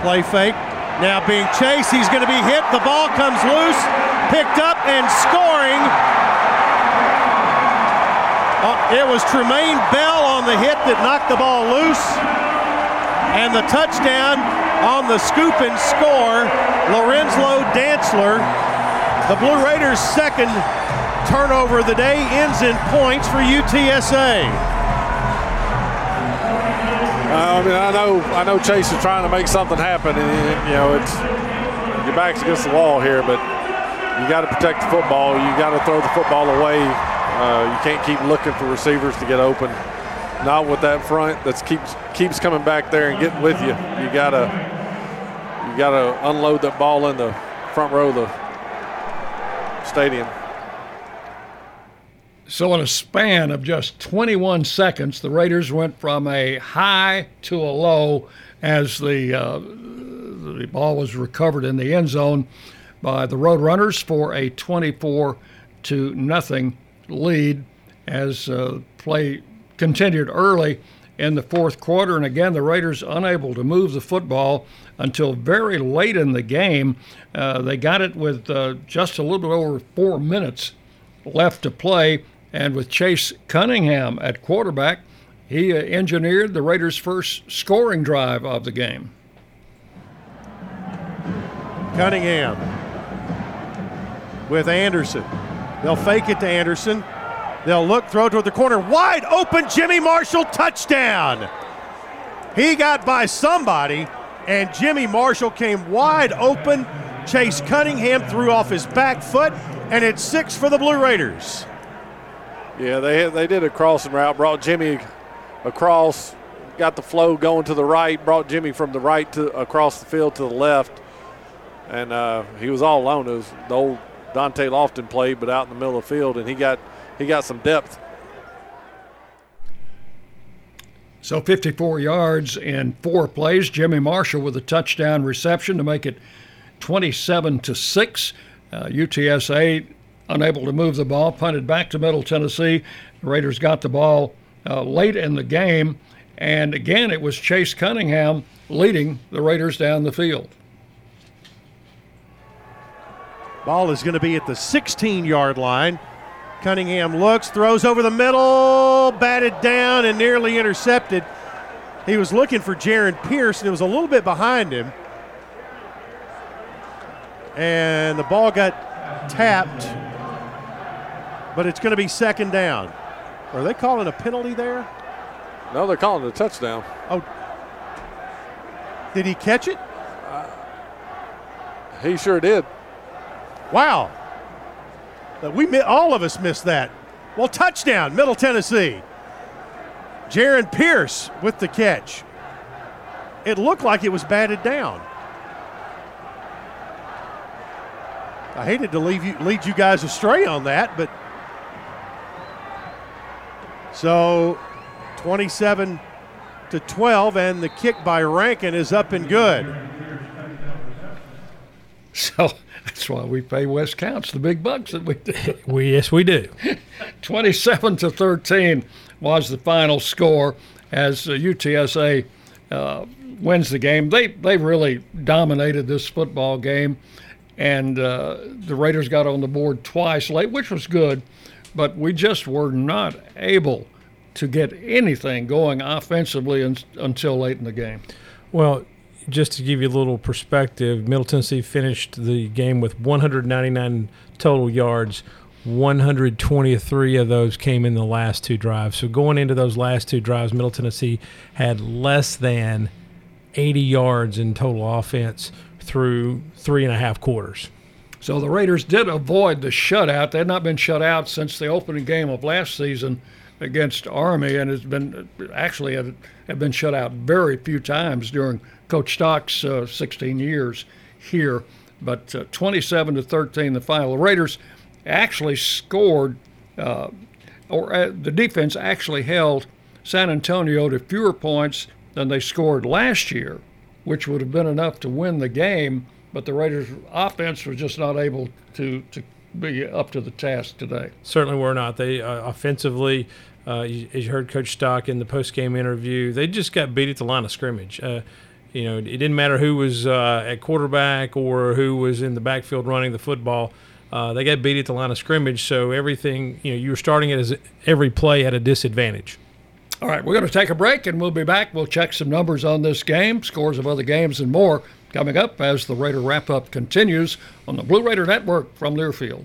Play fake. Now being chased. He's going to be hit. The ball comes loose. Picked up and scoring. Uh, it was Tremaine Bell on the hit that knocked the ball loose. And the touchdown on the scoop and score. Lorenzo Dantzler. The Blue Raiders' second turnover of the day ends in points for UTSA.
Uh, I mean, I know, I know Chase is trying to make something happen, and you know, it's your back's against the wall here, but you got to protect the football. You got to throw the football away. Uh, you can't keep looking for receivers to get open. Not with that front that keeps keeps coming back there and getting with you. You gotta you gotta unload that ball in the front row of the stadium.
So, in a span of just 21 seconds, the Raiders went from a high to a low as the, uh, the ball was recovered in the end zone by the Roadrunners for a 24 to nothing lead as uh, play continued early in the fourth quarter. And again, the Raiders unable to move the football until very late in the game. Uh, they got it with uh, just a little bit over four minutes left to play and with Chase Cunningham at quarterback, he uh, engineered the Raiders' first scoring drive of the game.
Cunningham with Anderson. They'll fake it to Anderson. They'll look, throw toward the corner. Wide open, Jimmy Marshall, touchdown. He got by somebody, and Jimmy Marshall came wide open. Chase Cunningham threw off his back foot, and it's six for the Blue Raiders.
Yeah, they they did a crossing route, brought Jimmy across, got the flow going to the right, brought Jimmy from the right to across the field to the left, and uh, he was all alone. It was the old Dante Lofton played, but out in the middle of the field, and he got he got some depth.
So 54 yards in four plays. Jimmy Marshall with a touchdown reception to make it 27 to six. Uh, UTSA unable to move the ball, punted back to Middle Tennessee. The Raiders got the ball uh, late in the game, and again, it was Chase Cunningham leading the Raiders down the field.
Ball is going to be at the 16 yard line. Cunningham looks, throws over the middle, batted down, and nearly intercepted. He was looking for Jaron Pierce, and it was a little bit behind him. And the ball got tapped but it's going to be second down. Are they calling a penalty there?
No, they're calling a touchdown.
Oh, did he catch it?
Uh, he sure did.
Wow. We all of us missed that. Well, touchdown, Middle Tennessee. Jaron Pierce with the catch. It looked like it was batted down. I hated to leave you, lead you guys astray on that, but so 27 to 12, and the kick by Rankin is up and good.
So that's why we pay Wes Counts the big bucks that we do.
we yes we do.
27 to 13 was the final score as UTSA uh, wins the game. They they really dominated this football game, and uh, the Raiders got on the board twice late, which was good but we just were not able to get anything going offensively un- until late in the game.
Well, just to give you a little perspective, Middle Tennessee finished the game with 199 total yards. 123 of those came in the last two drives. So going into those last two drives, Middle Tennessee had less than 80 yards in total offense through three and a half quarters.
So the Raiders did avoid the shutout. They had not been shut out since the opening game of last season against Army and it's been actually had, have been shut out very few times during Coach Stock's uh, 16 years here. But uh, 27 to 13, the final. The Raiders actually scored, uh, or uh, the defense actually held San Antonio to fewer points than they scored last year, which would have been enough to win the game. But the Raiders' offense was just not able to to be up to the task today.
Certainly were not. They uh, offensively, uh, you, as you heard Coach Stock in the post-game interview, they just got beat at the line of scrimmage. Uh, you know, it didn't matter who was uh, at quarterback or who was in the backfield running the football. Uh, they got beat at the line of scrimmage, so everything you know, you were starting it as every play at a disadvantage.
All right, we're going to take a break and we'll be back. We'll check some numbers on this game, scores of other games, and more coming up as the Raider wrap up continues on the Blue Raider Network from Learfield.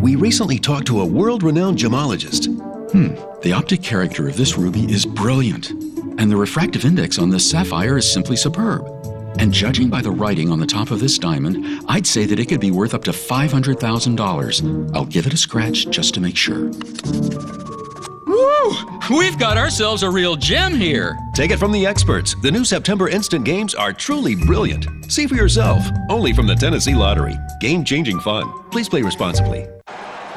We recently talked to a world renowned gemologist. Hmm, the optic character of this ruby is brilliant, and the refractive index on this sapphire is simply superb. And judging by the writing on the top of this diamond, I'd say that it could be worth up to $500,000. I'll give it a scratch just to make sure.
Woo! We've got ourselves a real gem here.
Take it from the experts. The new September instant games are truly brilliant. See for yourself. Only from the Tennessee Lottery. Game changing fun. Please play responsibly.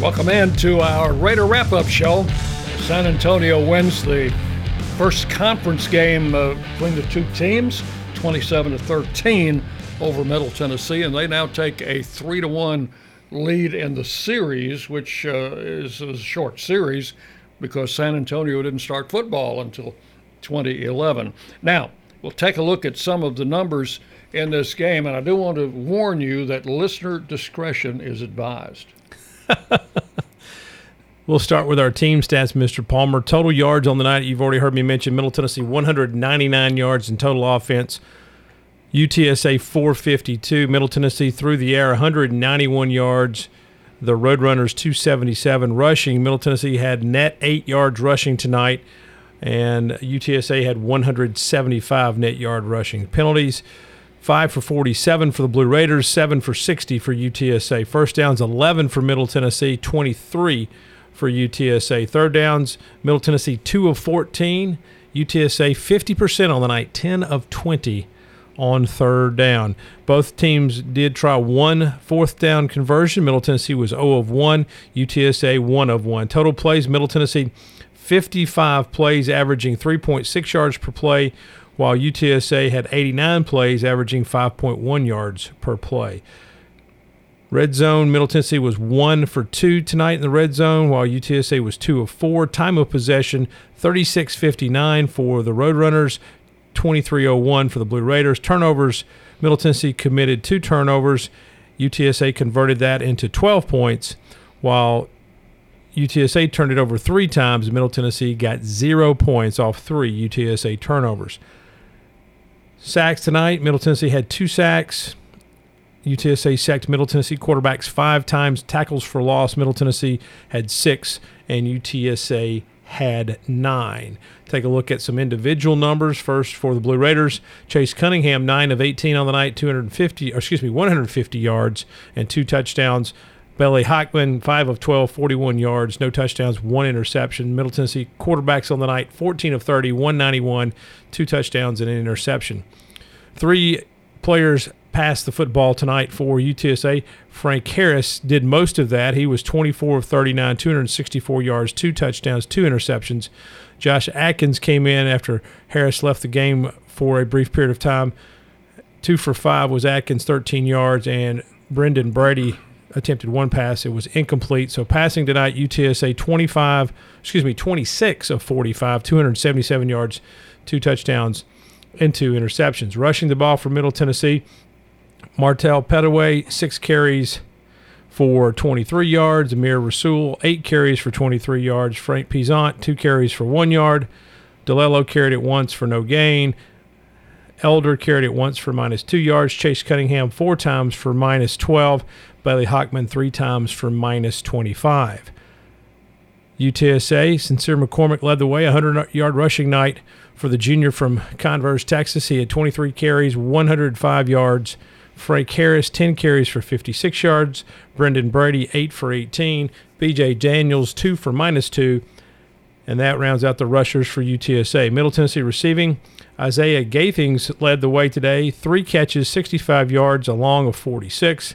Welcome in to our Raider wrap up show. San Antonio wins the first conference game uh, between the two teams, 27 to 13 over Middle Tennessee, and they now take a 3 to 1 lead in the series, which uh, is a short series because San Antonio didn't start football until 2011. Now, we'll take a look at some of the numbers in this game, and I do want to warn you that listener discretion is advised.
We'll start with our team stats, Mr. Palmer. Total yards on the night, you've already heard me mention Middle Tennessee 199 yards in total offense. UTSA 452. Middle Tennessee through the air 191 yards. The Roadrunners 277 rushing. Middle Tennessee had net eight yards rushing tonight, and UTSA had 175 net yard rushing. Penalties 5 for 47 for the Blue Raiders, 7 for 60 for UTSA. First downs 11 for Middle Tennessee, 23 for UTSA. Third downs, Middle Tennessee 2 of 14, UTSA 50% on the night, 10 of 20 on third down. Both teams did try one fourth down conversion. Middle Tennessee was 0 of 1, UTSA 1 of 1. Total plays, Middle Tennessee 55 plays, averaging 3.6 yards per play, while UTSA had 89 plays, averaging 5.1 yards per play. Red zone, Middle Tennessee was one for two tonight in the red zone, while UTSA was two of four. Time of possession, 36 59 for the Roadrunners, 2301 for the Blue Raiders. Turnovers, Middle Tennessee committed two turnovers. UTSA converted that into 12 points, while UTSA turned it over three times. Middle Tennessee got zero points off three UTSA turnovers. Sacks tonight. Middle Tennessee had two sacks. UTSA sacked Middle Tennessee quarterbacks five times. Tackles for loss. Middle Tennessee had six, and UTSA had nine. Take a look at some individual numbers. First for the Blue Raiders, Chase Cunningham, nine of 18 on the night, 250, excuse me, 150 yards and two touchdowns. Bailey Hockman, 5 of 12, 41 yards, no touchdowns, one interception. Middle Tennessee quarterbacks on the night, 14 of 30, 191, two touchdowns and an interception. Three players passed the football tonight for UTSA. Frank Harris did most of that. He was 24 of 39, 264 yards, two touchdowns, two interceptions. Josh Atkins came in after Harris left the game for a brief period of time. Two for five was Atkins, 13 yards, and Brendan Brady attempted one pass. It was incomplete. So passing tonight, UTSA 25, excuse me, 26 of 45, 277 yards, two touchdowns, and two interceptions. Rushing the ball for Middle Tennessee, Martell Pettaway, six carries for 23 yards. Amir Rasul, eight carries for 23 yards. Frank Peasant, two carries for one yard. DiLiello carried it once for no gain. Elder carried it once for minus two yards. Chase Cunningham four times for minus 12. Bailey Hockman three times for minus 25. UTSA, Sincere McCormick led the way, 100 yard rushing night for the junior from Converse, Texas. He had 23 carries, 105 yards. Frank Harris, 10 carries for 56 yards. Brendan Brady, 8 for 18. BJ Daniels, 2 for minus 2. And that rounds out the rushers for UTSA. Middle Tennessee receiving. Isaiah Gathings led the way today. Three catches, 65 yards, a long of 46.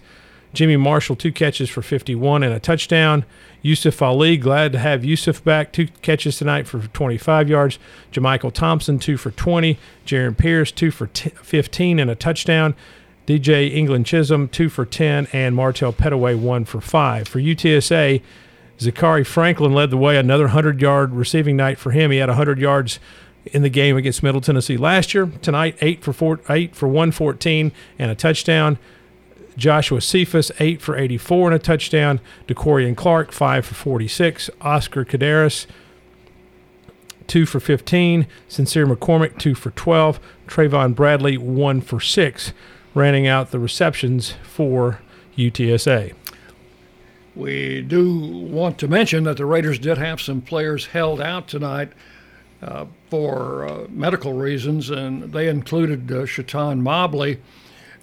Jimmy Marshall, two catches for 51 and a touchdown. Yusuf Ali, glad to have Yusuf back. Two catches tonight for 25 yards. Jamichael Thompson, two for 20. Jaron Pierce, two for t- 15 and a touchdown. DJ England Chisholm, two for 10. And Martell Pettaway, one for five. For UTSA, Zakhari Franklin led the way, another 100 yard receiving night for him. He had 100 yards in the game against Middle Tennessee last year. Tonight, eight for four, eight for 114 and a touchdown. Joshua Cephus, 8 for 84 and a touchdown. DeCorian Clark, 5 for 46. Oscar Cardenas, 2 for 15. Sincere McCormick, 2 for 12. Trayvon Bradley, 1 for 6. Running out the receptions for UTSA.
We do want to mention that the Raiders did have some players held out tonight uh, for uh, medical reasons, and they included uh, Chaton Mobley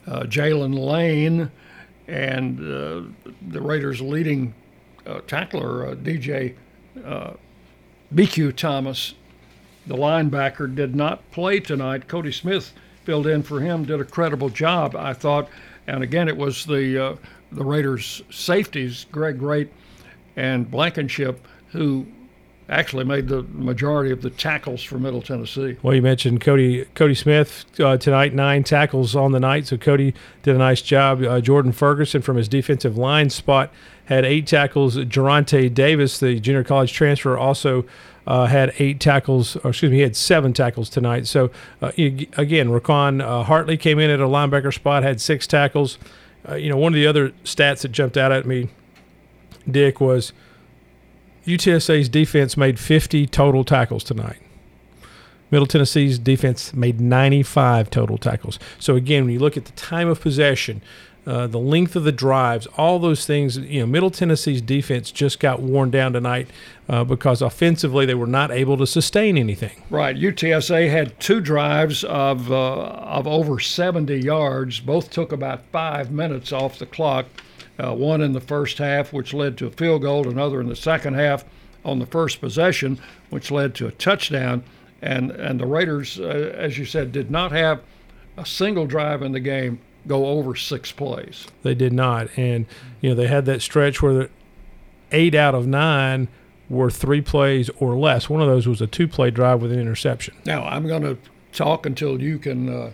uh, Jalen Lane, and uh, the Raiders' leading uh, tackler, uh, DJ DQ Thomas, the linebacker, did not play tonight. Cody Smith filled in for him, did a credible job, I thought. And again, it was the the Raiders' safeties, Greg Grate and Blankenship, who actually made the majority of the tackles for Middle Tennessee.
Well, you mentioned Cody Cody Smith uh, tonight, nine tackles on the night. So Cody did a nice job. Uh, Jordan Ferguson from his defensive line spot had eight tackles. Geronte Davis, the junior college transfer, also. Uh, had eight tackles, excuse me, he had seven tackles tonight. So, uh, again, Raquan uh, Hartley came in at a linebacker spot, had six tackles. Uh, you know, one of the other stats that jumped out at me, Dick, was UTSA's defense made 50 total tackles tonight. Middle Tennessee's defense made 95 total tackles. So again, when you look at the time of possession, uh, the length of the drives, all those things. You know, Middle Tennessee's defense just got worn down tonight uh, because offensively they were not able to sustain anything.
Right. UTSA had two drives of uh, of over 70 yards. Both took about five minutes off the clock. Uh, one in the first half, which led to a field goal. Another in the second half on the first possession, which led to a touchdown. And and the Raiders, uh, as you said, did not have a single drive in the game go over six plays.
They did not, and you know they had that stretch where the eight out of nine were three plays or less. One of those was a two-play drive with an interception.
Now I'm going to talk until you can uh,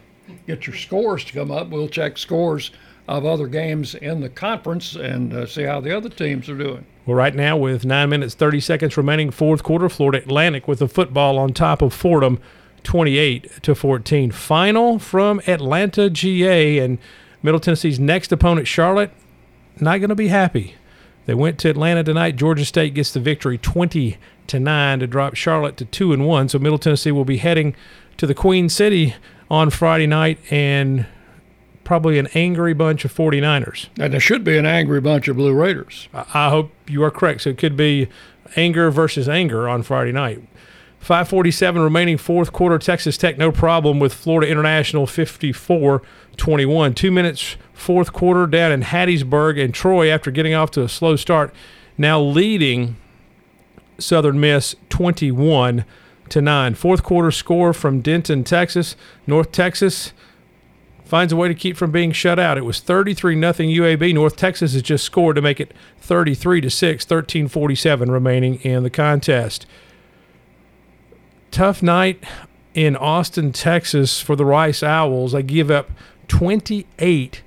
get your scores to come up. We'll check scores of other games in the conference and uh, see how the other teams are doing.
Well, right now, with nine minutes, 30 seconds remaining, fourth quarter, Florida Atlantic with the football on top of Fordham. 28 to 14. Final from Atlanta GA and Middle Tennessee's next opponent, Charlotte, not going to be happy. They went to Atlanta tonight. Georgia State gets the victory 20 to 9 to drop Charlotte to 2 and 1. So Middle Tennessee will be heading to the Queen City on Friday night and probably an angry bunch of 49ers.
And there should be an angry bunch of Blue Raiders.
I hope you are correct. So it could be anger versus anger on Friday night. 547 remaining fourth quarter. Texas Tech no problem with Florida International 54 21. Two minutes fourth quarter down in Hattiesburg and Troy after getting off to a slow start now leading Southern Miss 21 to 9. Fourth quarter score from Denton, Texas. North Texas finds a way to keep from being shut out. It was 33 nothing UAB. North Texas has just scored to make it 33 to 6, 13:47 remaining in the contest tough night in Austin, Texas for the Rice Owls. They give up 28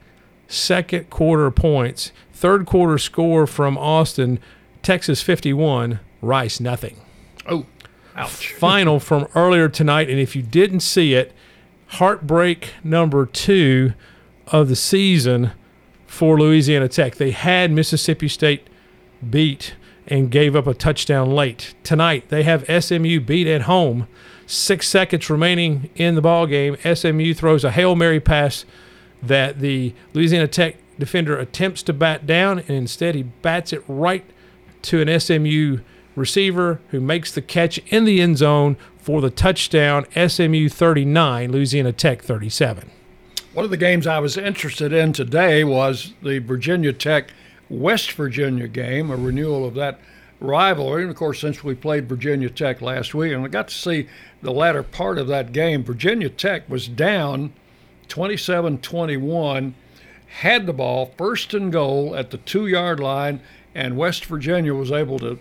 second quarter points. Third quarter score from Austin, Texas 51, Rice nothing.
Oh, ouch.
Final from earlier tonight, and if you didn't see it, heartbreak number two of the season for Louisiana Tech. They had Mississippi State beat and gave up a touchdown late. Tonight they have SMU beat at home. Six seconds remaining in the ball game. SMU throws a hail mary pass that the Louisiana Tech defender attempts to bat down, and instead he bats it right to an SMU receiver who makes the catch in the end zone for the touchdown. SMU 39, Louisiana Tech 37.
One of the games I was interested in today was the Virginia Tech West Virginia game, a renewal of that rivalry. And of course, since we played Virginia Tech last week, and I got to see the latter part of that game, Virginia Tech was down 27 21, had the ball first and goal at the two yard line, and West Virginia was able to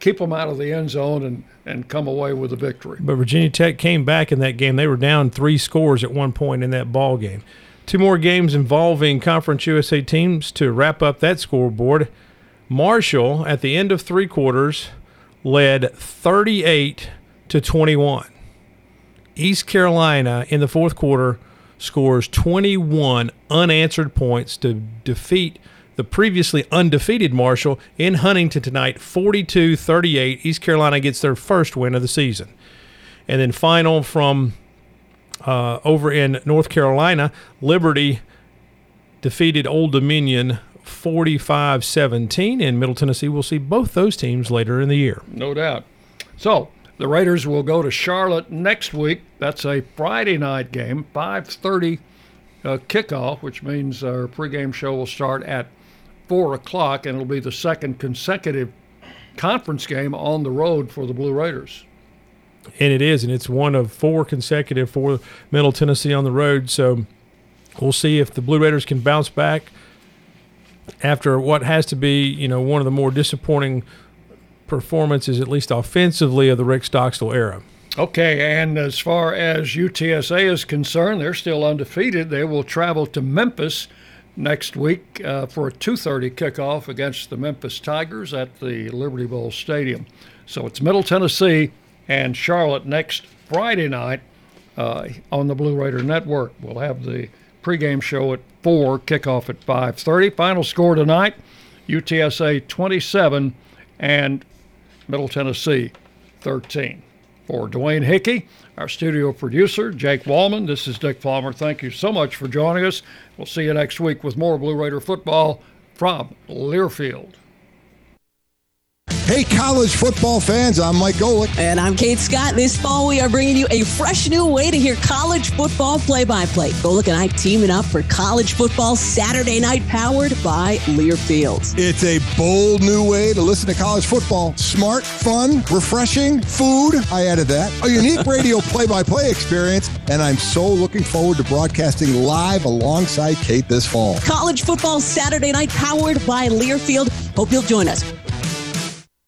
keep them out of the end zone and, and come away with a victory.
But Virginia Tech came back in that game. They were down three scores at one point in that ball game. Two more games involving Conference USA teams to wrap up that scoreboard. Marshall, at the end of three quarters, led 38 to 21. East Carolina in the fourth quarter scores 21 unanswered points to defeat the previously undefeated Marshall in Huntington tonight, 42 38. East Carolina gets their first win of the season. And then final from uh, over in North Carolina, Liberty defeated Old Dominion 45 17. In Middle Tennessee, we'll see both those teams later in the year.
No doubt. So, the Raiders will go to Charlotte next week. That's a Friday night game, 5:30 uh, kickoff, which means our pregame show will start at four o'clock, and it'll be the second consecutive conference game on the road for the Blue Raiders
and it is, and it's one of four consecutive for Middle Tennessee on the road. So we'll see if the Blue Raiders can bounce back after what has to be, you know, one of the more disappointing performances, at least offensively, of the Rick Stockstill era.
Okay, and as far as UTSA is concerned, they're still undefeated. They will travel to Memphis next week uh, for a 2:30 kickoff against the Memphis Tigers at the Liberty Bowl Stadium. So it's Middle Tennessee and Charlotte next Friday night uh, on the Blue Raider Network. We'll have the pregame show at 4, kickoff at 5.30. Final score tonight, UTSA 27 and Middle Tennessee 13. For Dwayne Hickey, our studio producer, Jake Wallman, this is Dick Palmer. Thank you so much for joining us. We'll see you next week with more Blue Raider football from Learfield.
Hey, college football fans, I'm Mike Golic.
And I'm Kate Scott. This fall, we are bringing you a fresh new way to hear college football play by play. Golick and I teaming up for college football Saturday night, powered by Learfield.
It's a bold new way to listen to college football. Smart, fun, refreshing, food. I added that. A unique radio play by play experience. And I'm so looking forward to broadcasting live alongside Kate this fall.
College football Saturday night, powered by Learfield. Hope you'll join us.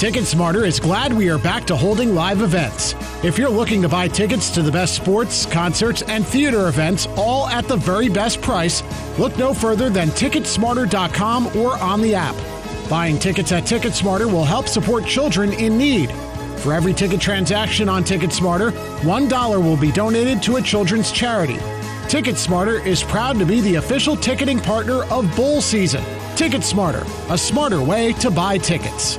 Ticket Smarter is glad we are back to holding live events. If you're looking to buy tickets to the best sports, concerts, and theater events, all at the very best price, look no further than Ticketsmarter.com or on the app. Buying tickets at Ticketsmarter will help support children in need. For every ticket transaction on Ticketsmarter, $1 will be donated to a children's charity. Ticketsmarter is proud to be the official ticketing partner of Bowl Season. Ticketsmarter, a smarter way to buy tickets.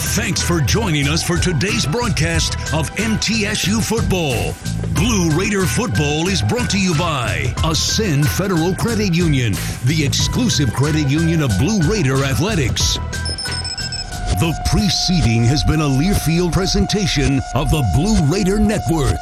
Thanks for joining us for today's broadcast of MTSU Football. Blue Raider Football is brought to you by Ascend Federal Credit Union, the exclusive credit union of Blue Raider Athletics. The preceding has been a Learfield presentation of the Blue Raider Network.